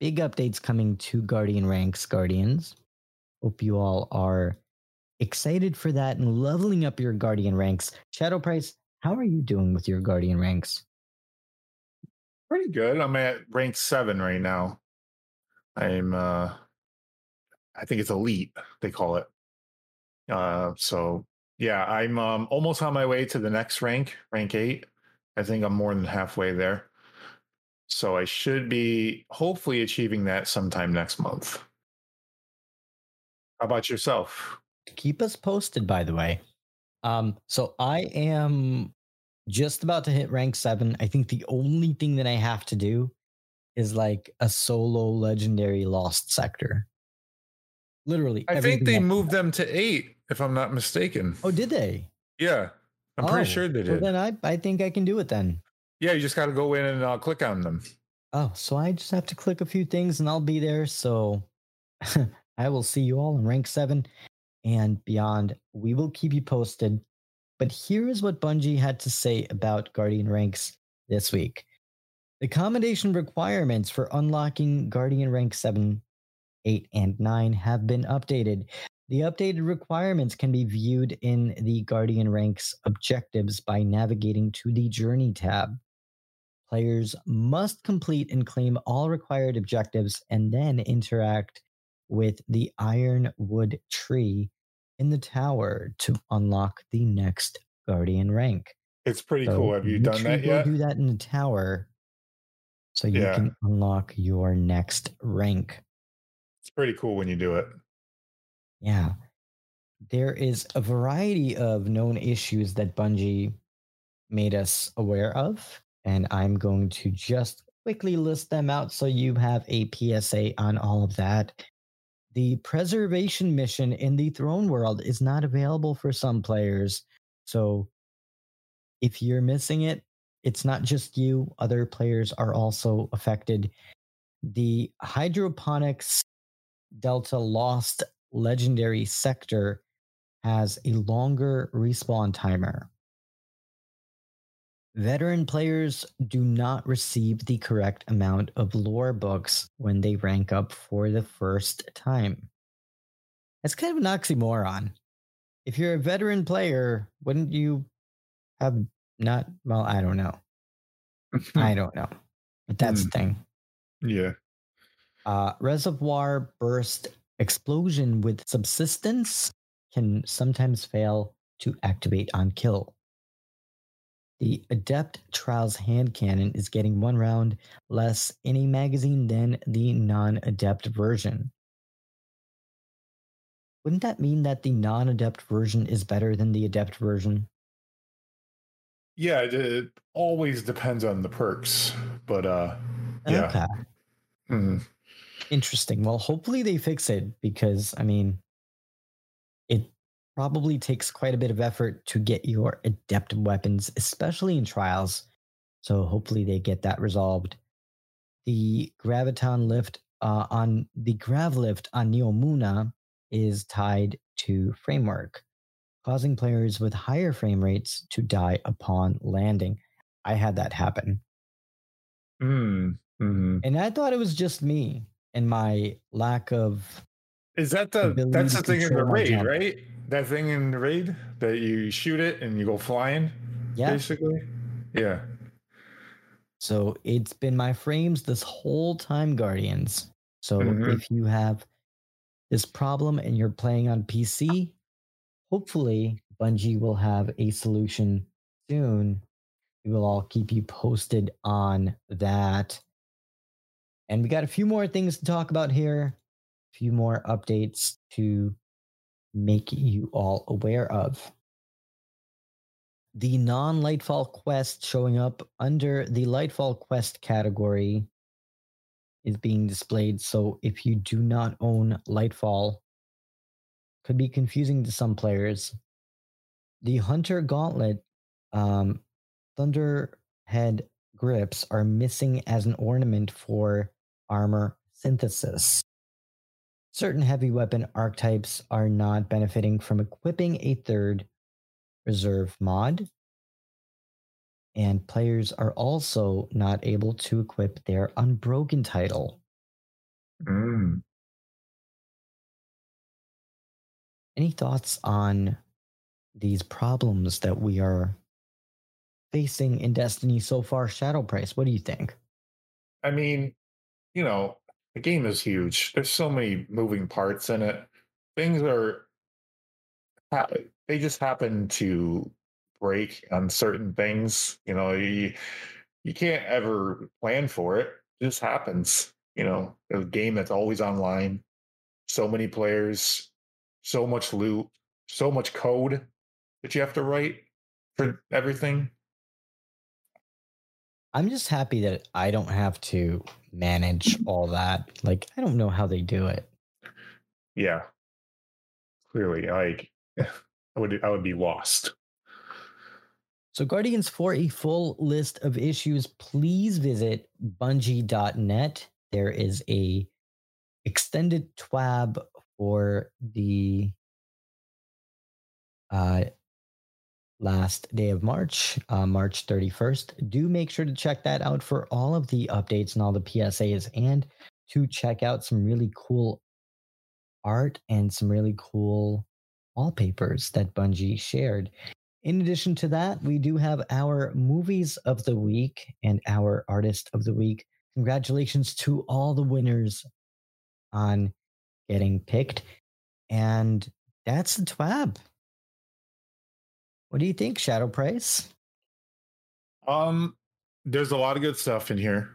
Big updates coming to Guardian ranks, Guardians. Hope you all are excited for that and leveling up your Guardian ranks. Shadow Price, how are you doing with your Guardian ranks? Pretty good. I'm at rank seven right now. I'm uh I think it's elite, they call it. Uh so yeah, I'm um almost on my way to the next rank, rank eight. I think I'm more than halfway there. So I should be hopefully achieving that sometime next month. How about yourself? Keep us posted, by the way. Um, so I am just about to hit rank seven. I think the only thing that I have to do is like a solo legendary lost sector. Literally. I think they moved them to eight, if I'm not mistaken. Oh, did they? Yeah. I'm Oh, pretty sure they Well, did. then I, I think I can do it then. Yeah, you just got to go in and uh, click on them. Oh, so I just have to click a few things and I'll be there. So I will see you all in rank seven and beyond. We will keep you posted. But here is what Bungie had to say about Guardian ranks this week. The commendation requirements for unlocking Guardian rank 7, 8, and 9 have been updated. The updated requirements can be viewed in the Guardian ranks objectives by navigating to the Journey tab. Players must complete and claim all required objectives and then interact with the Ironwood tree in the tower to unlock the next Guardian rank. It's pretty So cool. Have you done that yet? Do that in the tower so you Yeah. can unlock your next rank. It's pretty cool when you do it. Yeah. There is a variety of known issues that Bungie made us aware of, and I'm going to just quickly list them out so you have a PSA on all of that. The preservation mission in the throne world is not available for some players. So if you're missing it, it's not just you, other players are also affected. The hydroponics Delta Lost legendary sector has a longer respawn timer. Veteran players do not receive the correct amount of lore books when they rank up for the first time. That's kind of an oxymoron. If you're a veteran player, wouldn't you have not? Well, I don't know. I don't know. But that's the thing. yeah. Uh, reservoir burst explosion with subsistence can sometimes fail to activate on kill. The Adept Trials hand cannon is getting one round less in a magazine than the non adept version. Wouldn't that mean that the non adept version is better than the adept version? Yeah, it, it always depends on the perks, but uh yeah. Okay. mhm. Interesting. Well, hopefully they fix it because, I mean, probably takes quite a bit of effort to get your adept weapons, especially in trials. So hopefully they get that resolved. The graviton lift uh, on the grav lift on Neomuna is tied to framework, causing players with higher frame rates to die upon landing. I had that happen. Mm, mhm. And I thought it was just me and my lack of Is that the that's the thing in the raid, jump. right? That thing in the raid that you shoot it and you go flying, yeah. basically. Yeah. So it's been my frames this whole time, Guardians. So Mhm. if you have this problem and you're playing on PC, hopefully Bungie will have a solution soon. We will all keep you posted on that. And we got a few more things to talk about here, few more updates to make you all aware of. The non Lightfall quest showing up under the Lightfall quest category is being displayed. So if you do not own Lightfall, could be confusing to some players. The Hunter Gauntlet um, Thunderhead grips are missing as an ornament for armor synthesis. Certain heavy weapon archetypes are not benefiting from equipping a third reserve mod. And players are also not able to equip their Unbroken title. Mm. Any thoughts on these problems that we are facing in Destiny so far? Shadow Price, what do you think? I mean, you know, the game is huge. There's so many moving parts in it. Things are they just happen to break on certain things. You know, you you can't ever plan for it. It just happens. You know, a game that's always online, so many players, so much loot, so much code that you have to write for everything. I'm just happy that I don't have to manage all that. Like, I don't know how they do it. Yeah. Clearly, like I would I would be lost. So, Guardians, for a full list of issues, please visit bungie.net. There is a extended TWAB for the uh, last day of March, uh, March 31st. Do make sure to check that out for all of the updates and all the PSAs and to check out some really cool art and some really cool wallpapers that Bungie shared. In addition to that, we do have our movies of the week and our artist of the week. Congratulations to all the winners on getting picked. And that's the TWAB. What do you think, Shadow Price? Um, there's a lot of good stuff in here.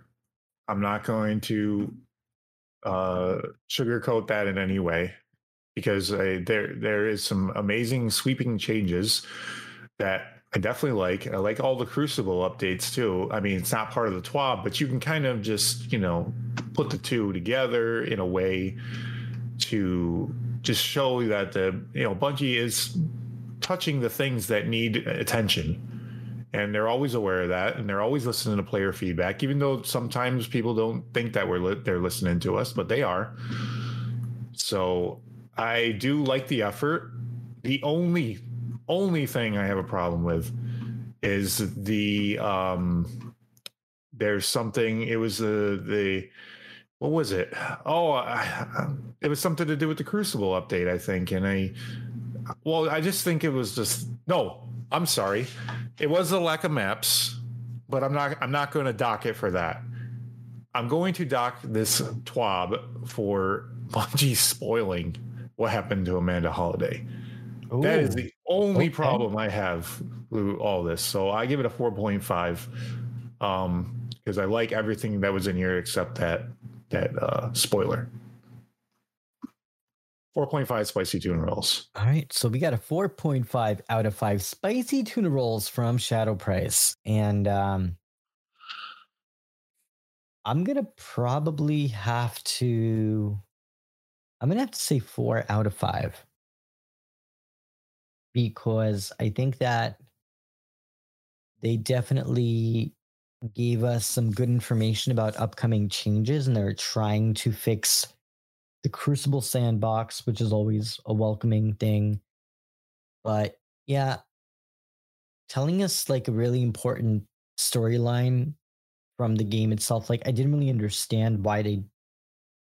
I'm not going to uh sugarcoat that in any way because uh, there there is some amazing sweeping changes that I definitely like. I like all the Crucible updates too. I mean, it's not part of the TWAB, but you can kind of just you know put the two together in a way to just show that the you know Bungie is touching the things that need attention. And they're always aware of that, and they're always listening to player feedback, even though sometimes people don't think that we're li- they're listening to us, but they are. So I do like the effort. The only only thing I have a problem with is the um there's something it was the the what was it? Oh, I, it was something to do with the Crucible update, I think. And I, well, I just think it was just no. I'm sorry, it was the lack of maps, but I'm not. I'm not going to dock it for that. I'm going to dock this TWAB for Bungie spoiling what happened to Amanda Holliday. Ooh, that is the only okay. problem I have with all this. So I give it a 4.5 um, because I like everything that was in here except that that uh, spoiler. 4.5 spicy tuna rolls. All right. So we got a 4.5 out of 5 spicy tuna rolls from Shadow Price. And um, I'm going to probably have to I'm gonna have to say four out of five because I think that they definitely gave us some good information about upcoming changes and they're trying to fix the Crucible sandbox, which is always a welcoming thing. But yeah, telling us like a really important storyline from the game itself. Like I didn't really understand why they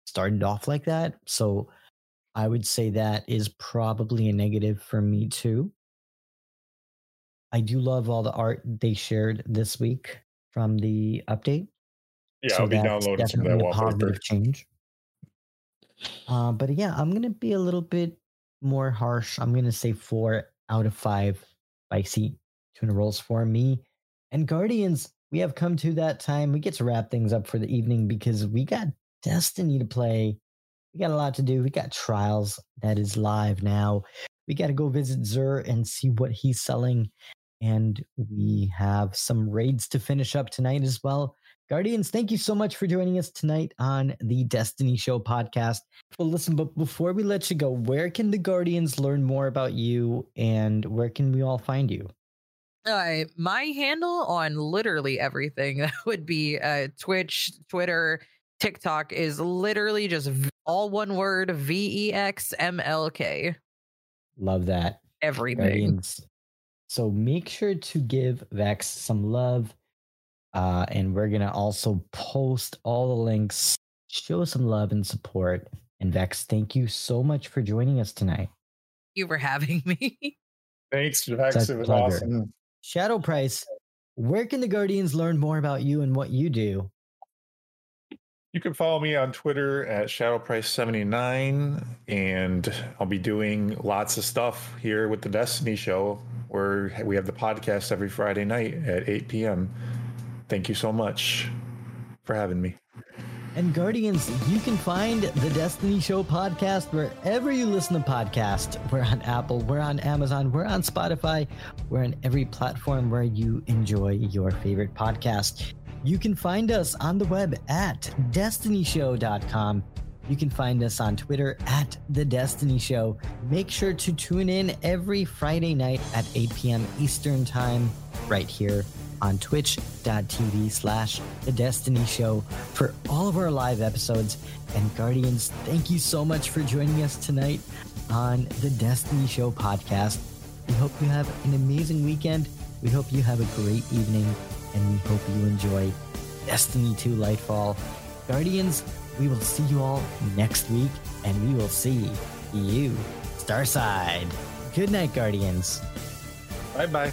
started off like that. So I would say that is probably a negative for me too. I do love all the art they shared this week from the update. Yeah, so I'll be downloading some of that wallpaper. Positive change. Uh, but yeah, I'm gonna be a little bit more harsh. I'm gonna say four out of five spicy Tuna rolls for me. And Guardians, we have come to that time. We get to wrap things up for the evening because we got Destiny to play. We got a lot to do. We got Trials that is live now. We got to go visit Xûr and see what he's selling. And we have some raids to finish up tonight as well. Guardians, thank you so much for joining us tonight on the Destiny Show podcast. Well, listen, but before we let you go, where can the Guardians learn more about you and where can we all find you? Uh, my handle on literally everything that would be uh, Twitch, Twitter, TikTok is literally just all one word V E X M L K. Love that. Everything. Guardians. So make sure to give Vex some love. Uh, and we're going to also post all the links, show some love and support. And Vex, thank you so much for joining us tonight. You for having me. Thanks, Vex. Such It was pleasure. awesome. Shadow Price, where can the Guardians learn more about you and what you do? You can follow me on Twitter at ShadowPrice79, and I'll be doing lots of stuff here with the Destiny Show, where we have the podcast every Friday night at 8 p.m. Thank you so much for having me. And Guardians, you can find the Destiny Show podcast wherever you listen to podcasts. We're on Apple, we're on Amazon, we're on Spotify, we're on every platform where you enjoy your favorite podcast. You can find us on the web at destinyshow.com. You can find us on Twitter at The Destiny Show. Make sure to tune in every Friday night at 8 p.m. Eastern Time, right here on twitch.tv slash The Destiny Show for all of our live episodes. And Guardians, thank you so much for joining us tonight on The Destiny Show podcast. We hope you have an amazing weekend. We hope you have a great evening, and we hope you enjoy Destiny 2 Lightfall. Guardians, we will see you all next week, and we will see you Starside. Good night, Guardians. Bye bye.